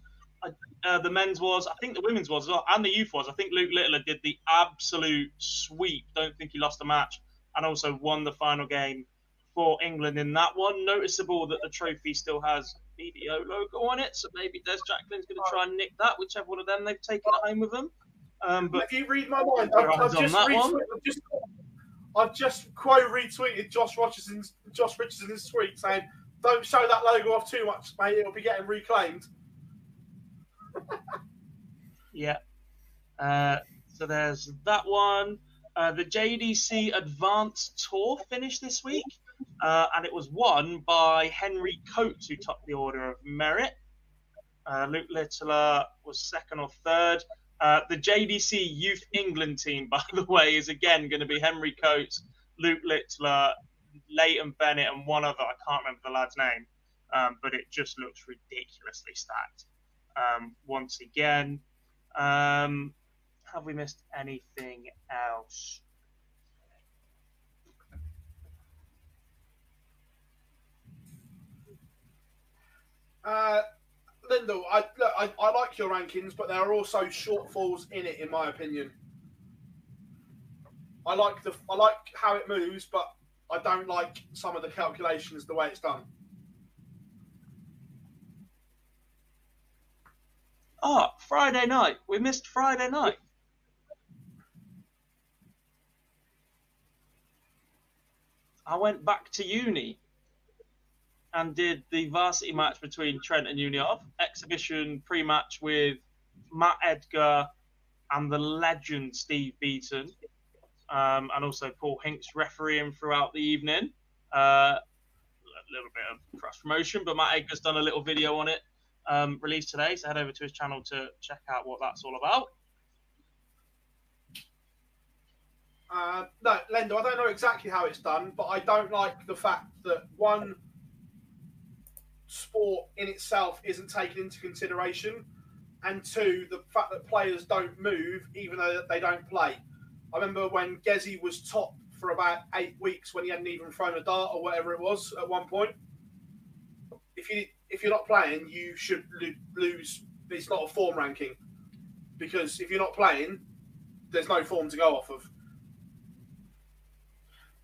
Uh, the men's was, I think the women's was, as well, and the youth was. I think Luke Littler did the absolute sweep. Don't think he lost a match, and also won the final game for England in that one. Noticeable that the trophy still has BDO logo on it, so maybe Des Jacqueline's going to try and nick that, whichever one of them they've taken it home with them. Um, but if you read my mind, I've, I've just retweeted, I've just, I've just quote retweeted Josh Richardson's Josh Richardson's tweet saying, "Don't show that logo off too much, mate. It'll be getting reclaimed." [laughs] Yeah. Uh, so there's that one. Uh, the JDC Advanced Tour finished this week, uh, and it was won by Henry Coates, who topped the order of merit. Uh, Luke Littler was second or third. Uh, the JDC Youth England team, [laughs] by the way, is again going to be Henry Coates, Luke Littler, Leighton Bennett, and one other. I can't remember the lad's name, um, but it just looks ridiculously stacked. Um, once again, um, have we missed anything else? Uh, I, look, I I like your rankings, but there are also shortfalls in it, in my opinion. I like the I like how it moves, but I don't like some of the calculations the way it's done. Oh, Friday night. We missed Friday night. I went back to uni and did the varsity match between Trent and Uniov, exhibition pre-match with Matt Edgar and the legend Steve Beaton, um, and also Paul Hinks refereeing throughout the evening. Uh, a little bit of cross promotion, but Matt Edgar's done a little video on it um, released today, so head over to his channel to check out what that's all about. Uh, no, Lendo, I don't know exactly how it's done, but I don't like the fact that one sport in itself isn't taken into consideration, and two, the fact that players don't move even though they don't play. I remember when Gezzy was top for about eight weeks when he hadn't even thrown a dart or whatever it was at one point. If you if you're not playing, you should lo- lose. It's not a form ranking because if you're not playing, there's no form to go off of.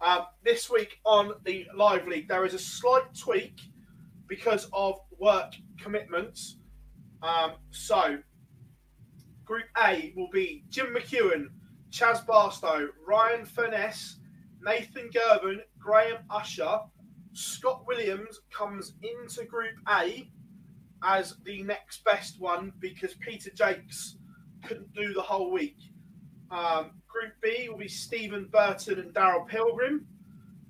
Um, this week on the live league, there is a slight tweak because of work commitments. Um, so, Group A will be Jim McEwen, Chaz Barstow, Ryan Furness, Nathan Gerben, Graham Usher. Scott Williams comes into Group A as the next best one because Peter Jakes couldn't do the whole week. Um, group B will be Stephen Burton and Daryl Pilgrim.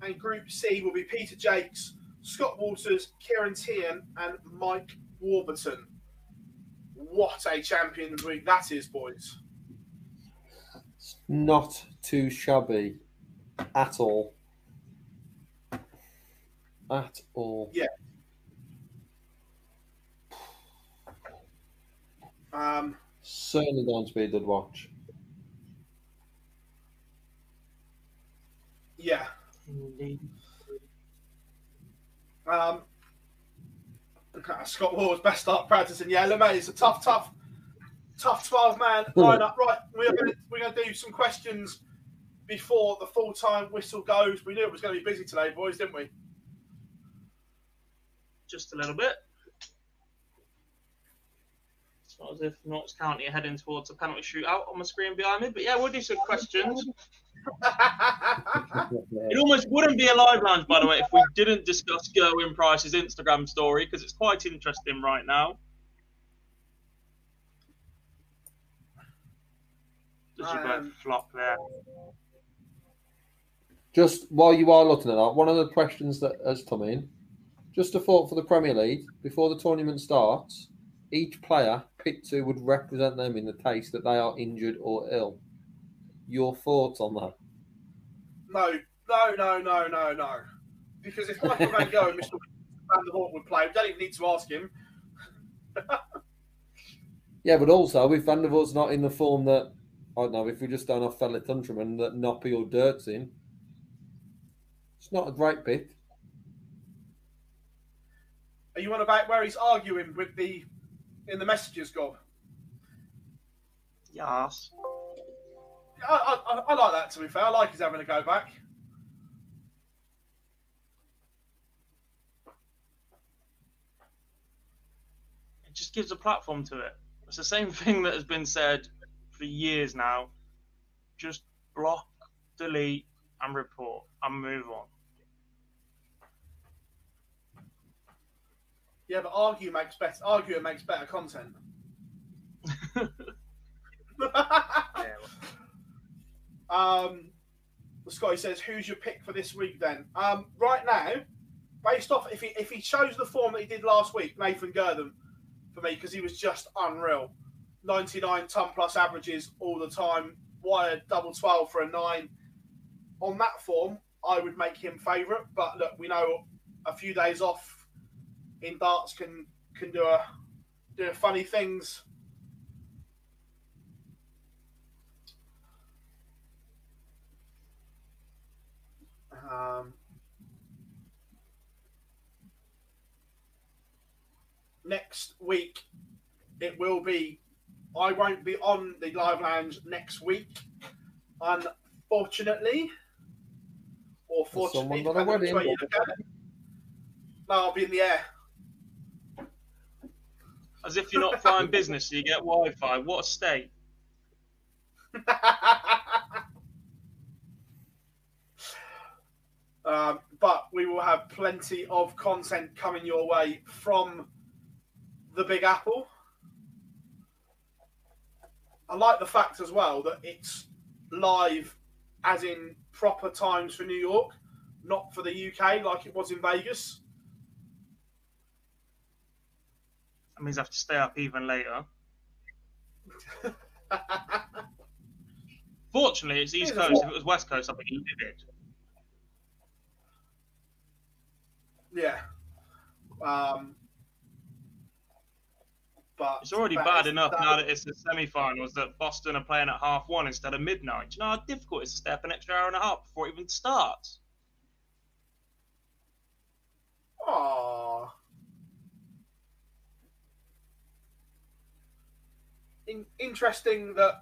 And Group C will be Peter Jakes, Scott Walters, Kieran Tian, and Mike Warburton. What a Champions Week that is, boys. It's not too shabby at all. At all. Yeah. Um, Certainly going to be a good watch. yeah. Indeed. Um, okay, Scott Wall's best start practicing. Yeah, look, mate, it's a tough, tough, tough 12 man [laughs] lineup. Right, we're going to we're going to do some questions before the full time whistle goes. We knew it was going to be busy today, boys, didn't we? Just a little bit. It's not as if Notts County are heading towards a penalty shootout on the screen behind me, but yeah, we'll do some questions. It almost wouldn't be a live lounge, by the way, if we didn't discuss Gerwyn Price's Instagram story because it's quite interesting right now. Does you both Um, flop there? Just while you are looking at that, one of the questions that has come in, just a thought for the Premier League before the tournament starts, each player picked who would represent them in the case that they are injured or ill. Your thoughts on that? no, no, no, no, no, no. Because if Michael Van Gogh and Mr. Van der Voort would play, we don't even need to ask him. [laughs] Yeah, but also if Van der Voort's not in the form that I don't know, if we just don't have fellow countrymen that Noppy or Dirt's in, it's not a great pick. Are you on about where he's arguing with the in the messages, Gob? Yes. I, I, I- I like that. To be fair, I like he's having a go back. It just gives a platform to it. It's the same [laughs] thing that has been said for years now. Just block, delete, and report, and move on. Yeah, but argue makes better. Argue makes better content. Yeah, [laughs] [laughs] Um, Scotty says, "Who's your pick for this week?" Then, um, right now, based off if he if he shows the form that he did last week, Nathan Gurtham for me because he was just unreal. Ninety nine ton plus averages all the time. Wired double twelve for a nine. On that form, I would make him favourite. But look, we know a few days off in darts can can do a do funny things. Um, next week, it will be. I won't be on the live lounge next week, unfortunately, or fortunately. someone got a which wedding. way you look at it. No, I'll be in the air. As if you're not flying business, you get Wi-Fi. What a state! [laughs] um, but we will have plenty of content coming your way from the Big Apple. I like the fact as well that it's live, as in proper times for New York, not for the UK like it was in Vegas. That means I have to stay up even later. [laughs] Fortunately, it's East Coast. If it was West Coast, I'd be livid. yeah. Um, but It's already bad enough that- now that it's the semi-finals that Boston are playing at half one instead of midnight. Do you know how difficult it is to stay up an extra hour and a half before it even starts? Aww. In, interesting that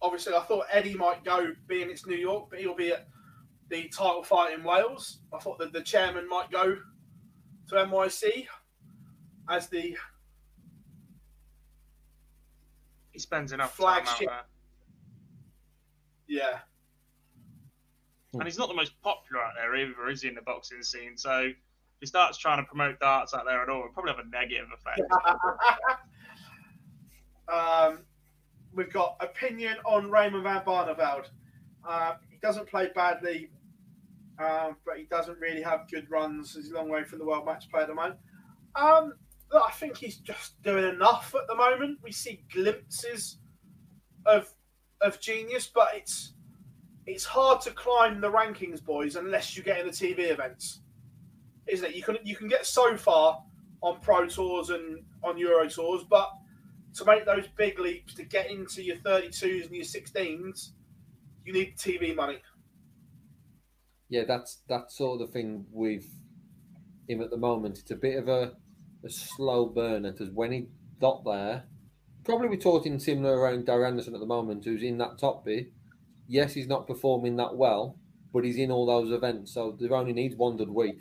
obviously I thought Eddie might go being it's New York, but he'll be at the title fight in Wales. I thought that the chairman might go to NYC as the He spends enough time out Flagship. there. yeah. Hmm. And he's not the most popular out there either, is he, in the boxing scene? So if he starts trying to promote darts out there at all, it'll probably have a negative effect. [laughs] um, we've got opinion on Raymond van Barneveld. Uh, he doesn't play badly, um, but he doesn't really have good runs. He's a long way from the world match play at the moment. Um, I think he's just doing enough at the moment. We see glimpses of of genius, but it's it's hard to climb the rankings, boys, unless you get in the TV events, isn't it? You can you can get so far on pro tours and on Euro tours, but to make those big leaps to get into your 32s and your 16s, you need TV money. yeah, that's that's sort of the thing with him at the moment. It's a bit of a, a slow burner because when he got there, probably we're talking similar around Darren Anderson at the moment, who's in that top bit. Yes, he's not performing that well, but he's in all those events, so there only needs one good week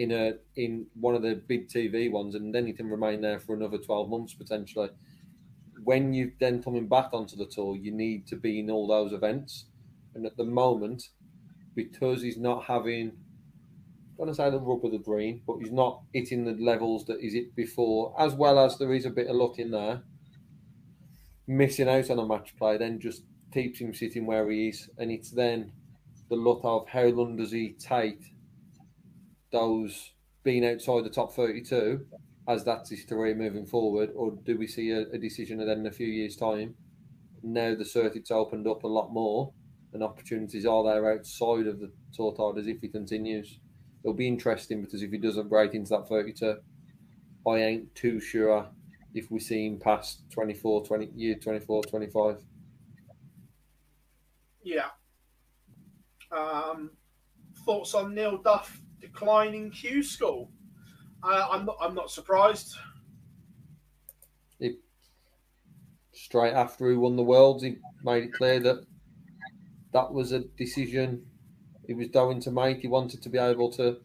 in a in one of the big TV ones, and then he can remain there for another twelve months potentially. When you then coming back onto the tour, you need to be in all those events, and at the moment, because he's not having, I'm to say the rub of the green, but he's not hitting the levels that he's hit before, as well as there is a bit of luck in there. Missing out on a match play then just keeps him sitting where he is, and it's then the look of how long does he take those being outside the top 32 as that's his moving forward, or do we see a, a decision then in a few years' time? Now the circuit's opened up a lot more, and opportunities are there outside of the tour titles if he continues. It'll be interesting because if he doesn't break into that 32, I ain't too sure if we see him past 24, 20, year 24, 25. Yeah. Um, thoughts on Neil Duff declining Q school? Uh, I'm not. I'm not surprised. straight after he won the Worlds, he made it clear that that was a decision he was going to make. He wanted to be able to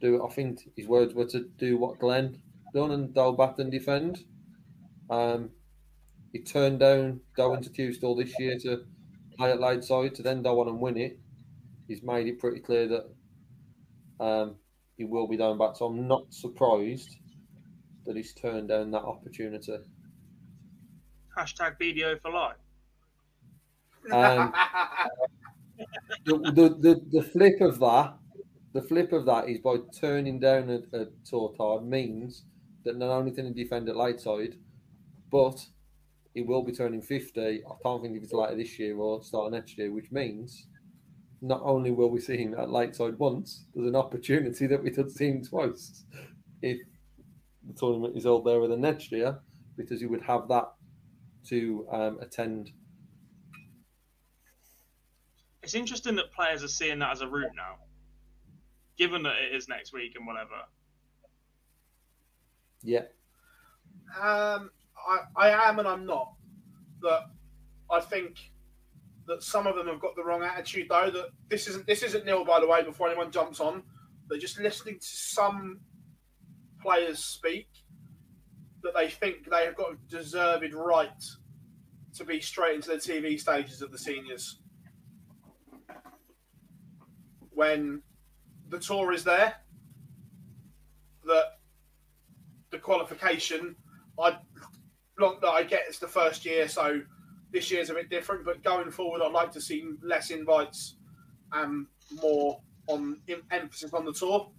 do, I think his words were to do what Glenn done and go back and defend. Um, he turned down going to Tewkesbury this year to play at Lakeside to then go on and win it. He's made it pretty clear that um, he will be going back. So I'm not surprised that he's turned down that opportunity. Hashtag BDO for life. Um, [laughs] the, the, the, the flip of that, the flip of that is by turning down a, a tour card means that not only can he defend at Lakeside, but he will be turning 50. I can't think if it's later this year or start next year, which means not only will we see him at Lakeside once, there's an opportunity that we could see him twice if the tournament is held there with the next year, because you would have that to um, attend. It's interesting that players are seeing that as a route now, given that it is next week and whatever. Yeah. Um, I, I am and I'm not. But I think that some of them have got the wrong attitude though. That this isn't this isn't nil by the way. Before anyone jumps on, they're just listening to some players speak that they think they have got a deserved right to be straight into the TV stages of the seniors. When the tour is there, that the qualification, I that I get it's the first year, so this year's a bit different. But going forward, I'd like to see less invites and more on emphasis on the tour.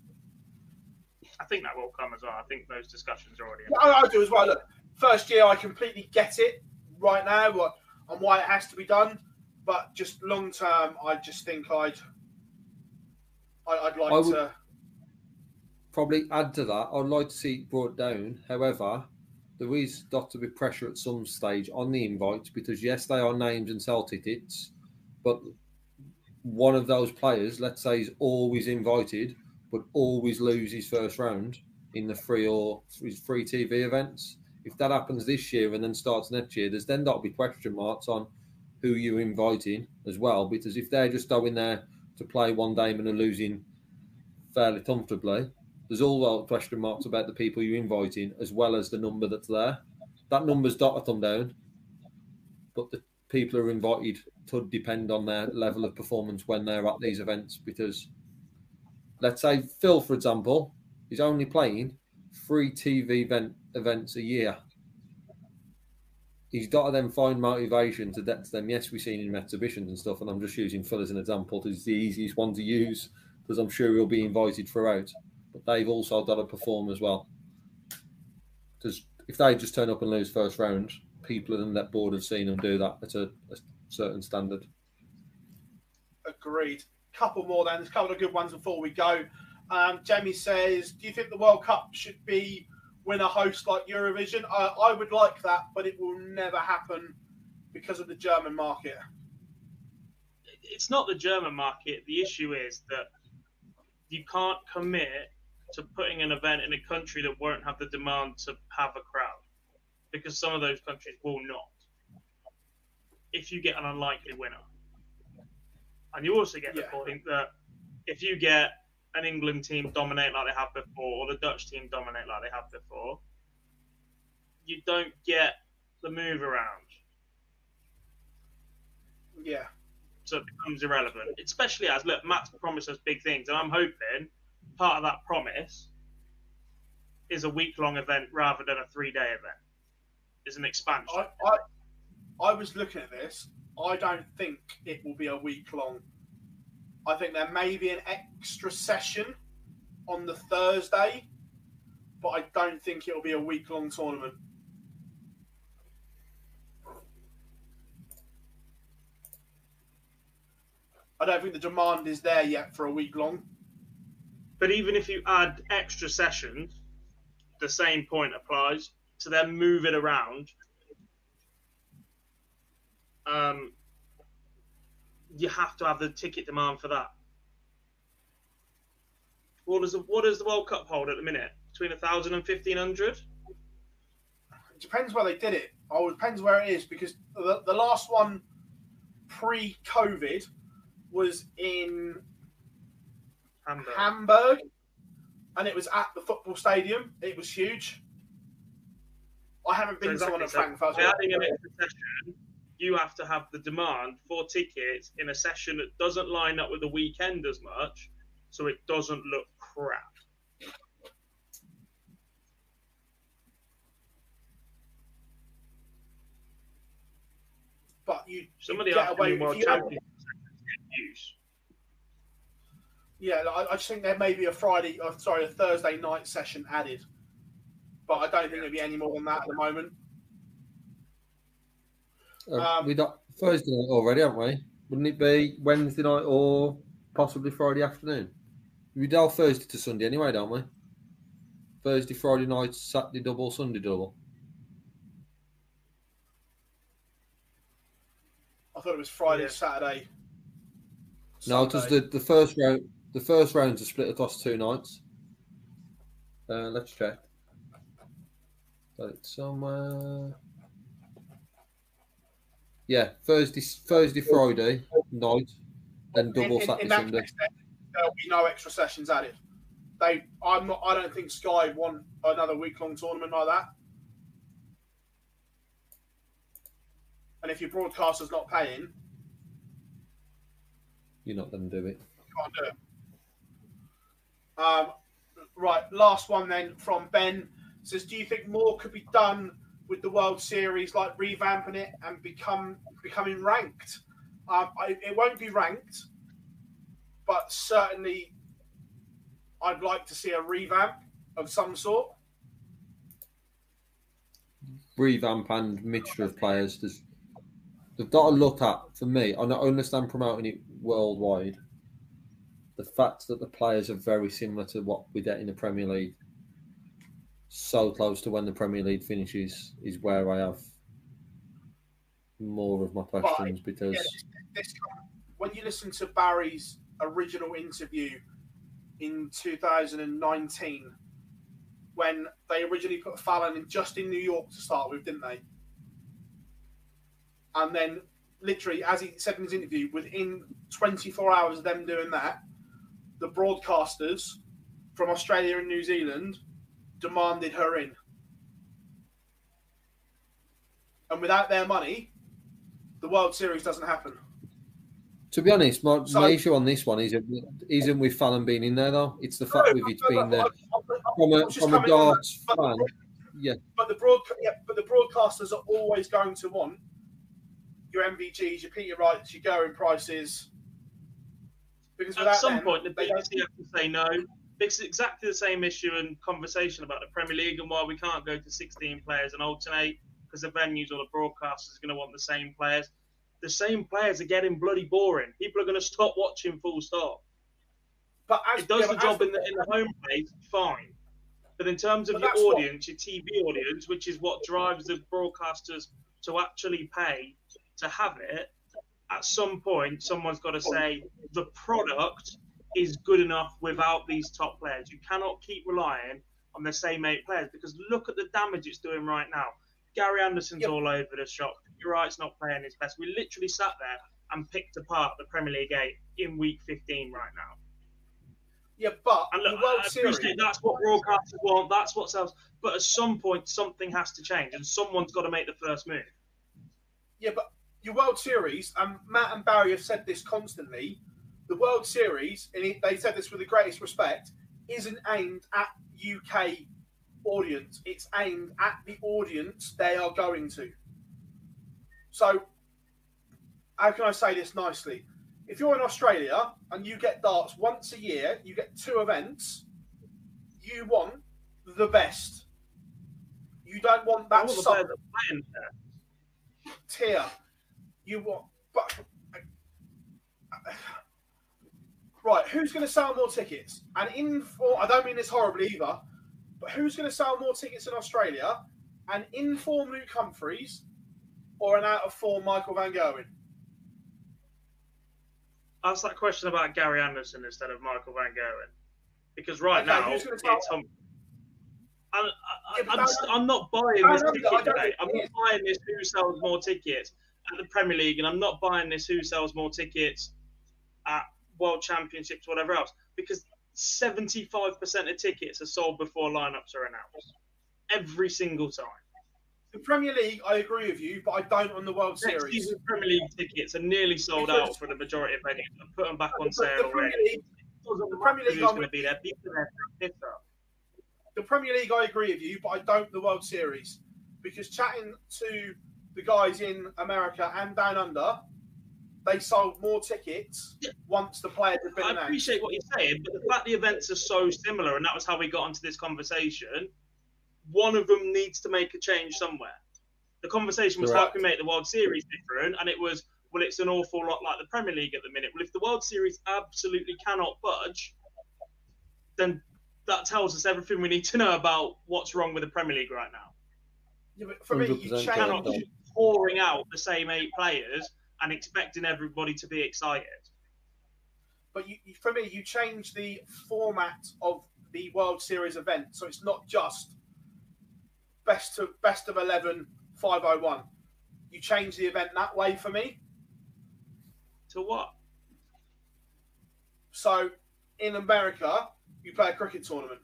I think that will come as well. I think those discussions are already. Yeah, I, I, do as well. Look, first year, I completely get it right now what, and why it has to be done. But just long term, I just think I'd, I, would like to probably add to that. I'd like to see it brought down. However, there is got to be pressure at some stage on the invites because yes, they are names and sell tickets, but one of those players, let's say, is always invited, but always loses first round in the free or free TV events. If that happens this year and then starts next year, there's then got to be question marks on who you're inviting as well. Because if they're just going there to play one game and are losing fairly comfortably, there's all question marks about the people you're inviting as well as the number that's there. That number's to come down, but the people who are invited could depend on their level of performance when they're at these events. Because let's say Phil, for example, is only playing three TV event, events a year. He's got to then find motivation to get to them. Yes, we've seen him in exhibitions and stuff, and I'm just using Phil as an example because it's the easiest one to use because I'm sure he'll be invited throughout but they've also got to perform as well. Because if they just turn up and lose first round, people in that board have seen them do that at a, a certain standard. Agreed. Couple more then. There's a couple of good ones before we go. Um, Jamie says, "Do you think the World Cup should be winner host like Eurovision? I, I would like that, but it will never happen because of the German market." It's not the German market. The issue is that you can't commit to putting an event in a country that won't have the demand to have a crowd because some of those countries will not if you get an unlikely winner. And you also get the yeah. point that if you get an England team dominate like they have before, or the Dutch team dominate like they have before, you don't get the move around. Yeah. So it becomes irrelevant, especially as look, Matt's promised us big things, and I'm hoping part of that promise is a week long event rather than a three day event. Is an expansion. I, I, I was looking at this. I don't think it will be a week long. I think there may be an extra session on the Thursday, but I don't think it'll be a week long tournament. I don't think the demand is there yet for a week long. But even if you add extra sessions, the same point applies to then move it around. Um, you have to have the ticket demand for that. What does the the World Cup hold at the minute? Between a thousand and fifteen hundred. It depends where they did it. Oh, it depends where it is because the, the last one pre-COVID was in Hamburg. Hamburg, and it was at the football stadium. It was huge. I haven't been So to one at so Frankfurt. by adding an extra session, you have to have the demand for tickets in a session that doesn't line up with the weekend as much, so it doesn't look crap. but you, Some of the afternoon World you have- Championship sessions get use. Yeah, I, I just think there may be a Friday, uh, sorry, a Thursday night session added, but I don't think there'll be any more than that at the moment. Uh, Um, we got Thursday night already, haven't we? Wouldn't it be Wednesday night or possibly Friday afternoon? We do Thursday to Sunday anyway, don't we? Thursday, Friday night, Saturday double, Sunday double. I thought it was Friday, Yeah. Saturday. No, because Sunday. the, the first round the first rounds are split across two nights. Uh, let's check. Got it somewhere. Yeah, Thursday, Thursday, Friday night, then double in, Saturday, in that Sunday. case, there'll be no extra sessions added. They, I'm not. I don't think Sky want another week long tournament like that. And if your broadcaster's not paying, You're not going to do it. you can't do it. Um, right, last one then from Ben says, "Do you think more could be done with the World Series, like revamping it and become becoming ranked? Um, I, it won't be ranked, but certainly, I'd like to see a revamp of some sort. revamp and mixture of players. There's, they've got to look at, for me, I understand promoting it worldwide. The fact that the players are very similar to what we get in the Premier League, so close to when the Premier League finishes, is where I have more of my questions because Yeah, this, this, when you listen to Barry's original interview in 2019, when they originally put Fallon in just in New York to start with, didn't they? And then, literally, as he said in his interview, within 24 hours of them doing that, the broadcasters from Australia and New Zealand demanded her in. And without their money, the World Series doesn't happen. To be honest, my, So- my issue on this one isn't isn't with Fallon being in there though. It's the fact No, with it no, being there from a from a coming on but fan. Yeah, But the broad, yeah, but the broadcasters are always going to want your MVGs, your Peter Wrights, your Gerwyn Prices. Because At some them, point, the BBC have to say no. It's exactly the same issue and conversation about the Premier League and why we can't go to 16 players and alternate because the venues or the broadcasters are going to want the same players. The same players are getting bloody boring. People are going to stop watching full stop. But as, It does yeah, the job in the, in the home place, fine. But in terms of your that's what- audience, your TV audience, which is what drives the broadcasters to actually pay to have it, at some point, someone's got to oh. say the product is good enough without these top players. You cannot keep relying on the same eight players because look at the damage it's doing right now. Gary Anderson's Yep. all over the shop. You're right, it's not playing his best. We literally sat there and picked apart the Premier League 8 in week 15 right now. yeah, but And look, I Series. that's what broadcasters want, that's what sells. But at some point, something has to change, and someone's got to make the first move. Yeah, but your World Series, and Matt and Barry have said this constantly. The World Series, and they said this with the greatest respect, isn't aimed at UK audience. It's aimed at the audience they are going to. So, how can I say this nicely? If you're in Australia and you get darts once a year, you get two events. You want the best. You don't want that sub players that are playing there. tier. You want, but [sighs] right, who's going to sell more tickets? And in for, I don't mean this horribly either, but who's going to sell more tickets in Australia? An in form Luke Humphries or an out of form Michael Van Gerwen? Ask that question about Gary Anderson instead of Michael Van Gerwen. Because right Okay, now, it's gonna start- Hum- I'm, I, I'm, I'm not buying this ticket think I'm not buying this who sells more tickets at the Premier League, and I'm not buying this who sells more tickets at World Championships, whatever else, because 75% of tickets are sold before lineups are announced every single time. the Premier League, I agree with you, but I don't on the World Next Series. season's Premier League tickets are nearly sold Because- out for the majority of venues. I've put them back on The- sale the already. League, the Premier League, I'm going to be there? People there for a pisser. the Premier League, I agree with you, but I don't the World Series because chatting to the guys in America and down under, they sold more tickets once the players had been I announced. appreciate what you're saying, but the fact the events are so similar, and that was how we got into this conversation, one of them needs to make a change somewhere. The conversation was how can we make the World Series different, and it was, well, it's an awful lot like the Premier League at the minute. Well, if the World Series absolutely cannot budge, then that tells us everything we need to know about what's wrong with the Premier League right now. Yeah, but for me, you 100% change. Cannot Yeah. keep pouring out the same eight players and expecting everybody to be excited. But you, for me, you change the format of the World Series event, so it's not just best of best of 11, 501. You change the event that way for me. To what? So in America, you play a cricket tournament.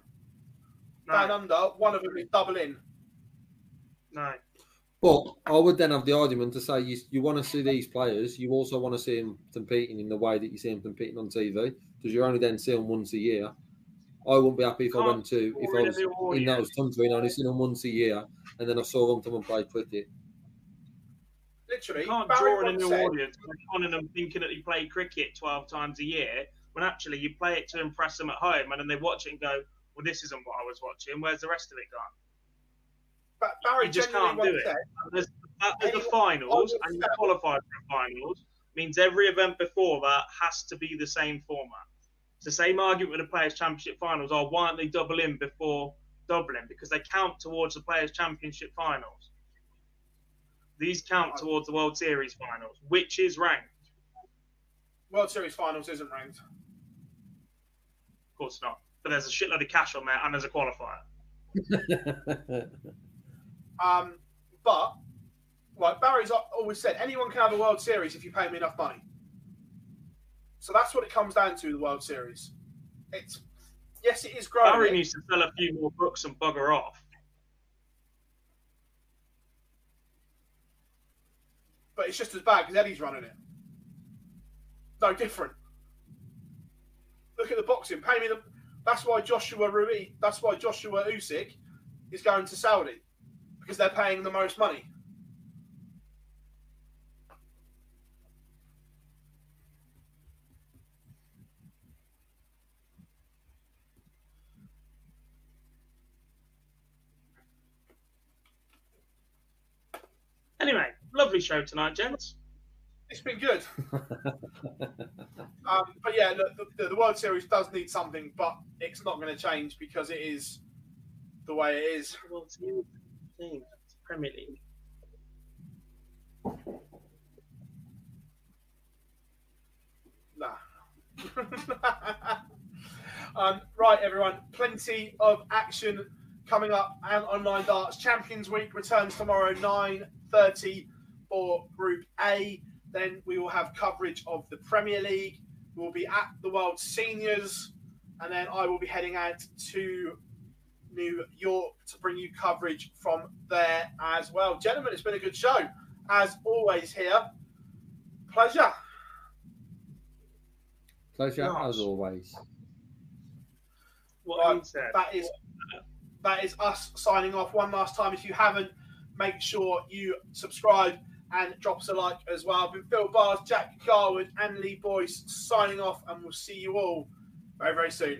Down No, under, one of them is double in. no. But I would then have the argument to say you, you want to see these players, you also want to see them competing in the way that you see them competing on TV because you're only then see them once a year. I wouldn't be happy if I went to if I was of the in those audience. country and only seen them once a year, and then I saw them come and play cricket. Literally, You can't Barry draw in a new said- audience on conning them thinking that you play cricket 12 times a year when actually you play it to impress them at home and then they watch it and go, well, this isn't what I was watching. Where's the rest of it gone? Ba- Barry You just can't do it. said, There's, there's the finals and you say- qualify for the finals means every event before that has to be the same format. It's the same argument with the Players' Championship finals. Oh, why aren't they double in before Dublin? Because they count towards the Players' Championship finals. These count towards the World Series finals, which is ranked. World Series finals isn't ranked. Of course not. But there's a shitload of cash on there and there's a qualifier. [laughs] Um, but like Barry's always said, anyone can have a World Series if you pay me enough money. So that's what it comes down to. The World Series. It's yes, it is growing. Barry needs to sell a few more books and bugger off. but it's just as bad because Eddie's running it. No different. Look at the boxing. Pay me the. That's why Joshua Rui. That's why Joshua Usyk is going to Saudi because they're paying the most money. Anyway, lovely show tonight, gents. It's been good. [laughs] um, but yeah, the, the, the World Series does need something, but it's not going to change because it is the way it is. Well, thing. It's Premier League. Nah. [laughs] um, right, everyone. Plenty of action coming up and online darts. Champions Week returns tomorrow, nine thirty for Group A. Then we will have coverage of the Premier League. We will be at the World Seniors, and then I will be heading out to New York to bring you coverage from there as well. Gentlemen, it's been a good show. As always, here. Pleasure. Pleasure Nice. as always. What Right, said. that is that is us signing off one last time. If you haven't, make sure you subscribe and drop us a like as well. I've been Phil Bars, Jack Garwood, and Lee Boyce signing off, and we'll see you all very, very soon.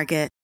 Target.